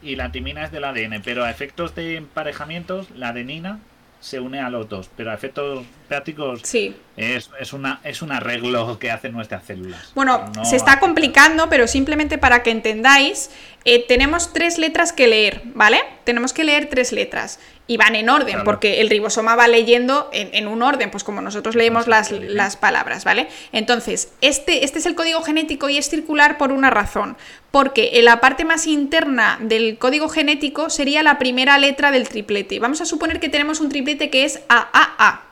y la timina es del ADN, pero a efectos de emparejamientos, la adenina se une a los dos, pero a efectos prácticos Sí. es, es, una, es un arreglo que hacen nuestras células. Bueno, No se está complicando, pero simplemente para que entendáis, eh, tenemos tres letras que leer, ¿vale? Tenemos que leer tres letras y van en orden, Claro. porque el ribosoma va leyendo en, en un orden, pues como nosotros leemos las palabras, ¿vale? Entonces, este, este es el código genético y es circular por una razón, porque en la parte más interna del código genético sería la primera letra del triplete. Vamos a suponer que tenemos un triplete que es AAA,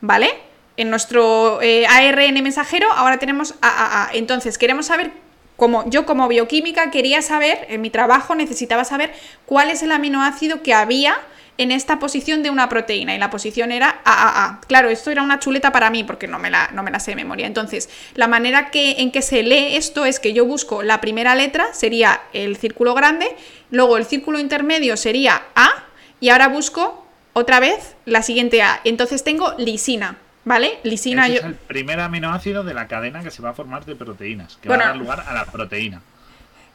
¿vale? En nuestro eh, ARN mensajero ahora tenemos AAA. Entonces, queremos saber, como yo como bioquímica quería saber, en mi trabajo necesitaba saber cuál es el aminoácido que había en esta posición de una proteína y la posición era AAA. Claro, esto era una chuleta para mí porque no me la, no me la sé de memoria. Entonces, la manera que, en que se lee esto es que yo busco la primera letra, sería el círculo grande, luego el círculo intermedio sería A y ahora busco otra vez la siguiente A. Entonces tengo lisina, ¿vale? Lisina Ese yo... es el primer aminoácido de la cadena que se va a formar de proteínas, que Bueno. va a dar lugar a la proteína.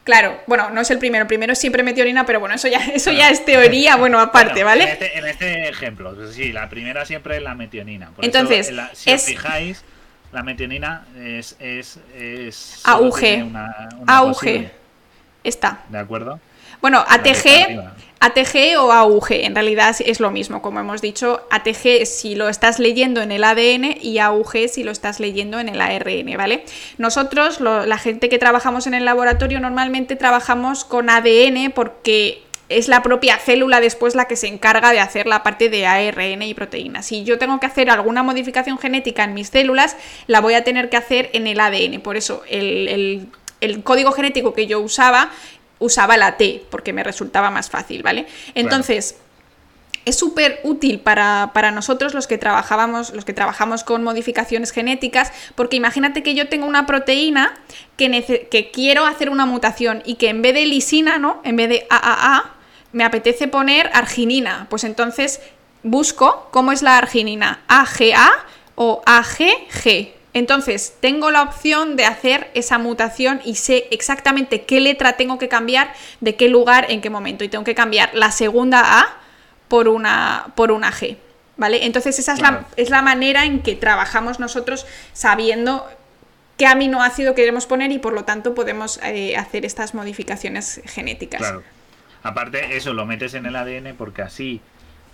Claro, bueno, no es el primero, el primero es siempre metionina, pero bueno, eso ya, eso ya es teoría, bueno, aparte, Bueno, ¿vale? En este, en este ejemplo, pues sí, la primera siempre es la metionina. Por Entonces, eso, la- si es- os fijáis, la metionina es. es, es AUG. Una, una AUG. posible, Está. ¿De acuerdo? Bueno, ATG. ATG o AUG, en realidad es lo mismo, como hemos dicho, ATG si lo estás leyendo en el ADN y AUG si lo estás leyendo en el ARN, ¿vale? Nosotros, la gente que trabajamos en el laboratorio, normalmente trabajamos con ADN porque es la propia célula después la que se encarga de hacer la parte de ARN y proteínas. Si yo tengo que hacer alguna modificación genética en mis células, la voy a tener que hacer en el ADN. Por eso el código genético que yo usaba usaba la T, porque me resultaba más fácil, ¿vale? Entonces, es súper útil para, para nosotros los que trabajábamos, los que trabajamos con modificaciones genéticas, porque imagínate que yo tengo una proteína que, que quiero hacer una mutación y que en vez de lisina, ¿no? En vez de AAA, me apetece poner arginina. Pues entonces busco cómo es la arginina, AGA o AGG. Entonces, tengo la opción de hacer esa mutación y sé exactamente qué letra tengo que cambiar, de qué lugar, en qué momento. Y tengo que cambiar la segunda A por una, por una G. ¿Vale? Entonces, esa es, Claro. la, es la manera en que trabajamos nosotros sabiendo qué aminoácido queremos poner y por lo tanto podemos eh, hacer estas modificaciones genéticas. Claro. Aparte, eso lo metes en el ADN porque así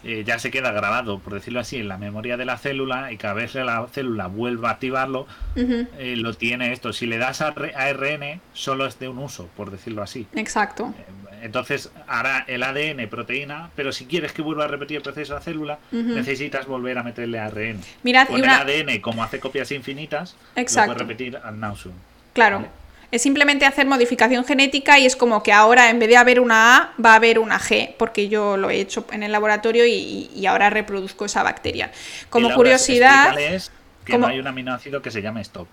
eh, ya se queda grabado, por decirlo así, en la memoria de la célula y cada vez que la célula vuelva a activarlo, eh, lo tiene esto. Si le das a ARN, solo es de un uso, por decirlo así. Exacto. Eh, Entonces hará el ADN proteína, pero si quieres que vuelva a repetir el proceso a la célula, necesitas volver a meterle ARN. Mirad, y Con una- el ADN, como hace copias infinitas, Exacto. lo puedes repetir al nauseum. Claro. Vale. Es simplemente hacer modificación genética y es como que ahora en vez de haber una A, va a haber una G, porque yo lo he hecho en el laboratorio y, y ahora reproduzco esa bacteria. Como curiosidad, explícales que como- no hay un aminoácido que se llame stop.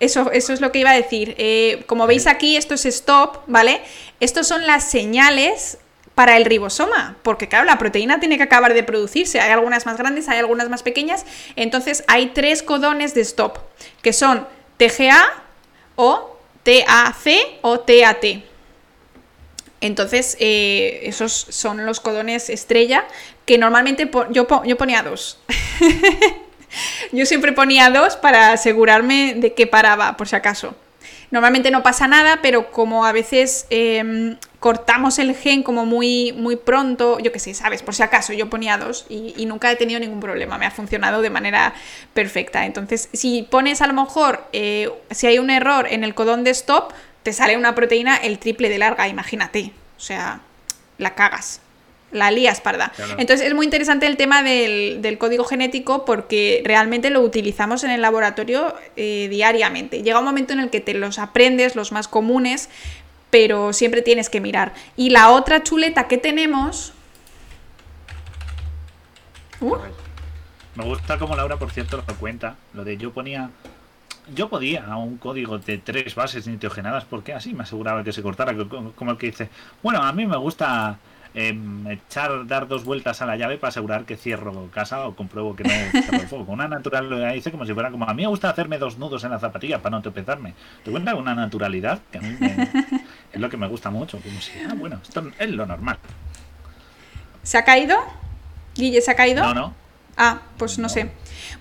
eso, eso es lo que iba a decir. Eh, como veis aquí, esto es stop, ¿vale? Estos son las señales para el ribosoma, porque claro, la proteína tiene que acabar de producirse. Hay algunas más grandes, hay algunas más pequeñas. Entonces hay tres codones de stop, que son TGA o TAC o TAT. Entonces, eh, esos son los codones estrella que normalmente yo, yo ponía dos. yo siempre ponía dos para asegurarme de que paraba, por si acaso. Normalmente no pasa nada, pero como a veces em, cortamos el gen como muy, muy pronto, yo qué sé, ¿sabes? Por si acaso yo ponía dos y, y nunca he tenido ningún problema, me ha funcionado de manera perfecta. Entonces, si pones a lo mejor, eh, si hay un error en el codón de stop, te sale una proteína el triple de larga, imagínate. O sea, la cagas. La lías parda. Claro. Entonces es muy interesante el tema del, del código genético porque realmente lo utilizamos en el laboratorio eh, diariamente. Llega un momento en el que te los aprendes, los más comunes, pero siempre tienes que mirar. Y la otra chuleta que tenemos... Uh, Me gusta como Laura, por cierto, lo cuenta. Lo de yo ponía. Yo podía un código de tres bases nitrogenadas porque así me aseguraba que se cortara. co- co- Como el que dice, bueno, a mí me gusta em, echar, dar dos vueltas a la llave para asegurar que cierro casa o compruebo que no cierro el fuego. Una naturalidad dice como si fuera como a mí me gusta hacerme dos nudos en la zapatilla para no tropezarme. Te cuenta una naturalidad que a mí me- es lo que me gusta mucho. Como si, ah, bueno, esto es lo normal. ¿Se ha caído? Guille, ¿se ha caído? No, no. Ah, pues no sé.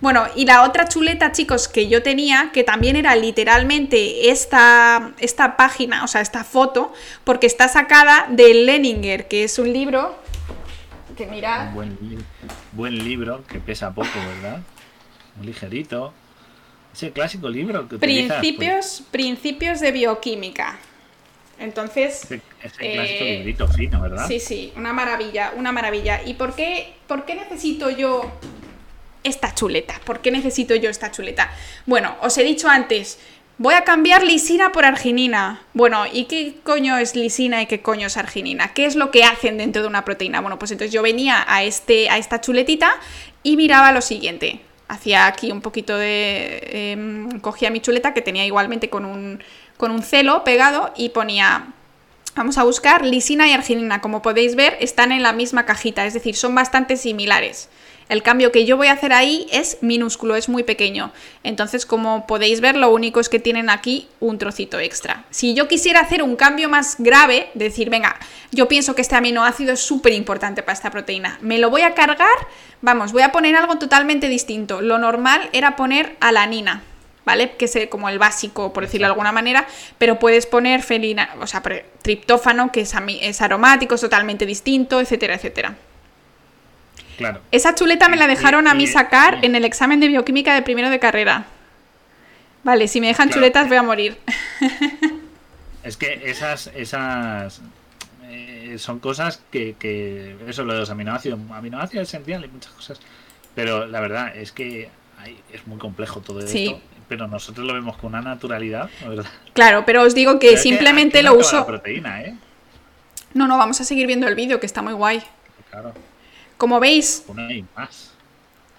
Bueno, y la otra chuleta, chicos, que yo tenía, que también era literalmente esta, esta página, o sea, esta foto, porque está sacada de Leninger, que es un libro que mirad. Un buen, li- buen libro que pesa poco, ¿verdad? Muy ligerito. Ese clásico libro que utilizas, Principios, principios de bioquímica. Entonces, pues, ese, ese clásico eh, librito fino, ¿verdad? Sí, sí, una maravilla, una maravilla. ¿Y por qué, por qué necesito yo esta chuleta? ¿Por qué necesito yo esta chuleta? Bueno, os he dicho antes, voy a cambiar lisina por arginina. Bueno, ¿y qué coño es lisina y qué coño es arginina? ¿Qué es lo que hacen dentro de una proteína? Bueno, pues entonces yo venía a, este, a esta chuletita y miraba lo siguiente. Hacía aquí un poquito de... em, cogía mi chuleta que tenía igualmente con un, con un celo pegado y ponía Vamos a buscar lisina y arginina. Como podéis ver, están en la misma cajita, es decir, son bastante similares. El cambio que yo voy a hacer ahí es minúsculo, es muy pequeño. Entonces, como podéis ver, lo único es que tienen aquí un trocito extra. Si yo quisiera hacer un cambio más grave, decir, venga, yo pienso que este aminoácido es súper importante para esta proteína, me lo voy a cargar, vamos, voy a poner algo totalmente distinto. Lo normal era poner alanina. ¿vale? Que es eh, como el básico, por decirlo de alguna manera, pero puedes poner felina, o sea, triptófano, que es, es aromático, es totalmente distinto, etcétera, etcétera. Claro. Esa chuleta me la dejaron a mí sacar en el examen de bioquímica de primero de carrera. Vale, si me dejan Claro. chuletas voy a morir. Es que esas, esas eh, son cosas que, que eso lo de los aminoácidos, aminoácidos esenciales y muchas cosas. Pero la verdad es que hay- es muy complejo todo Sí. esto. Pero nosotros lo vemos con una naturalidad, la verdad. Claro, pero os digo que Pero es simplemente lo La uso. proteína, ¿eh? No, no, vamos a seguir viendo el vídeo, que está muy guay. Claro, Como veis.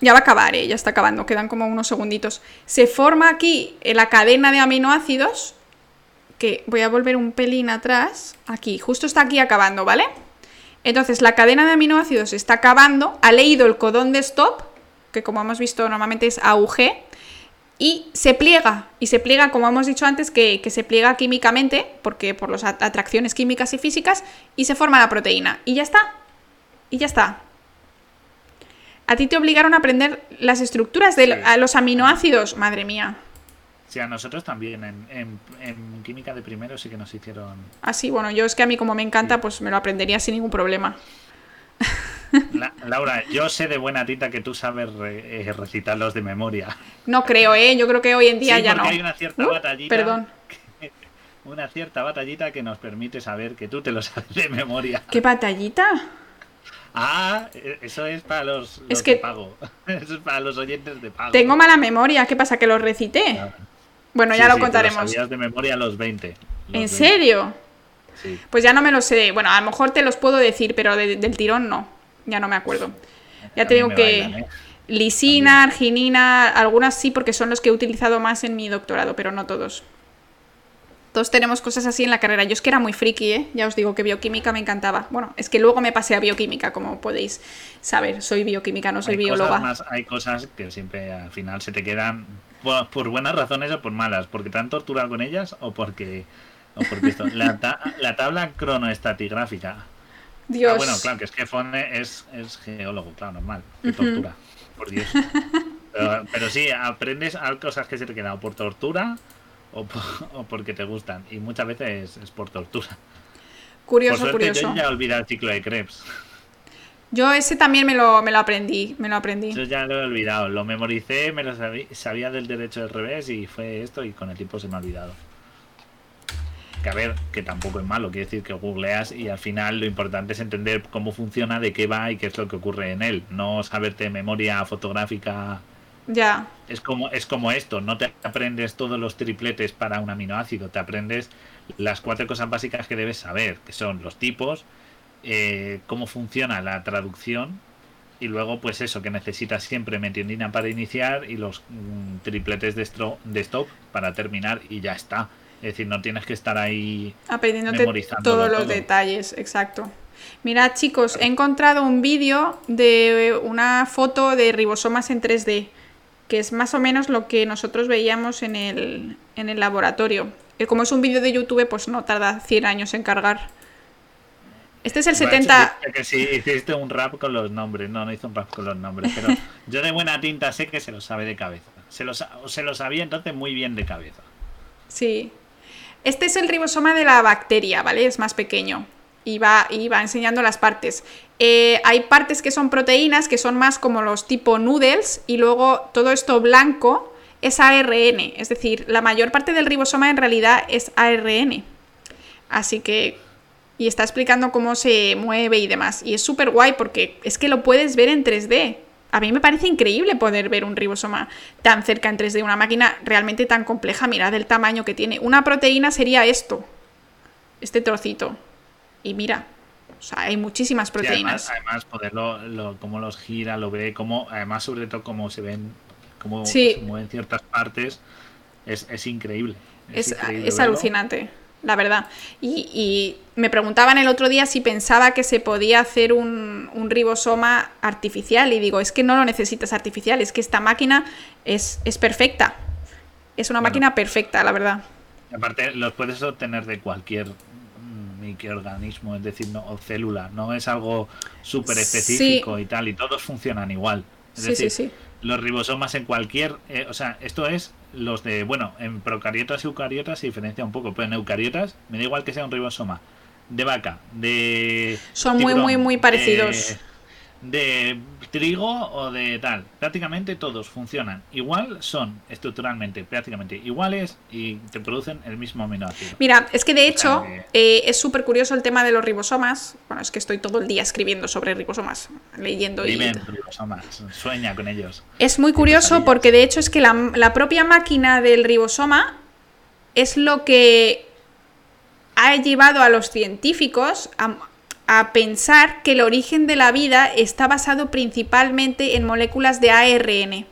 Ya va a acabar, ¿eh? ya está acabando, quedan como unos segunditos. Se forma aquí en la cadena de aminoácidos, que voy a volver un pelín atrás, aquí, justo está aquí acabando, ¿vale? Entonces la cadena de aminoácidos está acabando, ha leído el codón de stop, que como hemos visto normalmente es AUG, y se pliega, y se pliega, como hemos dicho antes, que, que se pliega químicamente, porque por las at- atracciones químicas y físicas, y se forma la proteína. Y ya está. Y ya está. A ti te obligaron a aprender las estructuras de Sí. a los aminoácidos. Madre mía. Sí, a nosotros también. En, en- en química de primero sí que nos hicieron. Así, bueno, yo es que a mí como me encanta, pues me lo aprendería sin ningún problema. La, Laura, yo sé de buena tita que tú sabes re- eh, recitarlos de memoria. No creo, ¿eh? Yo creo que hoy en día Sí, ya porque no. hay una cierta Uh, batallita. Perdón. Una cierta batallita que nos permite saber que tú te lo sabes de memoria. ¿Qué batallita? Ah, eh, eso es para los, los Es que- de pago. Eso es para los oyentes de pago. Tengo mala memoria. ¿Qué pasa? ¿Que los recité? Ah. Bueno, Sí, ya sí, lo te contaremos. sabías de memoria los 20. los ¿En 20, serio? Sí. Pues ya no me lo sé. Bueno, a lo mejor te los puedo decir, pero de- del tirón no. Ya no me acuerdo. Ya te digo que bailan, ¿eh? lisina, arginina, algunas sí porque son los que he utilizado más en mi doctorado, pero no todos. Todos tenemos cosas así en la carrera. Yo es que era muy friki, ¿eh? Ya os digo que bioquímica me encantaba. Bueno, es que luego me pasé a bioquímica, como podéis saber. Soy bioquímica, no soy hay bióloga. Cosas más- hay cosas que siempre al final se te quedan por, por buenas razones o por malas, porque te han torturado con ellas o porque, o porque esto. La, ta- la tabla cronoestratigráfica. Dios. Ah, bueno, claro, que es que Fone es, es geólogo, claro, normal. Qué tortura, por Dios. Pero, pero sí, aprendes a cosas que se te quedan por tortura o, o porque te gustan. Y muchas veces es por tortura. Curioso, por suerte, curioso. yo ya he olvidado el ciclo de Krebs. Yo ese también me lo, me lo aprendí, me lo aprendí. Yo ya lo he olvidado. Lo memoricé, me lo sabí- sabía del derecho del revés y fue esto y con el tiempo se me ha olvidado. Que a ver, que tampoco es malo, quiere decir que googleas y al final lo importante es entender cómo funciona, de qué va y qué es lo que ocurre en él. No saberte memoria fotográfica. Ya. Es como, es como esto, no te aprendes todos los tripletes para un aminoácido, te aprendes las cuatro cosas básicas que debes saber, que son los tipos, eh, cómo funciona la traducción y luego pues eso, que necesitas siempre metiendina para iniciar y los mm, tripletes de, stro- de stop para terminar y ya está. Es decir, no tienes que estar ahí Aprendiéndote todos los todo. detalles, exacto. Mirad, chicos, he encontrado un vídeo de una foto de ribosomas en 3D, que es más o menos lo que nosotros veíamos en el, en el laboratorio. Eh, Como es un vídeo de YouTube, pues no tarda 100 años en cargar. Este es el Bueno, 70... sí, Que sí, hiciste un rap con los nombres. No, no hizo un rap con los nombres. Pero yo de buena tinta sé que se lo sabe de cabeza. Se lo, se lo sabía entonces muy bien de cabeza. Sí. Este es el ribosoma de la bacteria, ¿vale? Es más pequeño. Y va, enseñando las partes. Eh, hay partes que son proteínas, que son más como los tipo noodles, y luego todo esto blanco es ARN. Es decir, la mayor parte del ribosoma en realidad es ARN. Así que. Y está explicando cómo se mueve y demás. Y es súper guay porque es que lo puedes ver en 3D. A mí me parece increíble poder ver un ribosoma tan cerca en 3D, una máquina realmente tan compleja. Mirad el tamaño que tiene. Una proteína sería esto, este trocito. Y mira, o sea, hay muchísimas Sí, proteínas. además, además, poderlo, lo, cómo los gira, lo ve, cómo, además, sobre todo, cómo se ven, cómo Sí. se mueven ciertas partes, es, es increíble. Es, increíble es alucinante, la verdad. Y, y me preguntaban el otro día si pensaba que se podía hacer un, un ribosoma artificial. Y digo, es que no lo necesitas artificial, es que esta máquina es, es perfecta. Es una Bueno. máquina perfecta, la verdad. Aparte, los puedes obtener de cualquier microorganismo, es decir, no, o célula, no es algo súper específico y tal, y todos funcionan igual. Es Sí, decir, sí, sí. los ribosomas en cualquier, eh, o sea, esto es los de, bueno, en procariotas y eucariotas se diferencia un poco, pero en eucariotas me da igual que sea un ribosoma de vaca, de Son muy, muy, muy parecidos. de, de trigo o de tal. Prácticamente todos funcionan igual, son estructuralmente prácticamente iguales y te producen el mismo aminoácido. Mira, es que de hecho eh, es súper curioso el tema de los ribosomas. Bueno, es que estoy todo el día escribiendo sobre ribosomas, leyendo y... Ribosomas, sueña con ellos. Es muy curioso porque de hecho es que la, la propia máquina del ribosoma es lo que ha llevado a los científicos a, a pensar que el origen de la vida está basado principalmente en moléculas de ARN,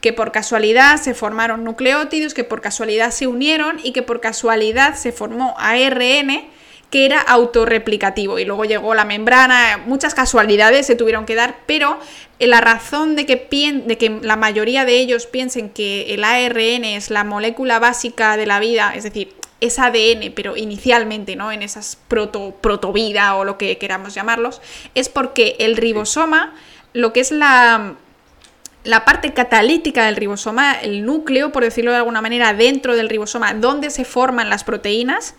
que por casualidad se formaron nucleótidos, que por casualidad se unieron y que por casualidad se formó ARN que era autorreplicativo. Y luego llegó la membrana, muchas casualidades se tuvieron que dar, pero eh, la razón de que, pien- de que la mayoría de ellos piensen que el ARN es la molécula básica de la vida, es decir, es ADN, pero inicialmente, ¿no? En esas proto, protovida o lo que queramos llamarlos, es porque el ribosoma, lo que es la, la parte catalítica del ribosoma, el núcleo, por decirlo de alguna manera, dentro del ribosoma, donde se forman las proteínas,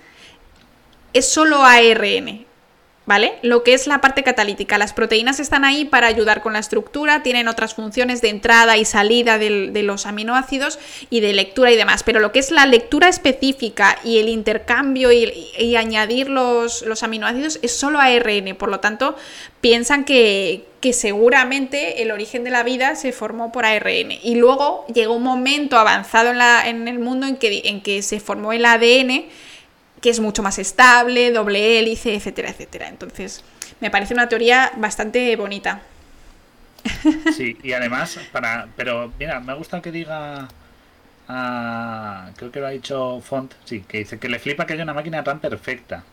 es solo ARN. ¿Vale? Lo que es la parte catalítica. Las proteínas están ahí para ayudar con la estructura, tienen otras funciones de entrada y salida de, los aminoácidos y de lectura y demás, pero lo que es la lectura específica y el intercambio y, y añadir los, los aminoácidos es solo ARN, por lo tanto piensan que, que seguramente el origen de la vida se formó por ARN y luego llegó un momento avanzado en, la- en el mundo en que, en que se formó el ADN que es mucho más estable, doble hélice, etcétera, etcétera. Entonces, me parece una teoría bastante bonita. Sí, y además, para. Pero mira, me gusta que diga. ah, creo que lo ha dicho Font, sí, que dice que le flipa que haya una máquina tan perfecta.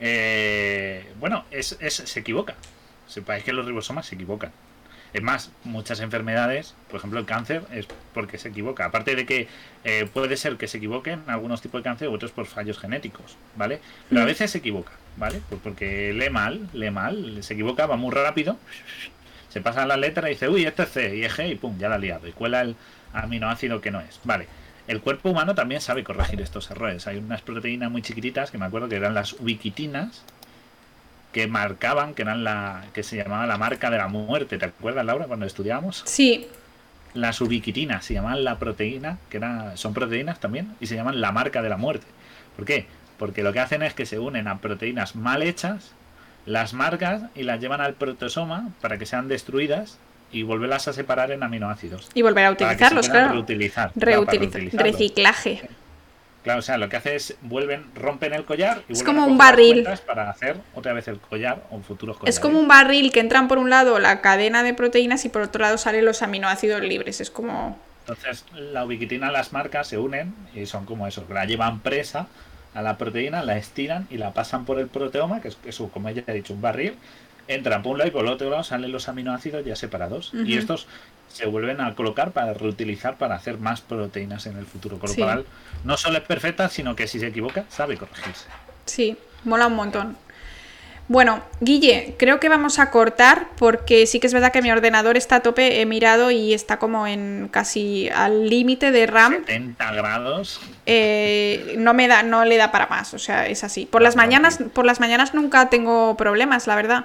Eh, bueno, es, es- se equivoca. Sepáis que los ribosomas se equivocan. Es más, muchas enfermedades, por ejemplo el cáncer, es porque se equivoca. Aparte de que eh, puede ser que se equivoquen algunos tipos de cáncer, otros por fallos genéticos, ¿vale? Pero a veces se equivoca, ¿vale? Pues porque lee mal, lee mal, se equivoca, va muy rápido, se pasa la letra y dice, uy, este es C y es G y pum, ya la ha liado. Y cuela el aminoácido que no es. Vale. El cuerpo humano también sabe corregir estos errores. Hay unas proteínas muy chiquititas que me acuerdo que eran las ubiquitinas que marcaban, que eran la que se llamaba la marca de la muerte. ¿Te acuerdas, Laura, cuando estudiábamos? Sí, Las ubiquitinas se llaman la proteína, que era, son proteínas también, y se llaman la marca de la muerte. ¿Por qué? Porque lo que hacen es que se unen a proteínas mal hechas, las marcas y las llevan al protosoma para que sean destruidas y volverlas a separar en aminoácidos. y volver a utilizarlos, claro. Reutilizar. claro, para Reutiliza- reutilizarlos. reciclaje. Claro, o sea, lo que hace es vuelven, rompen el collar y Es como a un barril. para hacer otra vez el collar o futuros collares. Es como un barril que entran por un lado la cadena de proteínas y por otro lado salen los aminoácidos libres. Es como... Entonces, la ubiquitina, las marcas se unen y son como eso, la llevan presa a la proteína, la estiran y la pasan por el proteoma, que es, que es como ya he dicho, un barril, entran por un lado y por el otro lado salen los aminoácidos ya separados. Y estos se vuelven a colocar para reutilizar para hacer más proteínas en el futuro. Con lo Sí. cual, no solo es perfecta, sino que si se equivoca, sabe corregirse. Sí, mola un montón. Bueno, Guille, creo que vamos a cortar porque sí que es verdad que mi ordenador está a tope, he mirado y está como en casi al límite de RAM. 70 grados. Eh, no me da, no le da para más, o sea, es así. Por las mañanas, por las mañanas nunca tengo problemas, la verdad.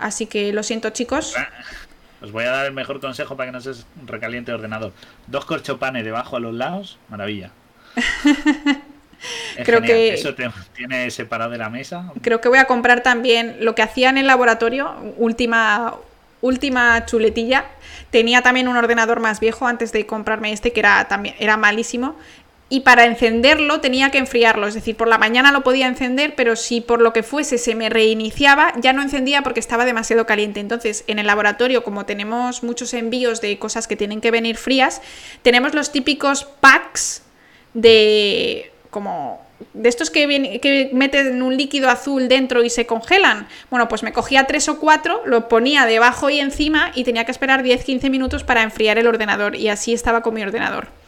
Así que lo siento, chicos. Os voy a dar el mejor consejo para que no se recaliente el ordenador. Dos corchopanes debajo a los lados, maravilla. Es Creo genial. que- Eso te tiene separado de la mesa. Creo que voy a comprar también lo que hacía en el laboratorio, última, última chuletilla. Tenía también un ordenador más viejo antes de comprarme este, que era también era malísimo. Y para encenderlo tenía que enfriarlo, es decir, por la mañana lo podía encender, pero si por lo que fuese se me reiniciaba, ya no encendía porque estaba demasiado caliente. Entonces, en el laboratorio, como tenemos muchos envíos de cosas que tienen que venir frías, tenemos los típicos packs de como de estos que, que meten un líquido azul dentro y se congelan. Bueno, pues me cogía tres o cuatro, lo ponía debajo y encima y tenía que esperar 10-15 minutos para enfriar el ordenador y así estaba con mi ordenador.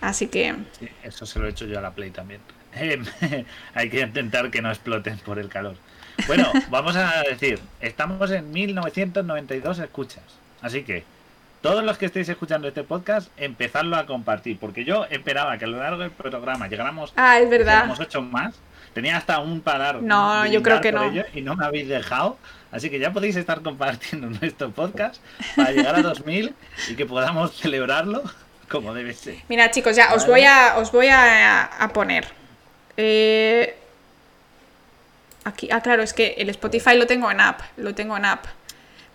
Así que Sí, eso se lo he hecho yo a la Play también. Hay que intentar que no exploten por el calor. Bueno, vamos a decir, estamos en 1992 escuchas. Así que todos los que estéis escuchando este podcast, empezadlo a compartir. Porque yo esperaba que a lo largo del programa llegáramos Ah, es verdad. Hecho más. Tenía hasta un parar. No, yo creo que no. y no me habéis dejado. Así que ya podéis estar compartiendo nuestro podcast para llegar a 2000 y que podamos celebrarlo como debe ser. Mira, chicos, ya os voy a, os voy a, a poner. Eh, aquí, ah, claro, es que el Spotify lo tengo en app, lo tengo en app.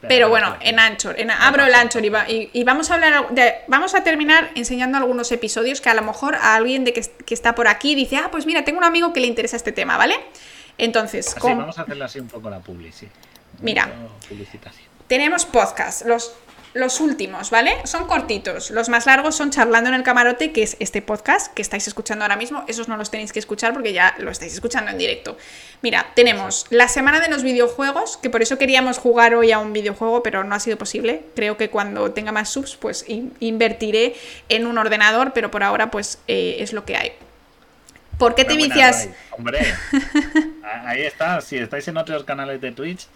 Pero bueno, en Anchor, en, abro el Anchor y, va- y- y vamos a hablar de, vamos a terminar enseñando algunos episodios que a lo mejor a alguien de que, que está por aquí dice, ah, pues mira, tengo un amigo que le interesa este tema, ¿vale? Entonces, Así, con- vamos a hacerle así un poco la publi, sí. Mira. Tenemos podcast, los, los últimos, ¿vale? Son cortitos. Los más largos son Charlando en el Camarote, que es este podcast que estáis escuchando ahora mismo. Esos no los tenéis que escuchar porque ya lo estáis escuchando en directo. Mira, tenemos la semana de los videojuegos, que por eso queríamos jugar hoy a un videojuego, pero no ha sido posible. Creo que cuando tenga más subs, pues in- invertiré en un ordenador, pero por ahora, pues eh, es lo que hay. ¿Por qué te vicias? Hombre, ahí está. Si estáis en otros canales de Twitch,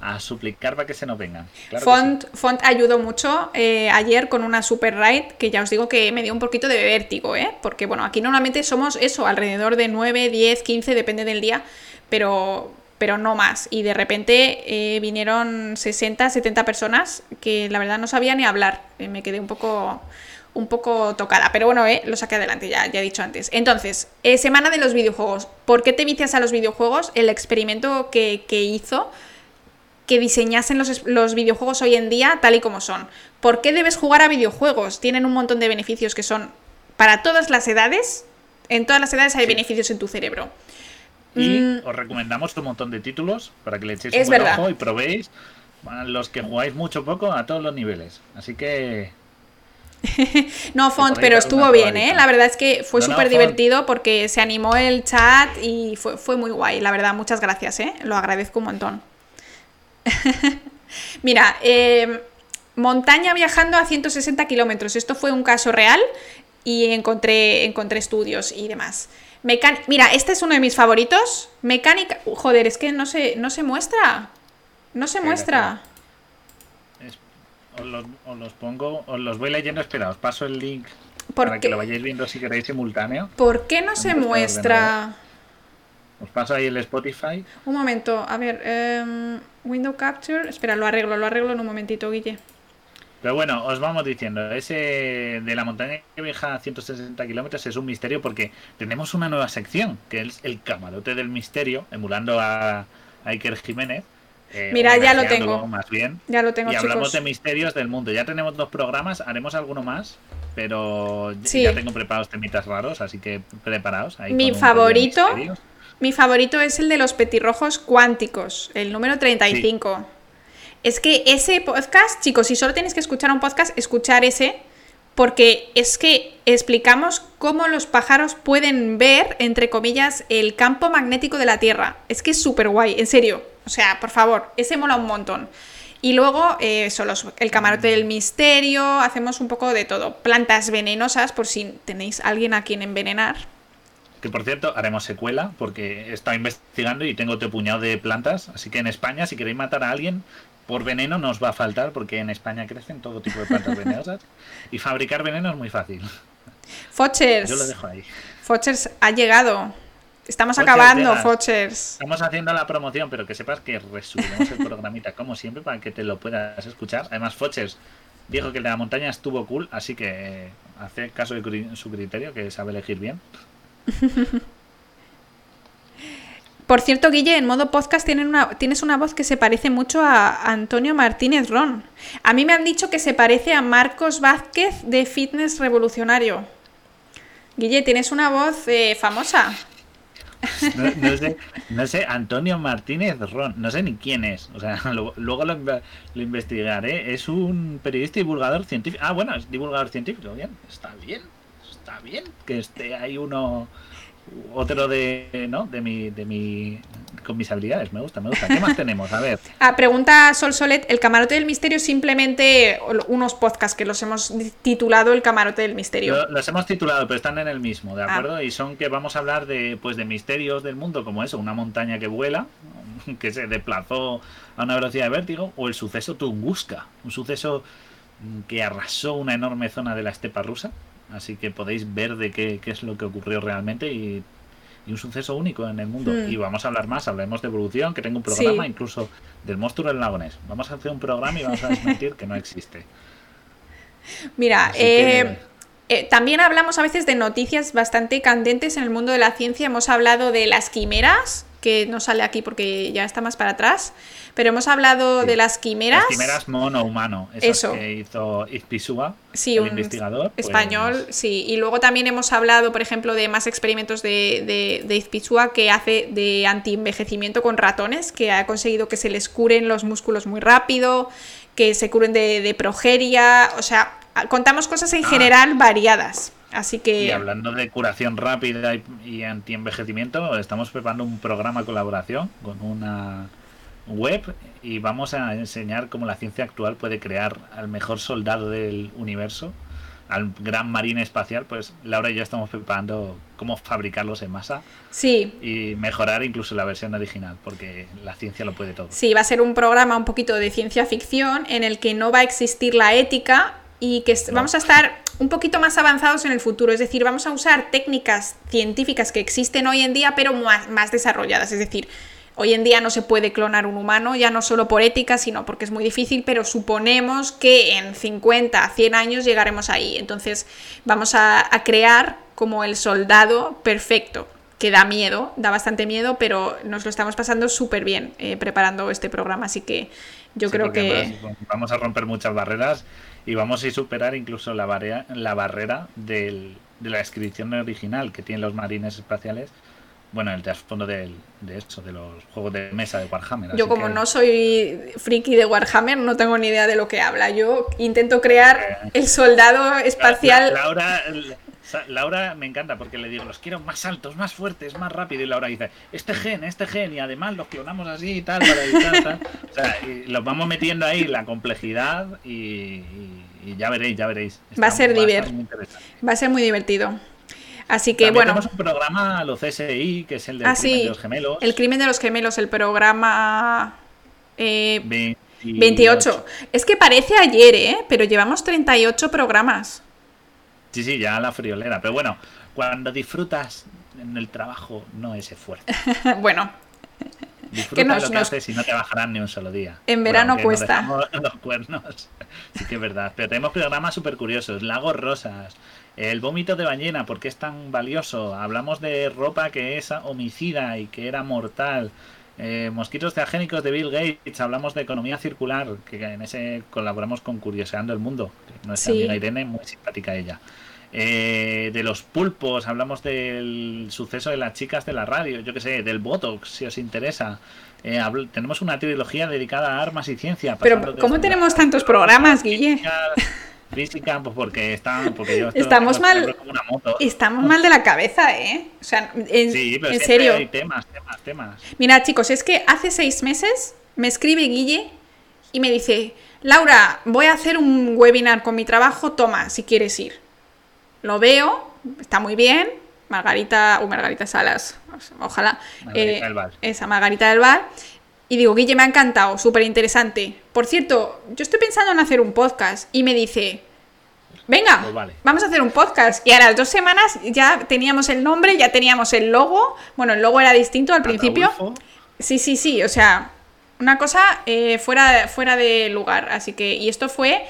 a suplicar para que se nos vengan. Claro Font, Font ayudó mucho eh, ayer con una super raid que ya os digo que me dio un poquito de vértigo, ¿eh? Porque bueno, aquí normalmente somos eso, alrededor de 9, 10, 15, depende del día, pero pero no más. Y de repente eh, vinieron 60, 70 personas que la verdad no sabía ni hablar. Eh, me quedé un poco, un poco tocada, pero bueno, eh, lo saqué adelante, ya, ya he dicho antes. Entonces, eh, semana de los videojuegos. ¿Por qué te vicias a los videojuegos? El experimento que, que hizo que diseñasen los, los videojuegos hoy en día tal y como son. ¿Por qué debes jugar a videojuegos? Tienen un montón de beneficios que son para todas las edades. En todas las edades hay Sí. beneficios en tu cerebro. Y Mm. os recomendamos un montón de títulos para que le echéis Es un buen verdad. ojo y probéis a los que jugáis mucho o poco a todos los niveles. Así que No, Font, pero estuvo bien, ¿eh? La verdad es que fue No, súper divertido porque se animó el chat y fue, fue muy guay. La verdad, muchas gracias, ¿eh? Lo agradezco un montón. Mira, eh, montaña viajando a 160 kilómetros. Esto fue un caso real y encontré, encontré estudios y demás. Mecán- Mira, este es uno de mis favoritos. Mecánica. Joder, es que no se, no se muestra. No se muestra. es- os, los, os los pongo, os los voy leyendo. Espera, os paso el link ¿Por para qué? que lo vayáis viendo si queréis simultáneo. ¿Por qué no se muestra? Os paso ahí el Spotify. Un momento, a ver, em, Window Capture. Espera, lo arreglo, lo arreglo en un momentito, Guille. Pero bueno, os vamos diciendo, ese de la montaña que viaja a 160 kilómetros es un misterio porque tenemos una nueva sección, que es el camarote del misterio, emulando a, a Iker Jiménez. eh, Mira, ya lo tengo. Más bien. Ya lo tengo, y hablamos de misterios del mundo. Ya tenemos dos programas, haremos alguno más, pero ya- Sí. ya tengo preparados temitas raros, así que preparaos. ahí Mi favorito. Mi favorito es el de los petirrojos cuánticos, el número 35. Es que ese podcast, chicos, si solo tienes que escuchar un podcast, escuchar ese, porque es que explicamos cómo los pájaros pueden ver, entre comillas, el campo magnético de la Tierra. Es que es súper guay, en serio. O sea, por favor, ese mola un montón. Y luego, eh, eso, los- el camarote del misterio, hacemos un poco de todo. Plantas venenosas, por si tenéis alguien a quien envenenar. Que por cierto, haremos secuela porque he estado investigando y tengo otro puñado de plantas. Así que en España, si queréis matar a alguien por veneno, no os va a faltar porque en España crecen todo tipo de plantas venenosas. Y fabricar veneno es muy fácil. Fochers. Yo lo dejo ahí. Fochers ha llegado. Estamos Fochers acabando, llegas. Fochers. Estamos haciendo la promoción, pero que sepas que resubiremos el programita como siempre para que te lo puedas escuchar. Además, Foches dijo que el de la montaña estuvo cool, así que hace caso de su criterio, que sabe elegir bien. Por cierto, Guille, en modo podcast tienes una voz que se parece mucho a Antonio Martínez Ron. A mí me han dicho que se parece a Marcos Vázquez de Fitness Revolucionario. Guille, tienes una voz eh, famosa. No, sé, Antonio Martínez Ron, no sé ni quién es. O sea, luego lo investigaré. Es un periodista y divulgador científico. Ah, bueno, es divulgador científico. Bien, está bien, está bien que esté ahí uno, otro de, ¿no? De mi, de mi, con mis habilidades. Me gusta, me gusta. ¿Qué más tenemos? A ver. Ah, pregunta Sol Solet, ¿el camarote del misterio simplemente unos podcasts que los hemos titulado El camarote del misterio? Lo- los hemos titulado, pero están en el mismo, ¿de Ah. acuerdo? Y son que vamos a hablar de, pues, de misterios del mundo, como eso, una montaña que vuela, que se desplazó a una velocidad de vértigo, o el suceso Tunguska, un suceso que arrasó una enorme zona de la estepa rusa. Así que podéis ver de qué, qué es lo que ocurrió realmente y, y un suceso único en el mundo. Hmm. Y vamos a hablar más, hablaremos de evolución, que tengo un programa Sí. incluso del monstruo del lago Ness. Vamos a hacer un programa y vamos a desmentir que no existe. Mira, que- eh, eh, también hablamos a veces de noticias bastante candentes en el mundo de la ciencia. Hemos hablado de las quimeras, que no sale aquí porque ya está más para atrás, pero hemos hablado Sí. de las quimeras. Las quimeras mono-humano, Eso. que hizo Izpisúa, Sí, el un investigador. pues, español, sí. Y luego también hemos hablado, por ejemplo, de más experimentos de, de, de Izpisua que hace de antienvejecimiento con ratones, que ha conseguido que se les curen los músculos muy rápido, que se curen de, de progeria. O sea, contamos cosas en Ah. general variadas. Así que. Y hablando de curación rápida y, y antienvejecimiento, estamos preparando un programa de colaboración con una web y vamos a enseñar cómo la ciencia actual puede crear al mejor soldado del universo, al gran marine espacial. Pues Laura y yo estamos preparando cómo fabricarlos en masa Sí, y mejorar incluso la versión original, porque la ciencia lo puede todo. Sí, va a ser un programa un poquito de ciencia ficción en el que no va a existir la ética y que vamos a estar un poquito más avanzados en el futuro. Es decir, vamos a usar técnicas científicas que existen hoy en día, pero más, más desarrolladas. Es decir, Hoy en día no se puede clonar un humano, ya no solo por ética, sino porque es muy difícil, pero suponemos que en 50, 100 años llegaremos ahí. Entonces vamos a, a crear como el soldado perfecto, que da miedo, da bastante miedo, pero nos lo estamos pasando súper bien eh, preparando este programa, así que yo Sí, creo que... además Vamos a romper muchas barreras y vamos a superar incluso la barrera, la barrera del- de la descripción original que tienen los marines espaciales. Bueno, el trasfondo del- de eso, de los juegos de mesa de Warhammer. Yo como que- no soy friki de Warhammer, no tengo ni idea de lo que habla. Yo intento crear el soldado La- espacial... Laura, Laura me encanta porque le digo, los quiero más altos, más fuertes, más rápido. Y Laura dice, este gen, este gen, y además los clonamos así y tal, para evitar tal. O sea, y los vamos metiendo ahí la complejidad y, y- y ya veréis, ya veréis. Va a ser estar diver- muy interesante. Va a ser muy divertido. Así que También bueno, tenemos un programa, lo CSI, que es el de Ah, sí, los gemelos. el crimen de los gemelos, el programa eh, 28. 28. Es que parece ayer, ¿eh? Pero llevamos 38 programas. Sí, sí, ya la friolera. Pero bueno, cuando disfrutas en el trabajo, no es esfuerzo. bueno, Disfruta nos- lo que nos- haces y no te bajarán ni un solo día. En verano nos cuesta. dejamos Los cuernos. Sí que es verdad. Pero tenemos programas súper curiosos. Lagos rosas. El vómito de ballena, ¿por qué es tan valioso? Hablamos de ropa que es homicida y que era mortal. Eh, mosquitos teagénicos de Bill Gates. Hablamos de economía circular, que en ese colaboramos con Curioseando el Mundo. Nuestra Sí. amiga Irene, muy simpática ella. Eh, de los pulpos, hablamos del suceso de las chicas de la radio, yo que sé, del Botox, si os interesa. Eh, tenemos una trilogía dedicada a armas y ciencia. pero ¿cómo tenemos tantos programas, Guille? Física, pues porque está, porque yo Estamos mal-. Estamos mal de la cabeza, ¿eh? O sea, en, Sí, pero en serio. hay temas, temas, temas. Mira, chicos, es que hace seis meses me escribe Guille y me dice, Laura, voy a hacer un webinar con mi trabajo, toma, si quieres ir. Lo veo, está muy bien. Margarita, o Margarita Salas, ojalá. Margarita eh, del Val. Esa Margarita del Bar. Y digo, Guille, me ha encantado, súper interesante. Por cierto, yo estoy pensando en hacer un podcast. Y me dice, venga, Pues vale. vamos a hacer un podcast. Y a las dos semanas ya teníamos el nombre, ya teníamos el logo. Bueno, el logo era distinto al principio. Sí, sí, sí, o sea, una cosa eh, fuera, fuera de lugar. Así que, y esto fue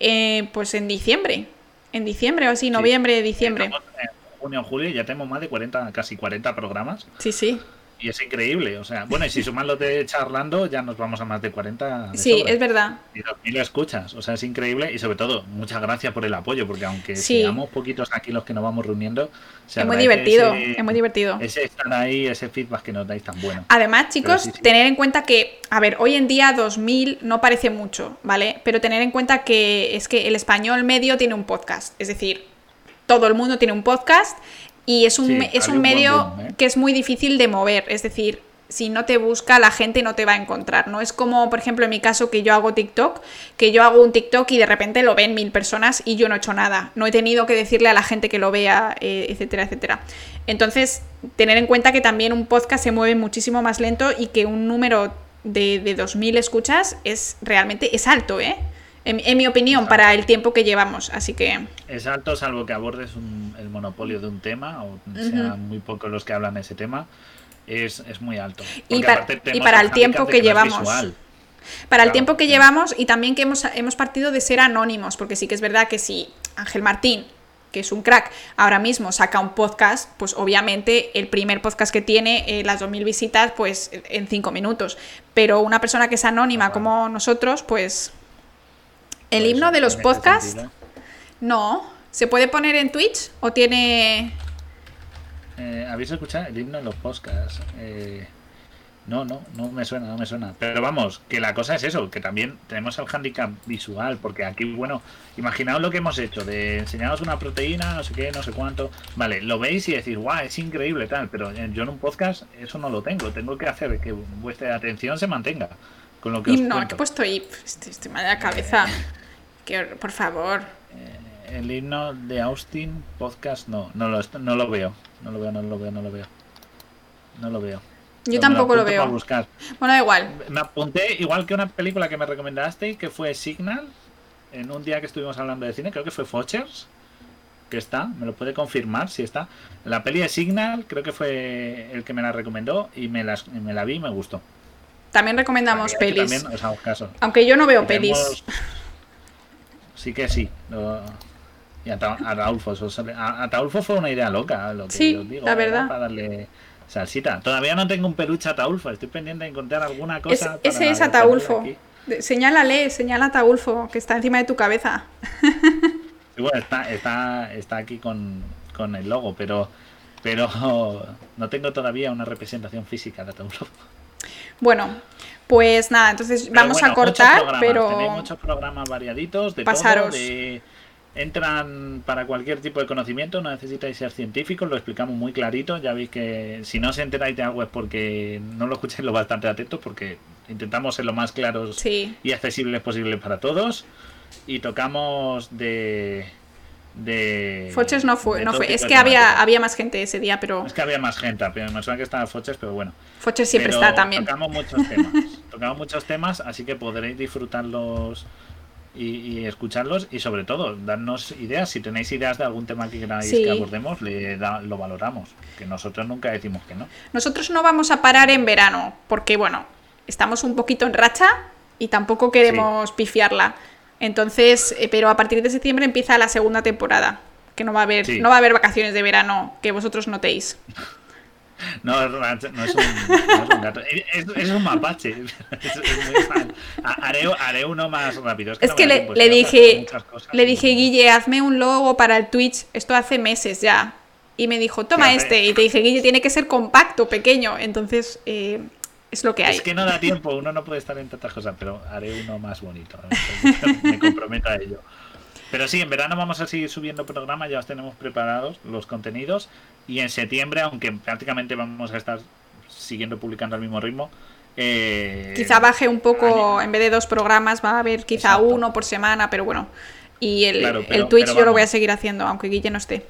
eh, pues en diciembre. En diciembre o así, noviembre, diciembre. estamos en junio, julio, ya tenemos más de 40, casi 40 programas. Sí, sí. Y es increíble, o sea, bueno, y si sumas los de charlando, ya nos vamos a más de 40. de Sí, es verdad. Y 2000 escuchas, o sea, es increíble y sobre todo, muchas gracias por el apoyo, porque aunque Sí. seamos poquitos aquí los que nos vamos reuniendo, se Es muy divertido, ese- es muy divertido. Ese estar ahí, ese feedback que nos dais tan bueno. Además, chicos, sí, sí. tener en cuenta que, a ver, hoy en día 2000 no parece mucho, ¿vale? Pero tener en cuenta que es que el español medio tiene un podcast, es decir, todo el mundo tiene un podcast y es un, Sí, es un medio boom, ¿eh? que es muy difícil de mover, es decir, si no te busca, la gente no te va a encontrar. No es como, por ejemplo, en mi caso, que yo hago TikTok, que yo hago un TikTok y de repente lo ven mil personas y yo no he hecho nada. No he tenido que decirle a la gente que lo vea, eh, etcétera, etcétera. Entonces, tener en cuenta que también un podcast se mueve muchísimo más lento y que un número de, de 2.000 escuchas es realmente es alto, ¿eh? En, en mi opinión, Exacto. para el tiempo que llevamos. Así que, Es alto, salvo que abordes un- el monopolio de un tema, o sean muy pocos los que hablan de ese tema, es, es muy alto. Y para- y el tiempo que llevamos. para el Claro, tiempo que sí. llevamos y también que hemos, hemos partido de ser anónimos, porque sí que es verdad que si Ángel Martín, que es un crack, ahora mismo saca un podcast, pues obviamente el primer podcast que tiene, eh, las 2.000 visitas, pues en 5 minutos. Pero una persona que es anónima como nosotros, pues... El himno de los ese podcasts, no. ¿Se puede poner en Twitch o tiene...? eh, ¿Habéis escuchado el himno en los podcasts? Eh, no, no, no me suena, no me suena. Pero vamos, que la cosa es eso, que también tenemos el handicap visual, porque aquí, bueno, imaginaos lo que hemos hecho, de enseñaros una proteína, no sé qué, no sé cuánto. Vale, lo veis y decís, guau, es increíble tal, pero eh, yo en un podcast eso no lo tengo, tengo que hacer que vuestra atención se mantenga con lo que os que he puesto. Pf, Estoy, estoy mal de la cabeza. Que, por favor. El himno de Austin podcast no, no lo, no lo veo, no lo veo, no lo veo, no lo veo. No lo veo. Yo No, tampoco lo veo. buscar. Bueno, da igual. Me apunté igual que una película que me recomendasteis, que fue Signal, en un día que estuvimos hablando de cine, creo que fue Fochers. que está, me lo puede confirmar si está. La peli de Signal, creo que fue el que me la recomendó y me, las, me la vi y me gustó. También recomendamos pelis. También caso. Aunque yo no veo pelis. tenemos- Sí que sí. lo- Y Ataulfo, fue una idea loca, lo que Sí, os digo. la verdad. Para darle salsita. Todavía no tengo un peluche a Ataulfo, estoy pendiente de encontrar alguna Es- cosa. ese para es Ataulfo. Señálale, señala a Ataulfo, que está encima de tu cabeza. Y bueno, está, está, está aquí con, con el logo, pero, pero no tengo todavía una representación física de Ataulfo. Bueno, pues nada, entonces Pero vamos bueno, a cortar, pero Tenéis muchos programas variaditos de Pasaros. todo, de- Entran para cualquier tipo de conocimiento, no necesitáis ser científicos, lo explicamos muy clarito. Ya veis que si no os enteráis de algo es porque no lo escucháis lo bastante atentos, porque intentamos ser lo más claros sí. y accesibles posible para todos. Y tocamos de. De Foches no fue, no fue. Es que había, había más gente ese día, pero Es que había más gente, pero me suena que estaba Foches, pero bueno. Foches siempre Pero está también. Tocamos muchos temas. tocamos muchos temas, así que podréis disfrutarlos y, y escucharlos. Y sobre todo, darnos ideas. Si tenéis ideas de algún tema que queráis Sí. que abordemos, le da- lo valoramos. Que nosotros nunca decimos que no. Nosotros no vamos a parar en verano, porque bueno, estamos un poquito en racha y tampoco queremos pifiarla. Entonces, eh, pero a partir de septiembre empieza la segunda temporada, que no va a haber, Sí. no va a haber vacaciones de verano que vosotros notéis. No, no es, un, no es un gato. Es, es un mapache. Es, muy Haré, haré uno más rápido. Es no que le, dije, le dije, Guille, hazme un logo para el Twitch. Esto hace meses ya. Y me dijo, toma este. Y te dije, Guille, tiene que ser compacto, pequeño. Entonces, eh, es lo que hay. Es que no da tiempo, uno no puede estar en tantas cosas, pero haré uno más bonito. Me comprometo a ello. Pero sí, en verano vamos a seguir subiendo programas, ya os tenemos preparados los contenidos. Y en septiembre, aunque prácticamente vamos a estar siguiendo publicando al mismo ritmo, eh, Quizá baje un poco, en vez de dos programas, va a haber quizá Exacto. uno por semana, pero bueno. Y el, Claro, el Twitch yo lo voy a seguir haciendo, aunque Guille no esté.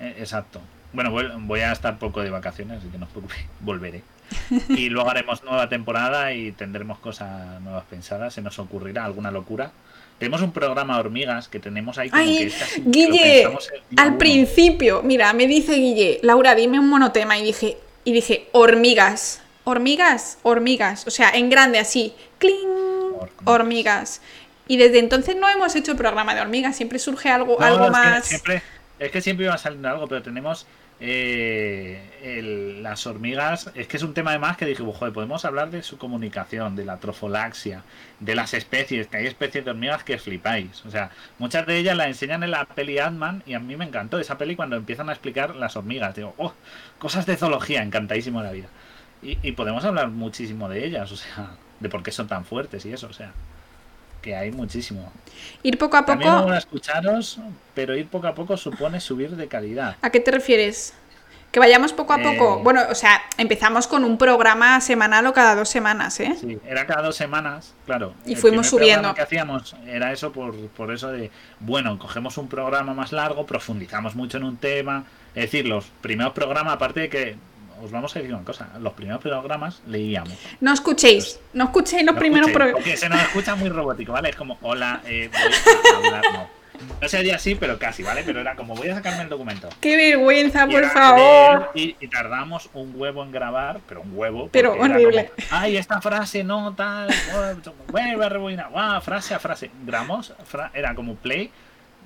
Eh, Exacto. Bueno, voy, voy a estar poco de vacaciones, así que no os preocupéis, volveré. Y luego haremos nueva temporada y tendremos cosas nuevas pensadas, se nos ocurrirá alguna locura. Tenemos un programa de hormigas que tenemos ahí como Ay, Guille, al uno. principio, mira, me dice Guille, Laura, dime un monotema. Y dije, y dije, hormigas. Hormigas, hormigas. O sea, en grande así. ¡Cling! Hormigas. Y desde entonces no hemos hecho programa de hormigas. Siempre surge algo, No, algo es que más. siempre, es que siempre iba saliendo algo, pero tenemos eh, las hormigas. Es que es un tema además que dije, joder, podemos hablar de su comunicación, de la trofolaxia, de las especies, que hay especies de hormigas que flipáis. O sea, muchas de ellas las enseñan en la peli Ant-Man y a mí me encantó esa peli cuando empiezan a explicar las hormigas. Digo, oh, cosas de zoología, encantadísimo la vida. Y, y podemos hablar muchísimo de ellas, o sea, de por qué son tan fuertes y eso, o sea, que hay muchísimo. Ir poco a También poco. a escucharos, pero ir poco a poco supone subir de calidad. ¿A qué te refieres? Que vayamos poco a poco. Eh. Bueno, o sea, empezamos con un programa semanal o cada dos semanas, ¿eh? Sí, era cada dos semanas, claro. Y El fuimos subiendo. que hacíamos era eso por, por eso de, bueno, cogemos un programa más largo, profundizamos mucho en un tema. Es decir, los primeros programas, aparte de que, os vamos a decir una cosa, los primeros programas leíamos. No escuchéis, no escuchéis los No primeros programas. Porque se nos escucha muy robótico, ¿vale? Es como, hola, eh, voy a hablar, no. No sería así, pero casi, ¿vale? Pero era como, voy a sacarme el documento. ¡Qué vergüenza, por favor! Y, y tardamos un huevo en grabar, pero un huevo. Pero horrible. como, Ay, esta frase no tal. oh, Vuelve a rebobinar. guau, frase a frase. Grabamos, fra- era como play,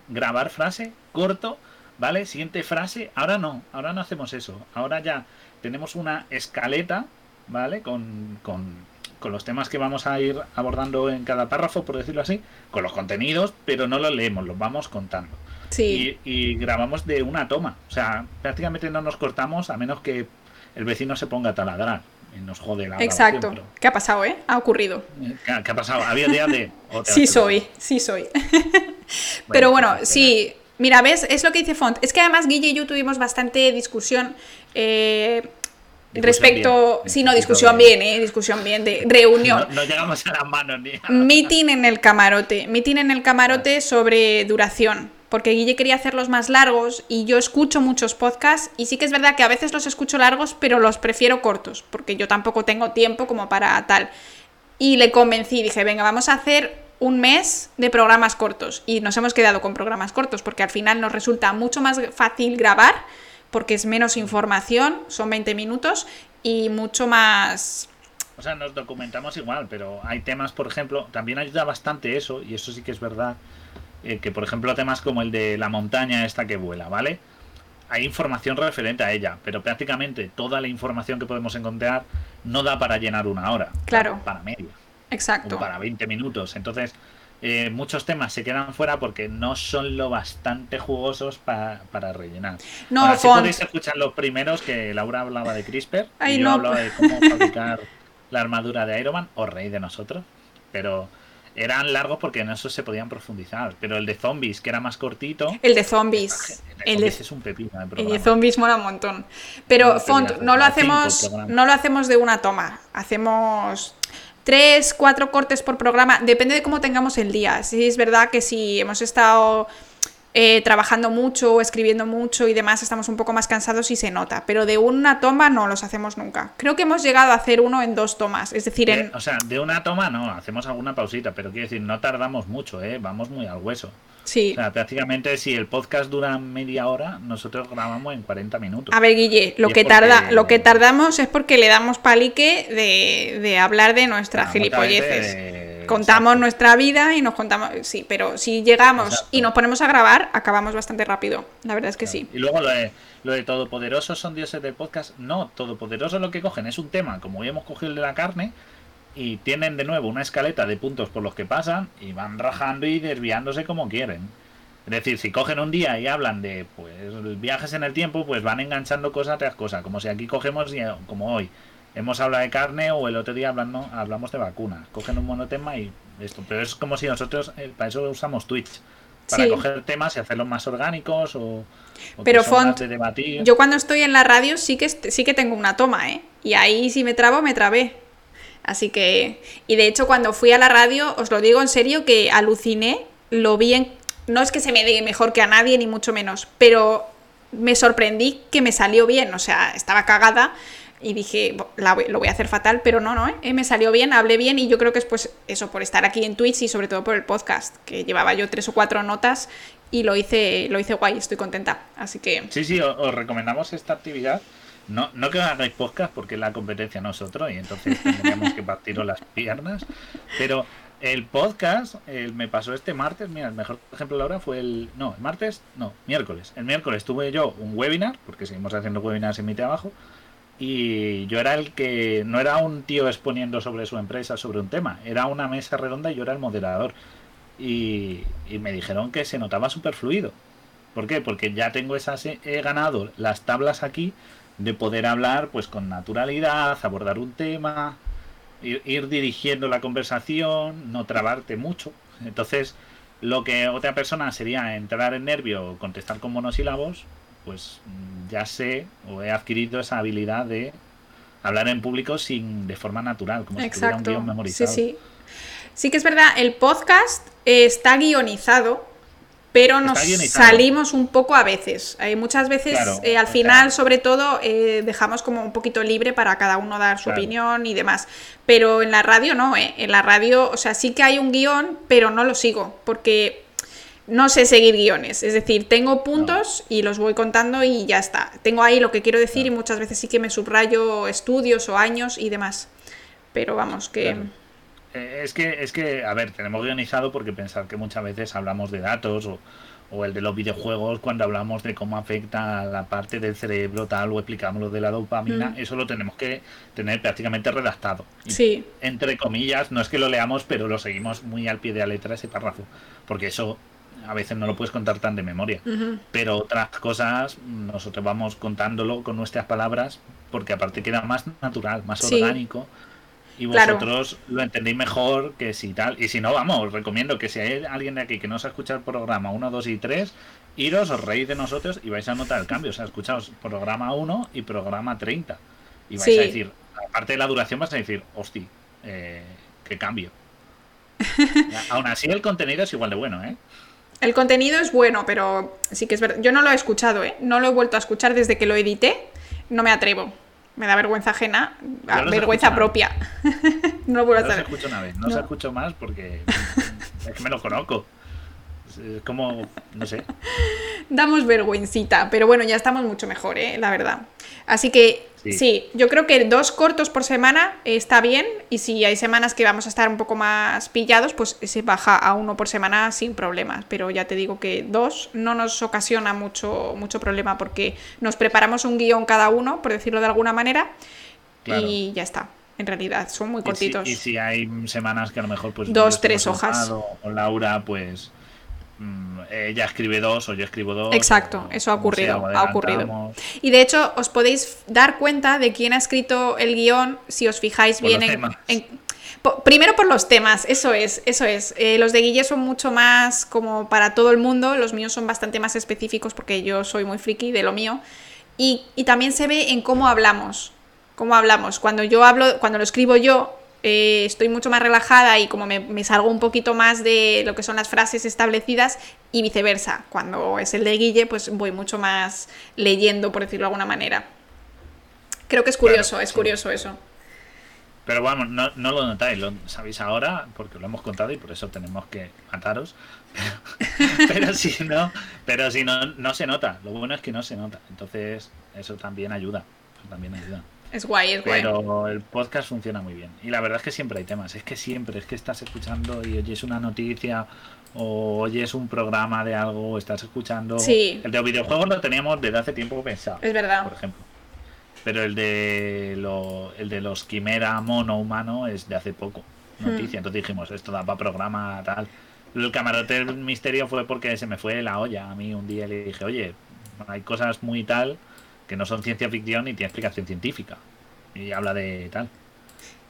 grabar frase, corto, ¿vale? Siguiente frase. Ahora no, ahora no hacemos eso. Ahora ya tenemos una escaleta, ¿vale? Con, con, con los temas que vamos a ir abordando en cada párrafo, por decirlo así, con los contenidos, pero no los leemos, los vamos contando Sí, y, y grabamos de una toma. O sea, prácticamente no nos cortamos a menos que el vecino se ponga a taladrar y nos jode la exacto. ¿Qué ha pasado, eh? Ha ocurrido. eh, ¿qué, qué ha pasado? Había días de... Sí soy, sí soy. Pero bueno, pues, sí. Mira, ¿ves? Es lo que dice Font. Es que además Guille y yo tuvimos bastante discusión eh, respecto... bien. Sí, no, discusión bien, ¿eh? Discusión bien, de reunión. No, no llegamos a las manos ni a- Meeting en el camarote. Meeting en el camarote sobre duración. Porque Guille quería hacerlos más largos y yo escucho muchos podcasts y sí que es verdad que a veces los escucho largos, pero los prefiero cortos, porque yo tampoco tengo tiempo como para tal. Y le convencí, dije, venga, vamos a hacer un mes de programas cortos y nos hemos quedado con programas cortos porque al final nos resulta mucho más fácil grabar porque es menos información, son 20 minutos y mucho más... O sea, nos documentamos igual, pero hay temas, por ejemplo, también ayuda bastante eso, y eso sí que es verdad, eh, que por ejemplo temas como el de la montaña esta que vuela, ¿vale? Hay información referente a ella, pero prácticamente toda la información que podemos encontrar no da para llenar una hora. Claro. Para media. Exacto. O para 20 minutos. Entonces, eh, muchos temas se quedan fuera porque no son lo bastante jugosos pa- para rellenar. No, Ahora, sí podéis escuchar los primeros que Laura hablaba de CRISPR Ay, y yo no, hablaba de cómo fabricar la armadura de Iron Man o Rey de nosotros. Pero eran largos porque en eso se podían profundizar. Pero el de zombies, que era más cortito, El de zombies. el El de zombies es un pepino el programa. de zombies mola un montón. Pero, No, Font, no lo hacemos, no lo hacemos de una toma. Hacemos tres, cuatro cortes por programa. Depende de cómo tengamos el día. Sí, es verdad que si hemos estado eh, trabajando mucho o escribiendo mucho y demás, estamos un poco más cansados y se nota. Pero de una toma no los hacemos nunca. Creo que hemos llegado a hacer uno en dos tomas. Es decir, De- en... o sea, de una toma no, hacemos alguna pausita, pero quiero decir, no tardamos mucho, ¿eh? vamos muy al hueso. Sí. O sea, prácticamente si el podcast dura media hora, nosotros grabamos en 40 minutos. A ver, Guille, lo que, porque- tarda, lo que tardamos es porque le damos palique de, de hablar de nuestras gilipolleces. veces, Contamos exacto. nuestra vida y nos contamos. Sí, pero si llegamos Exacto. y nos ponemos a grabar, acabamos bastante rápido. La verdad es que sí. Y luego lo de, lo de todopoderosos son dioses del podcast. No, todopoderosos lo que cogen es un tema, como hoy hemos cogido el de la carne, y tienen de nuevo una escaleta de puntos por los que pasan y van rajando y desviándose como quieren. Es decir, si cogen un día y hablan de pues viajes en el tiempo, pues van enganchando cosa tras cosa. Como si aquí cogemos, como hoy, hemos hablado de carne o el otro día hablando, hablamos de vacunas. Cogen un monotema y esto. Pero es como si nosotros, eh, para eso usamos Twitch. Para Sí. coger temas y hacerlos más orgánicos o, o Pero, Font, de debatir. Yo cuando estoy en la radio sí que, sí que tengo una toma, ¿eh? Y ahí si me trabo, me trabé. Así que... Y de hecho cuando fui a la radio, os lo digo en serio, que aluciné, lo vi en... No es que se me dé mejor que a nadie, ni mucho menos, pero me sorprendí que me salió bien, o sea, estaba cagada y dije, "Bo- la voy- lo voy a hacer fatal, pero no, no, ¿eh? Me salió bien, hablé bien y yo creo que es pues eso, por estar aquí en Twitch y sobre todo por el podcast, que llevaba yo tres o cuatro notas y lo hice, lo hice guay, estoy contenta. Así que... Sí, sí, os, recomendamos esta actividad. No, no que hagáis podcast porque la competencia nosotros y entonces tendríamos que partiros las piernas. Pero el podcast el, me pasó este martes. Mira, el mejor ejemplo ahora fue el. No, el martes, no, miércoles. El miércoles tuve yo un webinar, porque seguimos haciendo webinars en mi trabajo. Y yo era el que. No era un tío exponiendo sobre su empresa, sobre un tema. Era una mesa redonda y yo era el moderador. Y, y me dijeron que se notaba súper fluido. ¿Por qué? Porque ya tengo esas, he ganado las tablas aquí de poder hablar pues con naturalidad, abordar un tema, ir, ir dirigiendo la conversación, no trabarte mucho. Entonces, lo que otra persona sería entrar en nervio o contestar con monosílabos, pues ya sé o he adquirido esa habilidad de hablar en público sin de forma natural, como si tuviera un guion Sí, memorizado. sí. Sí que es verdad, el podcast eh, está guionizado, pero nos salimos un poco a veces. Hay muchas veces, Claro, eh, al final, sobre todo, eh, dejamos como un poquito libre para cada uno dar su Claro. opinión y demás. Pero en la radio no, ¿eh? En la radio, o sea, sí que hay un guion, pero no lo sigo, porque no sé seguir guiones. Es decir, tengo puntos y los voy contando y ya está. Tengo ahí lo que quiero decir y muchas veces sí que me subrayo estudios o años y demás. Pero vamos, que... Eh, Es que, es que, a ver, tenemos guionizado porque pensar que muchas veces hablamos de datos o, o el de los videojuegos cuando hablamos de cómo afecta a la parte del cerebro tal o explicamos lo de la dopamina, Mm. eso lo tenemos que tener prácticamente redactado. Y, Sí, Entre comillas, no es que lo leamos, pero lo seguimos muy al pie de la letra ese párrafo, porque eso a veces no lo puedes contar tan de memoria. Pero otras cosas nosotros vamos contándolo con nuestras palabras porque aparte queda más natural, más Sí. orgánico y Claro. vosotros lo entendéis mejor que si tal. Y si no, vamos, os recomiendo que si hay alguien de aquí que no se ha escuchado el programa 1, 2 y 3, iros, os reís de nosotros y vais a notar el cambio. O sea, escuchaos programa 1 y programa 30. Y vais Sí. a decir, aparte de la duración, vais a decir, hosti, eh, qué cambio. Aún así, el contenido es igual de bueno, ¿eh? El contenido es bueno, pero sí que es verdad. Yo no lo he escuchado, ¿eh? No lo he vuelto a escuchar desde que lo edité. No me atrevo. Me da vergüenza ajena, no vergüenza propia. no lo vuelvo a No se hacer. escucha una vez, no, No. se escucho más porque es que me lo conozco. Es como, no sé. Damos vergüencita, pero bueno, ya estamos mucho mejor, ¿eh? la verdad. Así que sí. Sí. yo creo que dos cortos por semana está bien y si hay semanas que vamos a estar un poco más pillados, pues se baja a uno por semana sin problemas. Pero ya te digo que dos no nos ocasiona mucho, mucho problema porque nos preparamos un guion cada uno, por decirlo de alguna manera, Claro. y ya está. En realidad, son muy Y si, cortitos. y si hay semanas que a lo mejor pues Dos, estoy tres hojas. O Laura, pues ella escribe dos o yo escribo dos. Exacto, o eso ha sea, ocurrido, ha ocurrido. Y de hecho, os podéis dar cuenta de quién ha escrito el guion si os fijáis Por bien en, Primero por los temas, eso es, eso es. Eh, los de Guille son mucho más como para todo el mundo, los míos son bastante más específicos porque yo soy muy friki de lo mío. Y, y también se ve en cómo hablamos. Cómo hablamos. Cuando yo hablo, cuando lo escribo yo, eh, estoy mucho más relajada y como me, me salgo un poquito más de lo que son las frases establecidas y viceversa. Cuando es el de Guille, pues voy mucho más leyendo, por decirlo de alguna manera. Creo que es curioso, Claro, es sí. curioso eso. Pero vamos, no, no lo notáis, lo sabéis ahora porque lo hemos contado y por eso tenemos que mataros. pero si no, pero si no, no se nota. Lo bueno es que no se nota. Entonces, eso también ayuda. Eso también ayuda. Es guay, es guay. Pero el podcast funciona muy bien. Y la verdad es que siempre hay temas. Es que siempre, es que estás escuchando y oyes una noticia o oyes un programa de algo o estás escuchando. Sí. El de videojuegos lo teníamos desde hace tiempo pensado, Es verdad. por ejemplo. Pero el de, lo- el de los quimera mono humano es de hace poco. Hmm. Noticia. Entonces dijimos, esto da para programa tal. El camarote del misterio fue porque se me fue la olla. A mí un día le dije, oye, hay cosas muy tal que no son ciencia ficción y tiene explicación científica. Y habla de tal.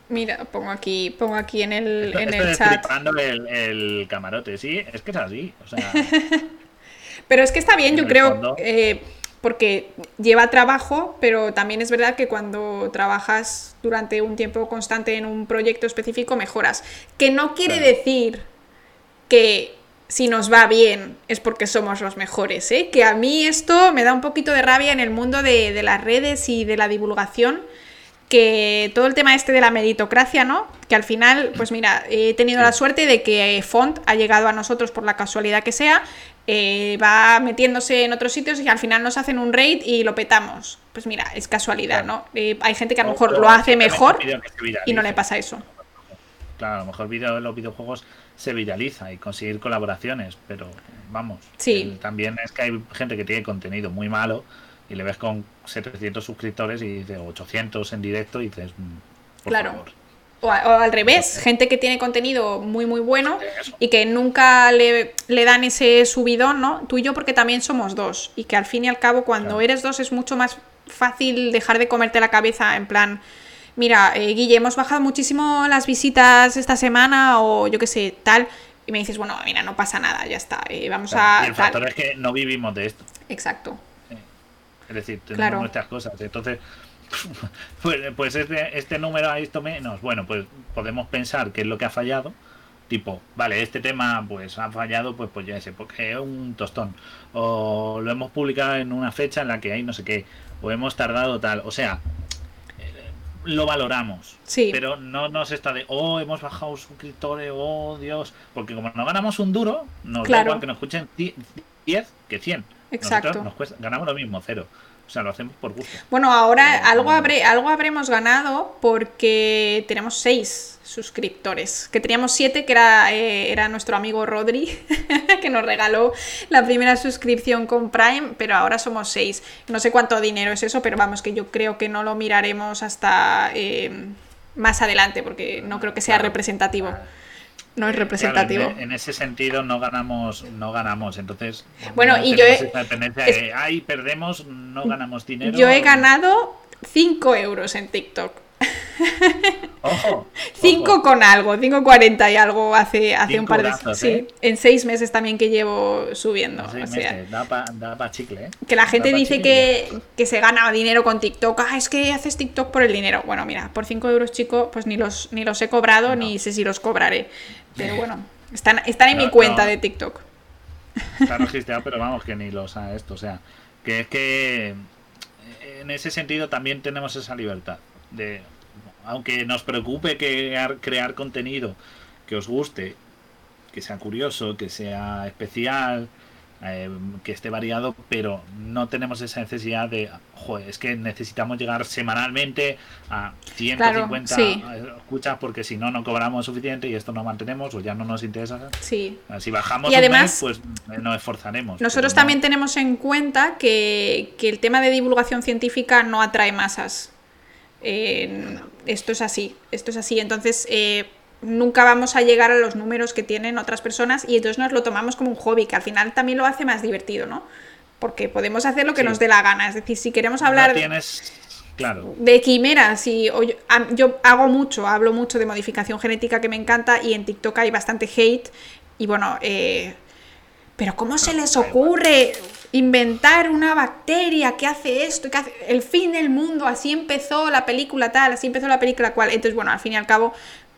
Mira, pongo aquí, pongo aquí en el, Esto- en esto el chat. el, el camarote. Sí, es que es así. O sea, Pero es que está bien, En yo creo, eh, porque lleva trabajo, pero también es verdad que cuando trabajas durante un tiempo constante en un proyecto específico, mejoras. Que no quiere Claro. decir que si nos va bien es porque somos los mejores, ¿eh? Que a mí esto me da un poquito de rabia en el mundo de, de las redes y de la divulgación, que todo el tema este de la meritocracia, ¿no? Que al final, pues mira, he tenido la suerte de que Font ha llegado a nosotros por la casualidad que sea, eh, va metiéndose en otros sitios y al final nos hacen un raid y lo petamos. Pues mira, es casualidad. ¿no? Eh, hay gente que a lo mejor lo hace mejor y no le pasa eso. Claro, a lo mejor video, los videojuegos se viraliza y conseguir colaboraciones, pero vamos. Sí. el- también es que hay gente que tiene contenido muy malo y le ves con 700 suscriptores y dice 800 en directo y dices, mm, por Claro. favor. O, al revés, gente que tiene contenido muy muy bueno y que nunca le, le dan ese subidón, ¿no? Tú y yo porque también somos dos y que al fin y al cabo cuando Claro. eres dos es mucho más fácil dejar de comerte la cabeza en plan, mira, eh, Guille, hemos bajado muchísimo las visitas esta semana o yo qué sé, tal. Y me dices, bueno, mira, no pasa nada, ya está, eh, vamos Claro, a... y el tal". factor es que no vivimos de esto. Exacto. Es decir, tenemos Claro. nuestras cosas. Entonces, pues, pues este, este número ha visto menos. Bueno, pues podemos pensar qué es lo que ha fallado. Tipo, vale, este tema pues ha fallado, pues pues ya sé, porque es un tostón. O lo hemos publicado en una fecha en la que hay no sé qué. O hemos tardado tal. O sea, lo valoramos. Sí. Pero no nos está de, oh, hemos bajado suscriptores, oh, Dios. Porque como no ganamos un duro, nos Claro. da igual que nos escuchen 10 que 100. Exacto. Nosotros nos cuesta- ganamos lo mismo, cero. O sea, lo hacemos por gusto. Bueno, ahora Pero, algo, no. habré, algo habremos ganado porque tenemos seis suscriptores. Que teníamos siete, que era, eh, era nuestro amigo Rodri, que nos regaló la primera suscripción con Prime, pero ahora somos seis. No sé cuánto dinero es eso, pero vamos, que yo creo que no lo miraremos hasta eh, más adelante, porque no creo que sea representativo. No es Claro, representativo. en, en ese sentido no ganamos, no ganamos. Entonces, Bueno, no y yo he- es- de, ay, perdemos, no ganamos dinero. Yo he ganado 5 euros en TikTok. Ojo, 5 ojo. con algo, 5.40 y algo hace, hace un par de brazos, Sí, ¿eh? en 6 meses también que llevo subiendo. O sea, meses, da para chicle, ¿eh? que la gente Da dice que, que se gana dinero con TikTok. Ah, es que haces TikTok por el dinero. Bueno, mira, por 5 euros, chico, pues ni los, ni los he cobrado No. ni sé si los cobraré. Pero bueno, están, están en mi cuenta de TikTok. Está registrado, pero vamos, que ni lo sabe esto. O sea, que es que eh, en ese sentido también tenemos esa libertad. de Aunque nos preocupe crear, crear contenido que os guste que sea curioso, que sea especial, eh, que esté variado, pero no tenemos esa necesidad de, joder, es que necesitamos llegar semanalmente a 150 sí. escuchas porque si no, no cobramos suficiente y esto no mantenemos o ya no nos interesa. Sí. Si bajamos Y un además- mes, pues eh, nos esforzaremos. Nosotros no- también tenemos en cuenta que, que el tema de divulgación científica no atrae masas. Eh, esto es así, esto es así. Entonces, eh, nunca vamos a llegar a los números que tienen otras personas y entonces nos lo tomamos como un hobby, que al final también lo hace más divertido, ¿no? Porque podemos hacer lo que Sí. nos dé la gana. Es decir, si queremos no hablar tienes, claro, de quimeras y o yo, hago mucho, hablo mucho de modificación genética que me encanta y en TikTok hay bastante hate y bueno, eh, pero ¿cómo se No, les ocurre inventar una bacteria que hace esto, que hace el fin del mundo? Así empezó la película tal, así empezó la película cual. Entonces, bueno, al fin y al cabo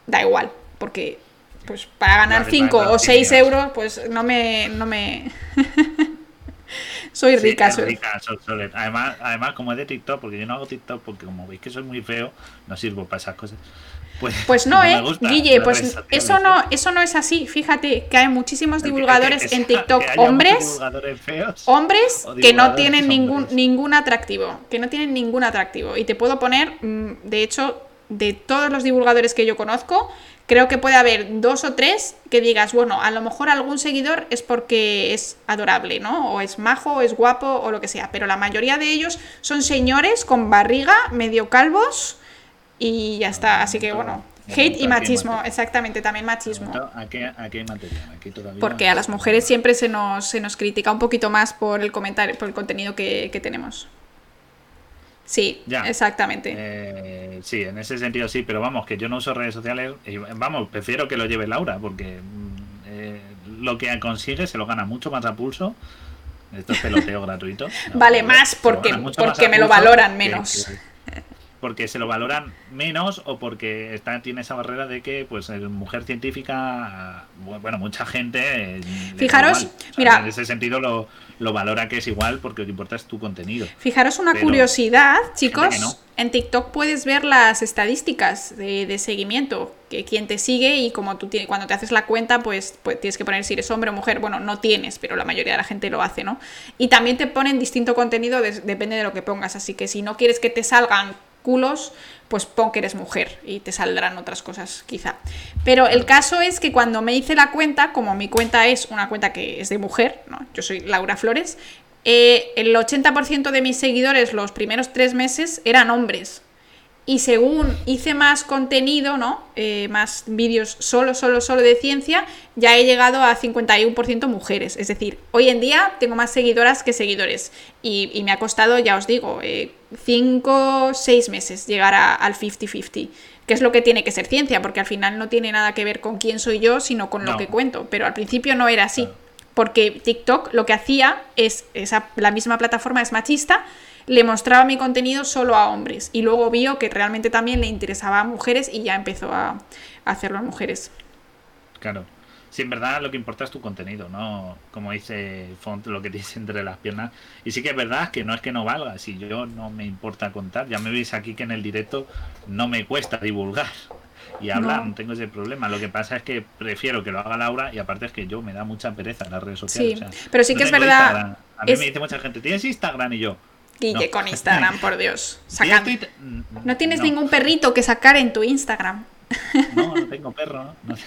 da igual, porque pues para ganar Vale, 5 vale, o 6 opiniones. euros, pues no me... No me... soy Sí, rica, es soy- rica, so- sole- Además, además, como es de TikTok, porque yo no hago TikTok, porque como veis que soy muy feo, no sirvo para esas cosas. Pues, Pues no, ¿eh? gusta Guille, pues eso no, eso no es así. Fíjate que hay muchísimos divulgadores que- en TikTok, hombres, divulgadores feos. hombres que no tienen ningún, hombres. ningún atractivo, que no tienen ningún atractivo. Y te puedo poner, mm, de hecho, de todos los divulgadores que yo conozco, creo que puede haber dos o tres que digas, bueno, a lo mejor algún seguidor es porque es adorable, ¿no? O es majo, o es guapo, o lo que sea. Pero la mayoría de ellos son señores con barriga, medio calvos, y ya está. Así que bueno, hate y machismo, exactamente, también machismo. Aquí, aquí hay material, aquí todavía. Porque a las mujeres siempre se nos, se nos critica un poquito más por el comentario, por el contenido que, que tenemos. Sí, Ya. exactamente. Eh, sí, en ese sentido sí, pero vamos, que yo no uso redes sociales. y, vamos, prefiero que lo lleve Laura, porque mm, eh, lo que consigue se lo gana mucho más a pulso. Esto es peloteo gratuito. ¿no? Vale, más porque- porque me lo valoran que- menos. que- porque se lo valoran menos o porque está, tiene esa barrera de que, pues, el mujer científica, bueno, mucha gente. Fijaros, igual. O sea, mira- En ese sentido lo, lo valora que es igual porque lo que importa es tu contenido. Fijaros una pero curiosidad, chicos. no. En TikTok puedes ver las estadísticas de, de seguimiento, que quién te sigue y como tú tienes, cuando te haces la cuenta, pues, pues tienes que poner si eres hombre o mujer. Bueno, no tienes, pero la mayoría de la gente lo hace, ¿no? Y también te ponen distinto contenido, depende de lo que pongas. Así que si no quieres que te salgan culos, pues pon que eres mujer y te saldrán otras cosas, quizá. Pero el caso es que cuando me hice la cuenta, como mi cuenta es una cuenta que es de mujer, ¿no? Yo soy Laura Flores, eh, el 80% de mis seguidores los primeros tres meses eran hombres. Y según hice más contenido, ¿no? Eh, más vídeos solo, solo, solo de ciencia, ya he llegado a 51% mujeres. Es decir, hoy en día tengo más seguidoras que seguidores. Y, y me ha costado, ya os digo, 5, 6 meses llegar a- al 50-50. Que es lo que tiene que ser ciencia, porque al final no tiene nada que ver con quién soy yo, sino con lo que cuento. Pero al principio no era así. Porque TikTok lo que hacía es, esa, la misma plataforma es machista, le mostraba mi contenido solo a hombres y luego vio que realmente también le interesaba a mujeres y ya empezó a, a hacerlo a mujeres. Claro. Sí, en verdad lo que importa es tu contenido, no como dice Font, lo que tienes entre las piernas. Y sí que es verdad que no es que no valga, si yo no me importa contar, ya me veis aquí que en el directo no me cuesta divulgar y hablar, No. no, tengo ese problema. Lo que pasa es que prefiero que lo haga Laura y aparte es que yo me da mucha pereza en las redes sociales. Sí, o sea, pero sí no que es verdad, Instagram. A mí es- me dice mucha gente, ¿tienes Instagram? Y yo, Guille No. con Instagram, por Dios. No tienes ningún perrito que sacar en tu Instagram. No, no tengo perro. No sé.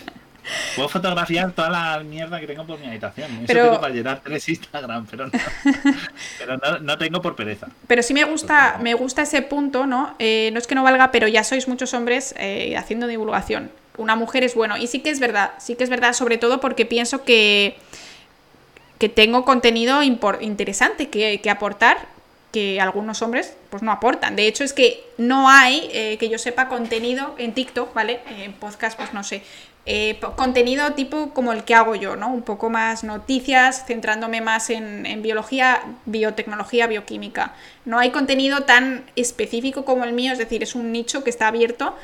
Puedo fotografiar toda la mierda que tengo por mi habitación. Eso Pero- tengo para llenar tres Instagram, pero no. Pero no, no tengo por pereza. Pero sí me gusta, me gusta ese punto, ¿no? Eh, no es que no valga, pero ya sois muchos hombres eh, haciendo divulgación. Una mujer es bueno. Y sí que es verdad, sí que es verdad, sobre todo porque pienso que, que tengo contenido interesante que, que aportar que algunos hombres pues no aportan. De hecho, es que no hay, eh, que yo sepa, contenido en TikTok, ¿vale? En podcast, pues no sé. Eh, contenido tipo como el que hago yo, ¿no? Un poco más noticias, centrándome más en, en biología, biotecnología, bioquímica. No hay contenido tan específico como el mío, es decir, es un nicho que está abierto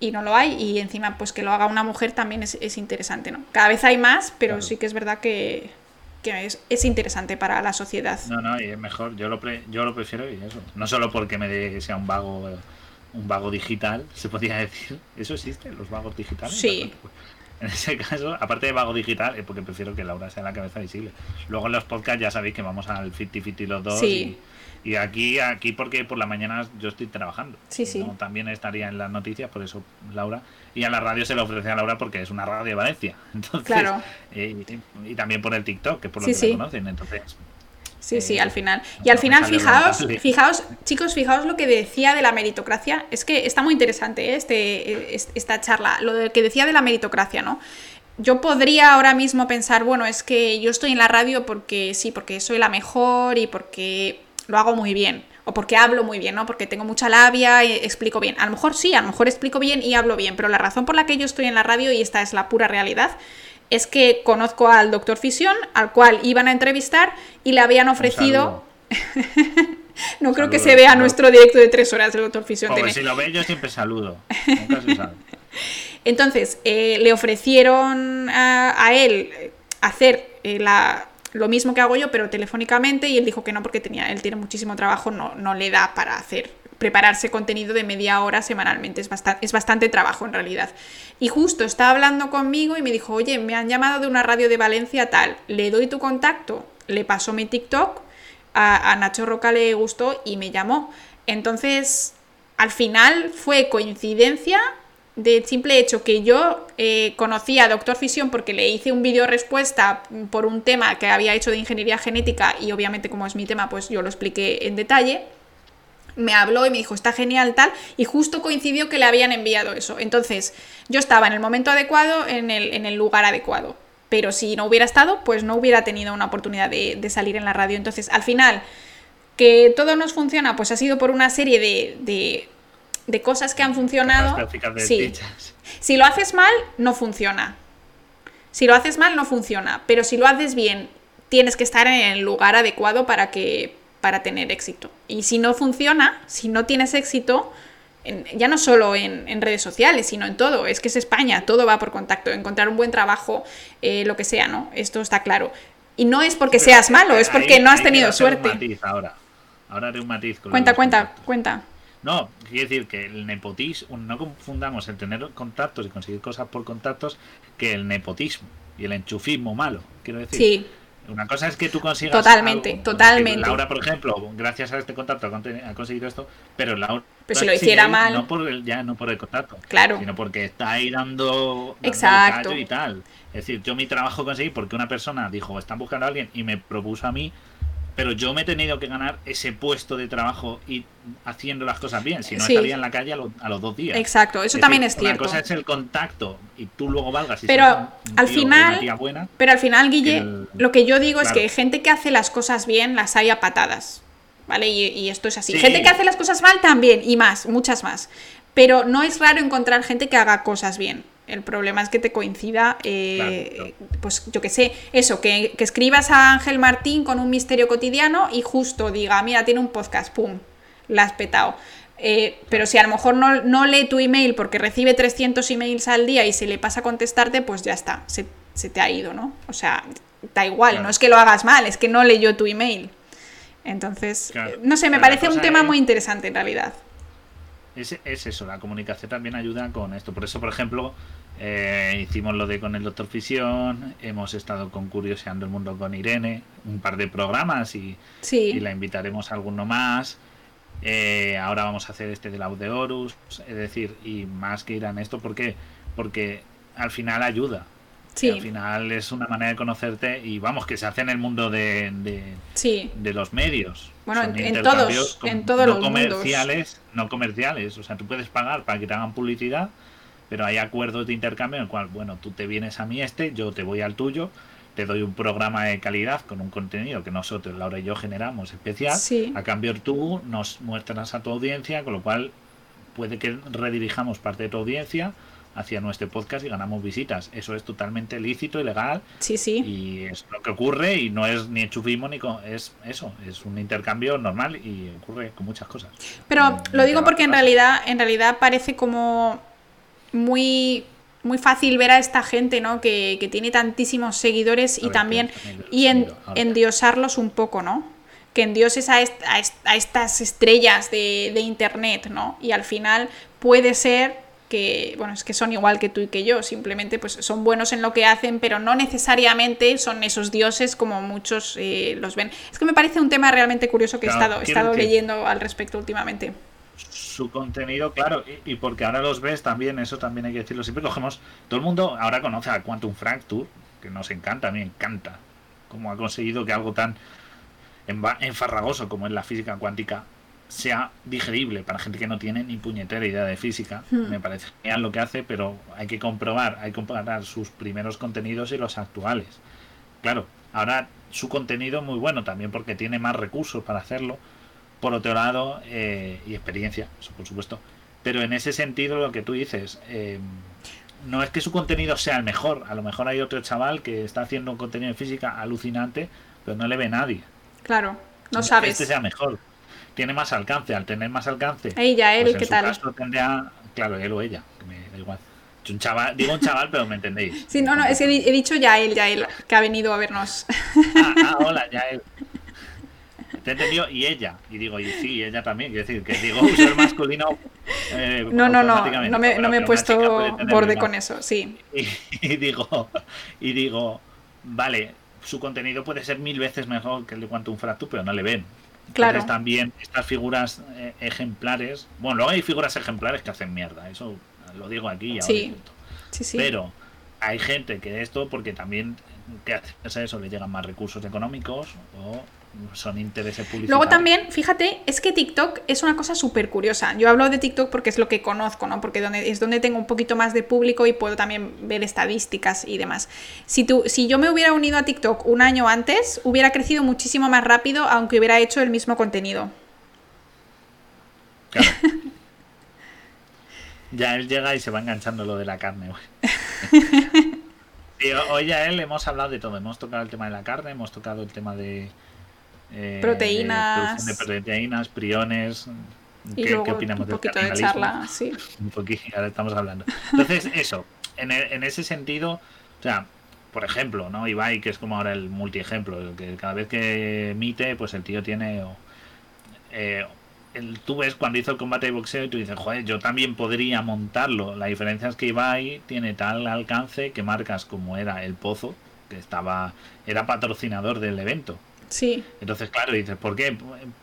y no lo hay. Y encima, pues que lo haga una mujer también es, es interesante, ¿no? Cada vez hay más, pero Claro. sí que es verdad que, que es, es interesante para la sociedad. No, no, y es mejor. Yo lo, pre- yo lo prefiero y eso. No solo porque me de, sea un vago un vago digital, se podría decir. ¿Eso existe? ¿Los vagos digitales? Sí. En ese caso, aparte de vago digital, es porque prefiero que Laura sea la cabeza visible. Luego en los podcasts ya sabéis que vamos al 50-50 los dos. Sí. Y, y aquí, aquí porque por la mañana yo estoy trabajando. Sí, sí. También estaría en las noticias, por eso Laura. Y a la radio se le ofrece a Laura porque es una radio de Valencia. Entonces, Claro. eh, y, y también por el TikTok, que es por lo Sí, que la conocen. Entonces, Sí, sí, Eh, al final. Y al final, fijaos, fijaos, chicos, fijaos lo que decía de la meritocracia. Es que está muy interesante ¿eh? este, es- esta charla. Lo que decía de la meritocracia, ¿no? Yo podría ahora mismo pensar, bueno, es que yo estoy en la radio porque sí, porque soy la mejor y porque lo hago muy bien. O porque hablo muy bien, ¿no? Porque tengo mucha labia y explico bien. A lo mejor sí, a lo mejor explico bien y hablo bien, pero la razón por la que yo estoy en la radio, y esta es la pura realidad, es que conozco al doctor Fisión, al cual iban a entrevistar y le habían ofrecido. No creo que se vea saludo. nuestro directo de tres horas del doctor Fisión. si lo ve, yo siempre saludo. Nunca se sabe. Entonces, eh, le ofrecieron a, a él eh, hacer eh, la- lo mismo que hago yo, pero telefónicamente, y él dijo que no, porque tenía, él tiene muchísimo trabajo, no, no le da para hacer, prepararse contenido de media hora semanalmente, es, bastante es bastante trabajo en realidad. Y justo estaba hablando conmigo y me dijo, oye, me han llamado de una radio de Valencia tal, le doy tu contacto, le pasó mi TikTok, a, Nacho Roca le gustó y me llamó. Entonces, al final fue coincidencia del simple hecho que yo eh, conocí a Doctor Fisión porque le hice un vídeo respuesta por un tema que había hecho de ingeniería genética y obviamente como es mi tema pues yo lo expliqué en detalle me habló y me dijo, está genial tal, y justo coincidió que le habían enviado eso. Entonces, yo estaba en el momento adecuado, en el, en el lugar adecuado. Pero si no hubiera estado, pues no hubiera tenido una oportunidad de, de salir en la radio. Entonces, al final, que todo nos funciona, pues ha sido por una serie de, de, de cosas que han funcionado. Sí. Si lo haces mal, no funciona. Si lo haces mal, no funciona. Pero si lo haces bien, tienes que estar en el lugar adecuado para que para tener éxito. Y si no funciona, si no tienes éxito, en- ya no solo en, en redes sociales, sino en todo. Es que es España, todo va por contacto. Encontrar un buen trabajo, eh, lo que sea, ¿no? Esto está claro. Y no es porque seas malo, es ahí- porque no has tenido quiero un suerte. matiz ahora. Ahora haré un matiz. con Cuenta, cuenta, contactos. cuenta. No, quiere decir que el nepotismo, no confundamos el tener contactos y conseguir cosas por contactos que el nepotismo y el enchufismo malo. Quiero decir, Sí, una cosa es que tú consigas. Totalmente, algo, totalmente. Laura, por ejemplo, gracias a este contacto ha conseguido esto, pero Laura. Pero si lo hiciera mal. No por el, ya no por el contacto. Claro. Sino porque está ahí dando. Exacto. y tal. Es decir, yo mi trabajo conseguí porque una persona dijo, están buscando a alguien y me propuso a mí. Pero yo me he tenido que ganar ese puesto de trabajo y haciendo las cosas bien. Si no, Sí. estaría en la calle a, lo- a los dos días. exacto, eso Es también es cierto. Una cosa es el contacto y tú luego valgas. Y Pero un al tío final- una buena, Pero al final, Guille, El- lo que yo digo es que gente que hace las cosas bien las hay a patadas. ¿Vale? Y, y esto es así. Sí. Gente que hace las cosas mal también, y más, muchas más. Pero no es raro encontrar gente que haga cosas bien. El problema es que te coincida, eh, Claro, pues yo que sé, eso, que, que escribas a Ángel Martín con un misterio cotidiano y justo diga, mira, tiene un podcast, ¡pum! La has petado. Eh, pero si a lo mejor no, no lee tu email porque recibe 300 emails al día y se le pasa a contestarte, pues ya está, se, se te ha ido, ¿no? O sea, da igual, Claro. no es que lo hagas mal, es que no leyó tu email. Entonces, no sé, me parece un tema muy interesante en realidad. Es, es eso, la comunicación también ayuda con esto. Por eso, por ejemplo, eh, hicimos lo de con el Doctor Fisión, hemos estado con Curioseando el Mundo con Irene, un par de programas y, Sí, y la invitaremos a alguno más. Eh, ahora vamos a hacer este de Laudeorus, es decir, y más que ir en esto, ¿por qué? Porque al final ayuda. sí, Al final es una manera de conocerte y vamos, que se hace en el mundo de, de, sí. de los medios. Bueno, en- todos- en todos no los mundos. comerciales, no comerciales. O sea, tú puedes pagar para que te hagan publicidad, pero hay acuerdos de intercambio en el cual, bueno, tú te vienes a mí este, yo te voy al tuyo, te doy un programa de calidad con un contenido que nosotros, Laura y yo, generamos especial. Sí. A cambio tú nos muestras a tu audiencia, con lo cual puede que redirijamos parte de tu audiencia hacia nuestro podcast y ganamos visitas. Eso es totalmente lícito y legal Sí, sí. y es lo que ocurre y no es ni enchufismo ni co- es eso, es un intercambio normal y ocurre con muchas cosas. Pero lo digo porque en realidad, en realidad parece como muy, muy fácil ver a esta gente, ¿no? Que, que tiene tantísimos seguidores y ver, también y en, endiosarlos un poco, ¿no? Que endioses a, est- a est- a estas estrellas de, de internet, ¿no? Y al final puede ser que, bueno, es que son igual que tú y que yo, simplemente pues son buenos en lo que hacen, pero no necesariamente son esos dioses como muchos eh, los ven. Es que me parece un tema realmente curioso que he estado, he estado leyendo al respecto últimamente. su contenido, claro, y, y porque ahora los ves también, eso también hay que decirlo, siempre cogemos, todo el mundo ahora conoce a Quantum Fracture, que nos encanta, a mí me encanta, cómo ha conseguido que algo tan enfarragoso como es la física cuántica sea digerible para gente que no tiene ni puñetera idea de física. Hmm. Me parece genial lo que hace, pero hay que comprobar, hay que comparar sus primeros contenidos y los actuales. Claro, ahora su contenido es muy bueno también porque tiene más recursos para hacerlo. Por otro lado, eh, y experiencia, eso por supuesto. Pero en ese sentido, lo que tú dices, eh, no es que su contenido sea el mejor. A lo mejor hay otro chaval que está haciendo un contenido de física alucinante, pero no le ve nadie. Claro, no Este sabes. sea mejor. Tiene más alcance. Al tener más alcance, Ella, él, pues en ¿qué su tal? caso tendría, claro, él o ella, que me da igual. Un chaval, digo un chaval, pero me entendéis. Sí, no, no, es que he dicho ya él, ya él, que ha venido a vernos. Ah, ah, hola, ya él. Te he entendido, y ella. Y digo, y sí, y ella también. Quiero decir, que digo uso el masculino. eh, No, no, no, no me, Bueno, no me he puesto borde con eso, sí. Y, y digo, y digo, vale, su contenido puede ser mil veces mejor que el de Quantum Fracture, pero no le ven. Claro. Entonces también estas figuras eh, ejemplares, bueno, luego hay figuras ejemplares que hacen mierda, eso lo digo aquí y ahora Sí. Sí, sí. Pero hay gente que esto, porque también gracias a eso le llegan más recursos económicos o son intereses publicitarios. Luego también, fíjate, es que TikTok es una cosa súper curiosa. Yo hablo de TikTok porque es lo que conozco, ¿no? Porque donde, es donde tengo un poquito más de público y puedo también ver estadísticas y demás. Si, tú, si yo me hubiera unido a TikTok un año antes, hubiera crecido muchísimo más rápido, aunque hubiera hecho el mismo contenido. Claro. ya él llega y se va enganchando lo de la carne. hoy a él hemos hablado de todo. Hemos tocado el tema de la carne, hemos tocado el tema de. Eh, Proteínas. De, proteínas, priones. Y ¿Qué, luego qué opinamos un del poquito de charla, sí. un poquito, ahora estamos hablando. Entonces, eso, en, e- en ese sentido, o sea, por ejemplo, ¿no? Ibai, que es como ahora el multiejemplo, el que cada vez que emite, pues el tío tiene. eh, el- tú ves cuando hizo el combate de boxeo y tú dices, joder, yo también podría montarlo. La diferencia es que Ibai tiene tal alcance que marcas como era el Pozo, que estaba era patrocinador del evento. Sí, Entonces, claro, dices, ¿por qué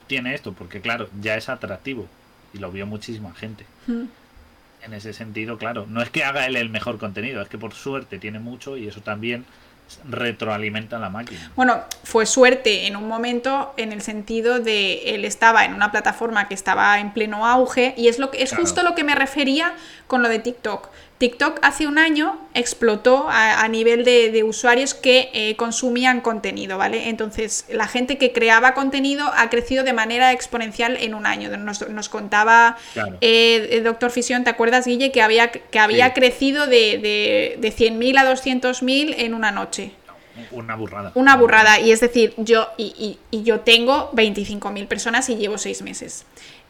tiene esto? Porque, claro, ya es atractivo y lo vio muchísima gente. Mm. En ese sentido, claro, no es que haga él el mejor contenido, es que por suerte tiene mucho y eso también retroalimenta la máquina. Bueno, fue suerte en un momento en el sentido de él estaba en una plataforma que estaba en pleno auge y es lo que es Claro. justo lo que me refería con lo de TikTok. TikTok hace un año explotó a, a nivel de, de usuarios que eh, consumían contenido, ¿vale? Entonces, la gente que creaba contenido ha crecido de manera exponencial en un año. Nos, nos contaba Claro. eh, Doctor Fisión, ¿te acuerdas, Guille? Que había, que había Sí. crecido de, de, de 100.000 a 200.000 en una noche. Una burrada. Una burrada. Y es decir, yo, y, y- y yo tengo 25.000 personas y llevo seis meses.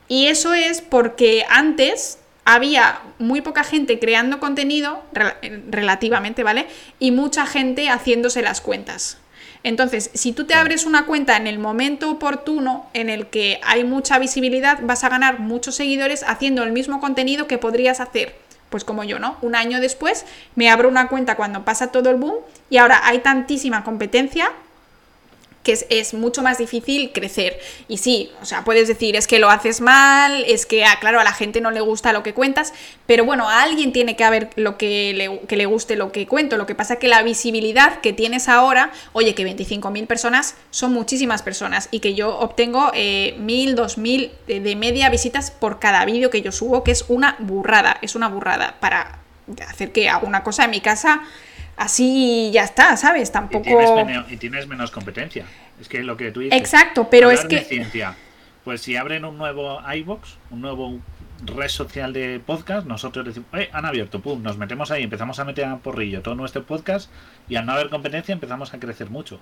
Y eso es porque antes había muy poca gente creando contenido, rel- relativamente, ¿vale? Y mucha gente haciéndose las cuentas. Entonces, si tú te abres una cuenta en el momento oportuno en el que hay mucha visibilidad, vas a ganar muchos seguidores haciendo el mismo contenido que podrías hacer pues como yo, ¿no? Un año después me abro una cuenta cuando pasa todo el boom y ahora hay tantísima competencia que es, es mucho más difícil crecer. Y sí, o sea, puedes decir, es que lo haces mal, es que, ah, claro, a la gente no le gusta lo que cuentas, pero bueno, a alguien tiene que haber lo que le, que le guste lo que cuento. Lo que pasa es que la visibilidad que tienes ahora, oye, que 25.000 personas son muchísimas personas y que yo obtengo eh, 1.000, 2.000 de, media visitas por cada vídeo que yo subo, que es una burrada, es una burrada para hacer que haga una cosa en mi casa así ya está, ¿sabes? Y Tampoco... tienes, y tienes menos competencia. Es que lo que tú dices. Exacto, pero es que... ciencia. Pues si abren un nuevo iBox, un nuevo red social de podcast, nosotros decimos, eh, han abierto, pum, nos metemos ahí, empezamos a meter a porrillo todo nuestro podcast y al no haber competencia empezamos a crecer mucho.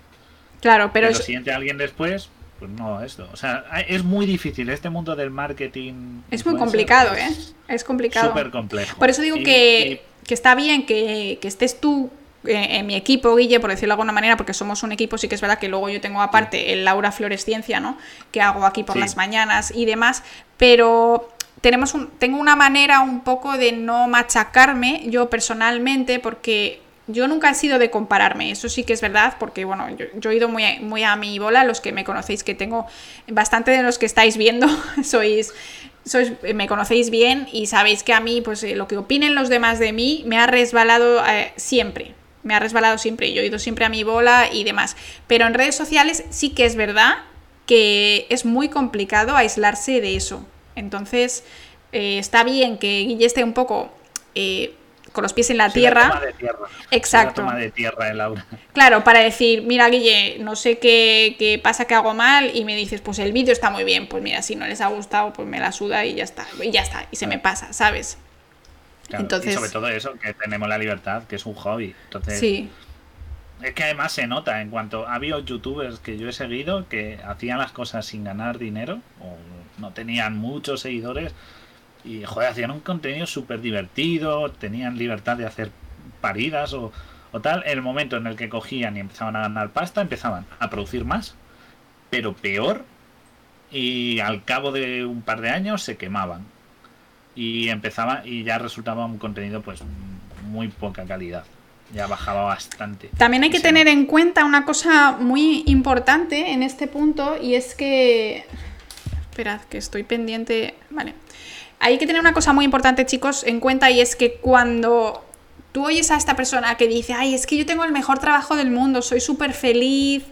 Claro, pero, Pero, es, si entra alguien después, pues no esto. O sea, es muy difícil este mundo del marketing. es muy complicado, ¿eh? es Es complicado. Súper complejo. Por eso digo Y- que, que está bien que, que estés tú en mi equipo, Guille, por decirlo de alguna manera, porque somos un equipo, sí que es verdad que luego yo tengo aparte el Laura Floresciencia, ¿no? Que hago aquí por Sí. las mañanas y demás, pero tenemos un, tengo una manera un poco de no machacarme yo personalmente porque yo nunca he sido de compararme, eso sí que es verdad, porque bueno, yo, he ido muy, muy a mi bola, los que me conocéis, que tengo bastante de los que estáis viendo, sois, sois, me conocéis bien y sabéis que a mí, pues eh, lo que opinen los demás de mí, me ha resbalado eh, siempre, me ha resbalado siempre, yo he ido siempre a mi bola y demás, pero en redes sociales sí que es verdad que es muy complicado aislarse de eso, entonces eh, está bien que Guille esté un poco con los pies en la tierra. Exacto. de tierra, Laura. Claro, para decir, mira, Guille, no sé qué, pasa que hago mal, y me dices, pues el vídeo está muy bien, pues mira, si no les ha gustado, pues me la suda y ya está, y ya está, y se me pasa, ¿sabes? Entonces... Y sobre todo eso, que tenemos la libertad, que es un hobby. Entonces, sí. Es que además se nota en cuanto ha habido youtubers que yo he seguido que hacían las cosas sin ganar dinero o no tenían muchos seguidores y, joder, hacían un contenido súper divertido, tenían libertad de hacer paridas o, tal. En el momento en el que cogían y empezaban a ganar pasta, empezaban a producir más, pero peor. Y al cabo de un par de años se quemaban. Y empezaba y ya resultaba un contenido pues muy poca calidad ya bajaba bastante. También hay que tener en cuenta una cosa muy importante en este punto y es que... Esperad, que estoy pendiente... Vale hay que tener una cosa muy importante, chicos, en cuenta y es que cuando tú oyes a esta persona que dice, ay, es que yo tengo el mejor trabajo del mundo, soy súper feliz,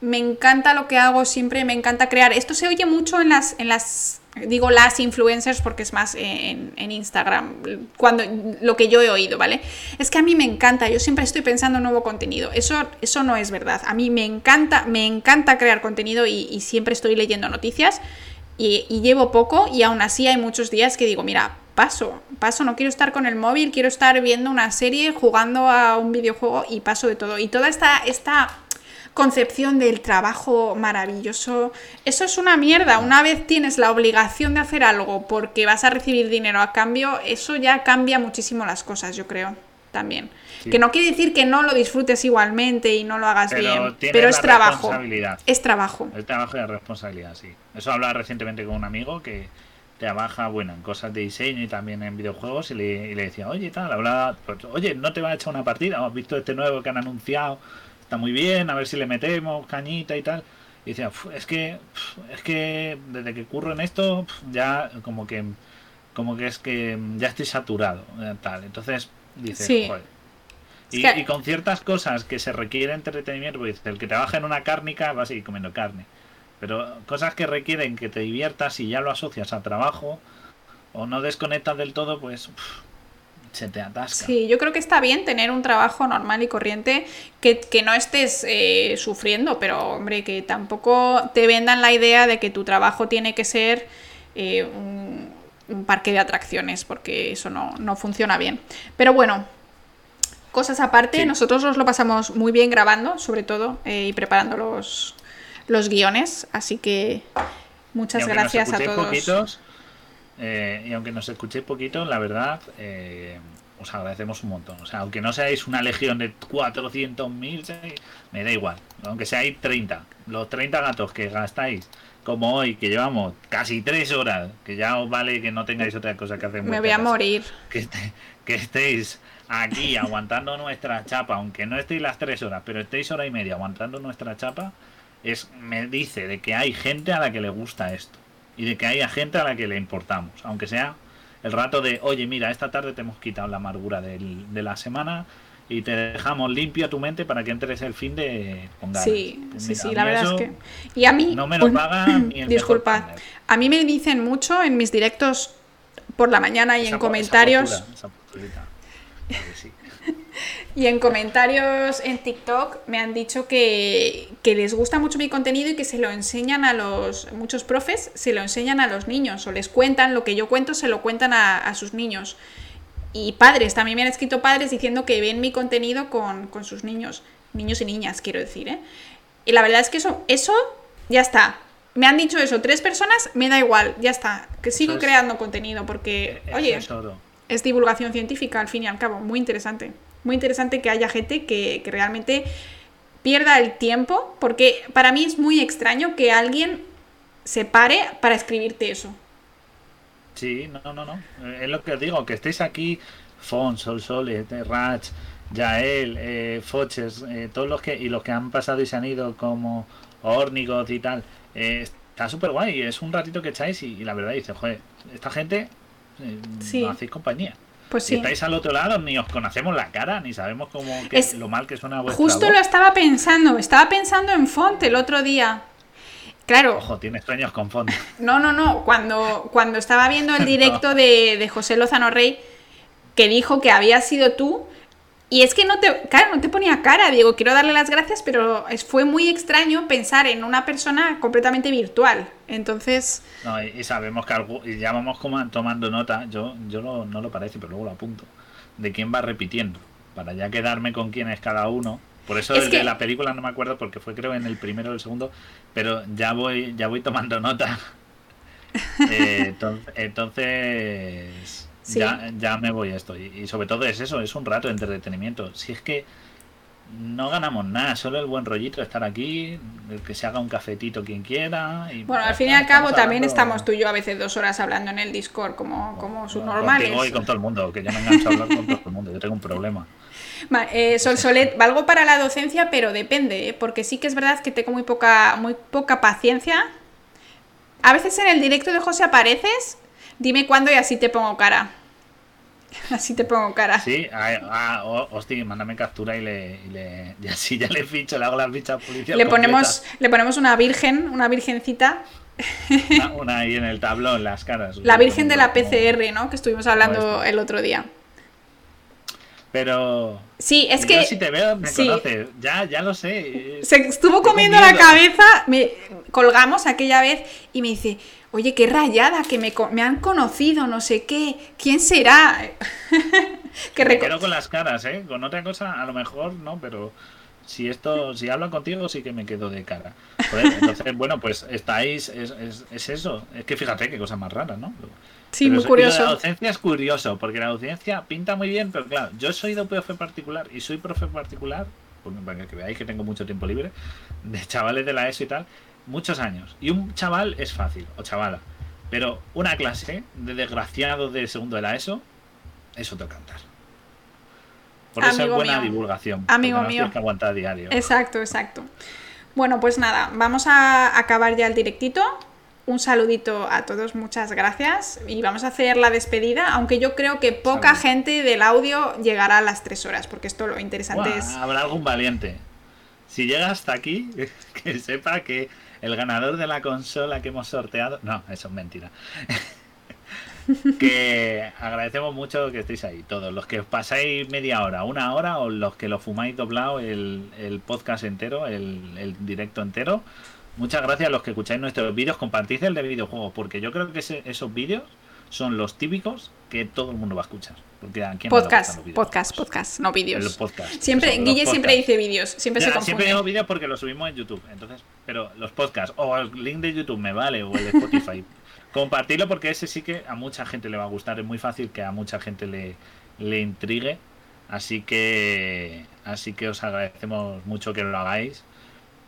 me encanta lo que hago, siempre me encanta crear. Esto se oye mucho en las, en las digo las influencers porque es más en, en, Instagram, cuando lo que yo he oído, ¿vale? Es que a mí me encanta, yo siempre estoy pensando en nuevo contenido. Eso, eso no es verdad. A mí me encanta, me encanta crear contenido y, y siempre estoy leyendo noticias y, llevo poco y aún así hay muchos días que digo, mira, paso, paso, no quiero estar con el móvil, quiero estar viendo una serie, jugando a un videojuego y paso de todo. Y toda esta, esta concepción del trabajo maravilloso, eso es una mierda. Una vez tienes la obligación de hacer algo porque vas a recibir dinero a cambio, eso ya cambia muchísimo las cosas, yo creo, también. Que no quiere decir que no lo disfrutes igualmente y no lo hagas bien, pero es trabajo. Es trabajo. El trabajo y la responsabilidad, sí. Eso hablaba recientemente con un amigo que trabaja, bueno, en cosas de diseño y también en videojuegos y le, decía, oye, tal, hablaba, pues, oye, ¿no te va a echar una partida? Hemos visto este nuevo que han anunciado, está muy bien, a ver si le metemos cañita y tal. Y decía, es que, es que desde que curro en esto, ya como que, como que es que ya estoy saturado, eh, tal. Entonces, dice, joder, y, con ciertas cosas que se requiere entretenimiento, pues el que trabaja en una cárnica va a seguir comiendo carne. Pero cosas que requieren que te diviertas y ya lo asocias a trabajo o no desconectas del todo, pues se te atasca. Sí, yo creo que está bien tener un trabajo normal y corriente que, no estés eh, sufriendo, pero hombre, que tampoco te vendan la idea de que tu trabajo tiene que ser eh, un, parque de atracciones, porque eso no, no funciona bien. Pero bueno, Cosas aparte, nosotros nos lo pasamos muy bien grabando, sobre todo, eh, y preparando los, los guiones, así que muchas gracias a todos. Eh, y aunque nos escuchéis poquito, la verdad, eh, os agradecemos un montón. O sea, aunque no seáis una legión de 400.000, me da igual. Aunque seáis 30, los 30 gatos que gastáis, como hoy, que llevamos casi 3 horas, que ya os vale que no tengáis otra cosa que hacer. Me voy a morir. Que, que estéis aquí aguantando nuestra chapa, aunque no estéis las tres horas, pero estéis hora y media aguantando nuestra chapa, es me dice de que hay gente a la que le gusta esto y de que hay gente a la que le importamos, aunque sea el rato de, oye, mira, esta tarde te hemos quitado la amargura del, de la semana y te dejamos limpia tu mente para que entres el fin de con Sí, sí, sí, la verdad es que... Y a mí... No me lo pagan ni el Disculpa, a mí me dicen mucho en mis directos por la mañana y en comentarios... Y en comentarios en TikTok me han dicho que, les gusta mucho mi contenido y que se lo enseñan a los. Muchos profes se lo enseñan a los niños o les cuentan lo que yo cuento, se lo cuentan a, sus niños. Y padres, también me han escrito padres diciendo que ven mi contenido con, sus niños. Niños y niñas, quiero decir, ¿eh? Y la verdad es que eso, eso ya está. Me han dicho eso tres personas, me da igual, ya está. Que sigo creando contenido porque, oye es divulgación científica, al fin y al cabo, muy interesante. Muy interesante que haya gente que, realmente pierda el tiempo, porque para mí es muy extraño que alguien se pare para escribirte eso. Sí, no, no, no. Eh, Es lo que os digo, que estéis aquí, Fon, Sol Sole, Rach, Yael, eh, Foches, eh, todos los que, y los que han pasado y se han ido como Ornigoth y tal, eh, está súper guay, es un ratito que echáis y, y la verdad dice, joder, esta gente eh, Sí. no hacéis compañía. Pues Si estáis al otro lado, ni os conocemos la cara, ni sabemos cómo que, Es- lo mal que suena vuestra Justo voz. lo estaba pensando, estaba pensando en Font el otro día. Claro, Ojo, tienes sueños con fondo. no, no, no, cuando, cuando estaba viendo el directo de, de José Lozano Rey, que dijo que había sido tú, y es que no te, claro, no te ponía cara, digo, quiero darle las gracias, pero es, fue muy extraño pensar en una persona completamente virtual. Entonces, No, y, y sabemos que algo, y ya vamos como tomando nota, yo, yo lo- no lo parece, pero luego lo apunto, de quién va repitiendo, para ya quedarme con quién es cada uno. Por eso Es el que- de la película no me acuerdo porque fue creo en el primero o el segundo, pero ya voy, ya voy tomando nota. Eh, enton- entonces, Sí. ya, ya me voy a esto. Y, y sobre todo es eso, es un rato de entretenimiento. Si es que no ganamos nada, solo el buen rollito de estar aquí, el que se haga un cafetito quien quiera. Y bueno, al fin y al cabo también estamos tú y yo a veces dos horas hablando en el Discord como, como sus Bueno, normales. Contigo y con todo el mundo, que ya me engancho a hablar con todo el mundo. Yo tengo un problema. Ma- eh, Sol Solet, valgo para la docencia, pero depende, ¿eh? porque sí que es verdad que tengo muy poca, muy poca paciencia. A veces en el directo de José apareces, dime cuándo y así te pongo cara. Así te pongo cara. Sí, ah, hostia, mándame captura y le, y le. Y así ya le ficho, le hago las fichas policiales. Le ponemos, le ponemos una virgen, una virgencita, Una, una ahí en el tablón, las caras. la virgen de la PCR, ¿no? Que estuvimos hablando el otro día. Pero. Sí, es yo que si te veo, me sí. conoces. Ya, ya lo sé. se estuvo comiendo la cabeza, me colgamos aquella vez y me dice, oye, qué rayada, que me, me han conocido, no sé qué, ¿quién será? que Me quedo con las caras, ¿eh? Con otra cosa, a lo mejor no, pero si esto, si hablo contigo, sí que me quedo de cara. Entonces, bueno, pues estáis, es, es, es eso. Es que fíjate qué cosa más rara, ¿no? Sí, Pero muy curioso. La docencia es curioso, porque la docencia pinta muy bien, pero claro, yo soy de profe particular y soy profe particular, porque- para que veáis que tengo mucho tiempo libre, de chavales de la ESO y tal, muchos años. Y un chaval es fácil, o chavala. Pero una clase de desgraciados de segundo de la ESO es otro cantar. Por eso es buena mío. divulgación. Amigo no mío. que aguantar diario. Exacto, exacto. Bueno, pues nada, vamos a acabar ya el directito. Un saludito a todos, muchas gracias. Y vamos a hacer la despedida, aunque yo creo que poca Salud. gente del audio llegará a las tres horas, porque esto lo interesante es... Habrá algún valiente. Si llega hasta aquí, que sepa que el ganador de la consola que hemos sorteado. No, eso es mentira. que agradecemos mucho que estéis ahí, todos. Los que os pasáis media hora, una hora, o los que lo fumáis doblado el, el podcast entero, el, el directo entero. Muchas gracias a los que escucháis nuestros vídeos. Compartid el de videojuegos, porque yo creo que ese- esos vídeos son los típicos que todo el mundo va a escuchar. Porque a quién Podcast, los podcast, podcast, no vídeos. Podcast. Siempre, los Guille siempre dice vídeos, siempre Ya, se siempre confunde. digo vídeos porque lo subimos en YouTube. Entonces, pero los podcasts o el link de YouTube me vale o el de Spotify. Compartirlo porque ese sí que a mucha gente le va a gustar. Es muy fácil que a mucha gente le, le intrigue. Así que, así que os agradecemos mucho que lo hagáis.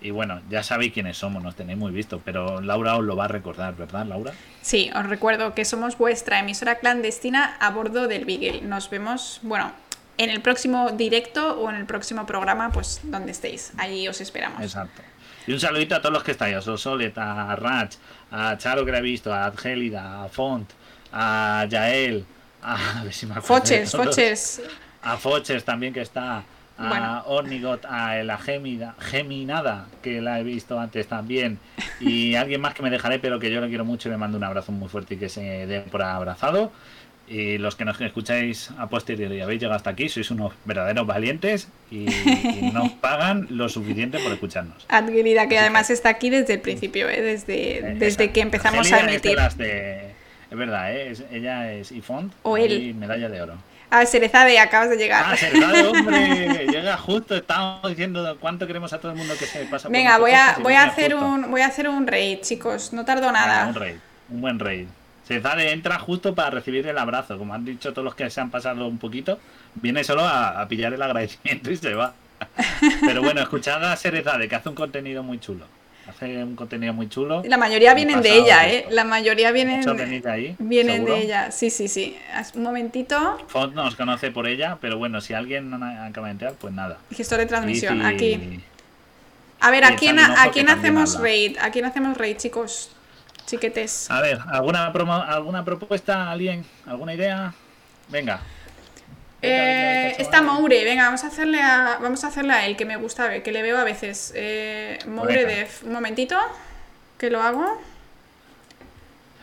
Y bueno, ya sabéis quiénes somos, nos tenéis muy visto, pero Laura os lo va a recordar, ¿verdad, Laura? Sí, os recuerdo que somos vuestra emisora clandestina a bordo del Beagle. Nos vemos, bueno, en el próximo directo o en el próximo programa, pues donde estéis. Allí os esperamos. Exacto. Y un saludito a todos los que estáis, a Sosolet, a Rach, a Charo que la he visto, a Adgélida, a Font, a Yael, a, a ver si me acuerdo Foches. Foches. a Foches también que está, a Bueno. Ornigot, a la Gemida, Geminada, que la he visto antes también, y alguien más que me dejaré, pero que yo lo quiero mucho y le mando un abrazo muy fuerte y que se dé por abrazado. Y los que nos escucháis a posteriori y habéis llegado hasta aquí, sois unos verdaderos valientes y, y nos pagan lo suficiente por escucharnos. Adquirida, que Así además está aquí desde el principio, ¿eh? desde, Eh, desde que empezamos a es de emitir. las de- Es verdad, ¿eh? Es- ella es Ifont O y él. medalla de oro. A ver, Cerezade, acabas de llegar. Ah, Sergado, hombre, llega justo, estábamos diciendo cuánto queremos a todo el mundo que se pasa por Venga, nuestro voy a, y voy a hacer justo. un voy a hacer un raid, chicos. No tardo nada. un raid, un buen raid. Serzade entra justo para recibir el abrazo, como han dicho todos los que se han pasado un poquito, viene solo a, a pillar el agradecimiento y se va. Pero bueno, escuchad a Serezade, que hace un contenido muy chulo. Hace un contenido muy chulo. La mayoría vienen de ella, ¿eh? esto. La mayoría vienen, de ahí, vienen seguro. de ella. Sí, sí, sí. Un momentito. Font nos conoce por ella, pero bueno, si alguien no acaba de entrar, pues nada. Gestor de transmisión, aquí. A ver, ¿a quién, a ojo quién hacemos raid? ¿A quién hacemos raid, chicos? Chiquetes. A ver, ¿alguna, promo- ¿alguna propuesta? ¿Alguien? ¿Alguna idea? Venga. Eh, está. Moure, venga, vamos a hacerle a, vamos a hacerle a él, que me gusta que le veo a veces. Eh, Moure Venga. Def, un momentito, que lo hago.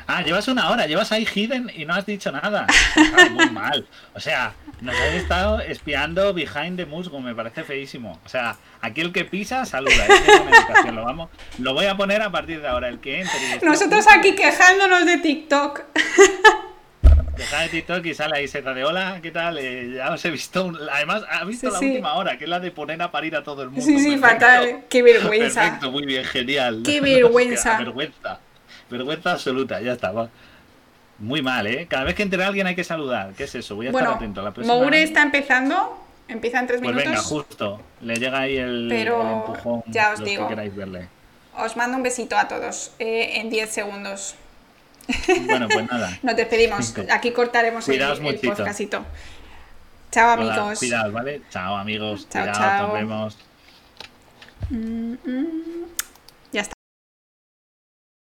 Ah, llevas una hora, llevas ahí hidden y no has dicho nada. Ah, muy mal. O sea, nos has estado espiando behind the musgo, me parece feísimo. O sea, aquí el que pisa, saluda. ¿eh? Es una indicación, lo, vamos, lo voy a poner a partir de ahora. El que entre. y Nosotros aquí quejándonos de TikTok. Deja de TikTok y sale ahí Seta de hola, ¿qué tal? Eh, ya os he visto. un- Además, ha visto Sí, la sí. última hora, que es la de poner a parir a todo el mundo. Sí, sí, Perfecto. fatal. Qué vergüenza. Perfecto, muy bien, genial. Qué vergüenza. Hostia, vergüenza. Vergüenza absoluta, ya está. va. Muy mal, ¿eh? Cada vez que entre alguien hay que saludar. ¿Qué es eso? Voy a Bueno, estar atento. La próxima Moure está empezando, empieza en tres Pues minutos. venga, justo. Le llega ahí el, Pero el empujón. ya os los digo. que queráis verle. Os mando un besito a todos eh, en 10 segundos. Bueno, pues nada. Nos despedimos. Aquí cortaremos el, Cuidaos el muchito. podcastito. Chao, Hola, amigos. Cuidado, ¿vale? Chao, amigos. Chao, Cuidado, chao. nos vemos. Mm, mm.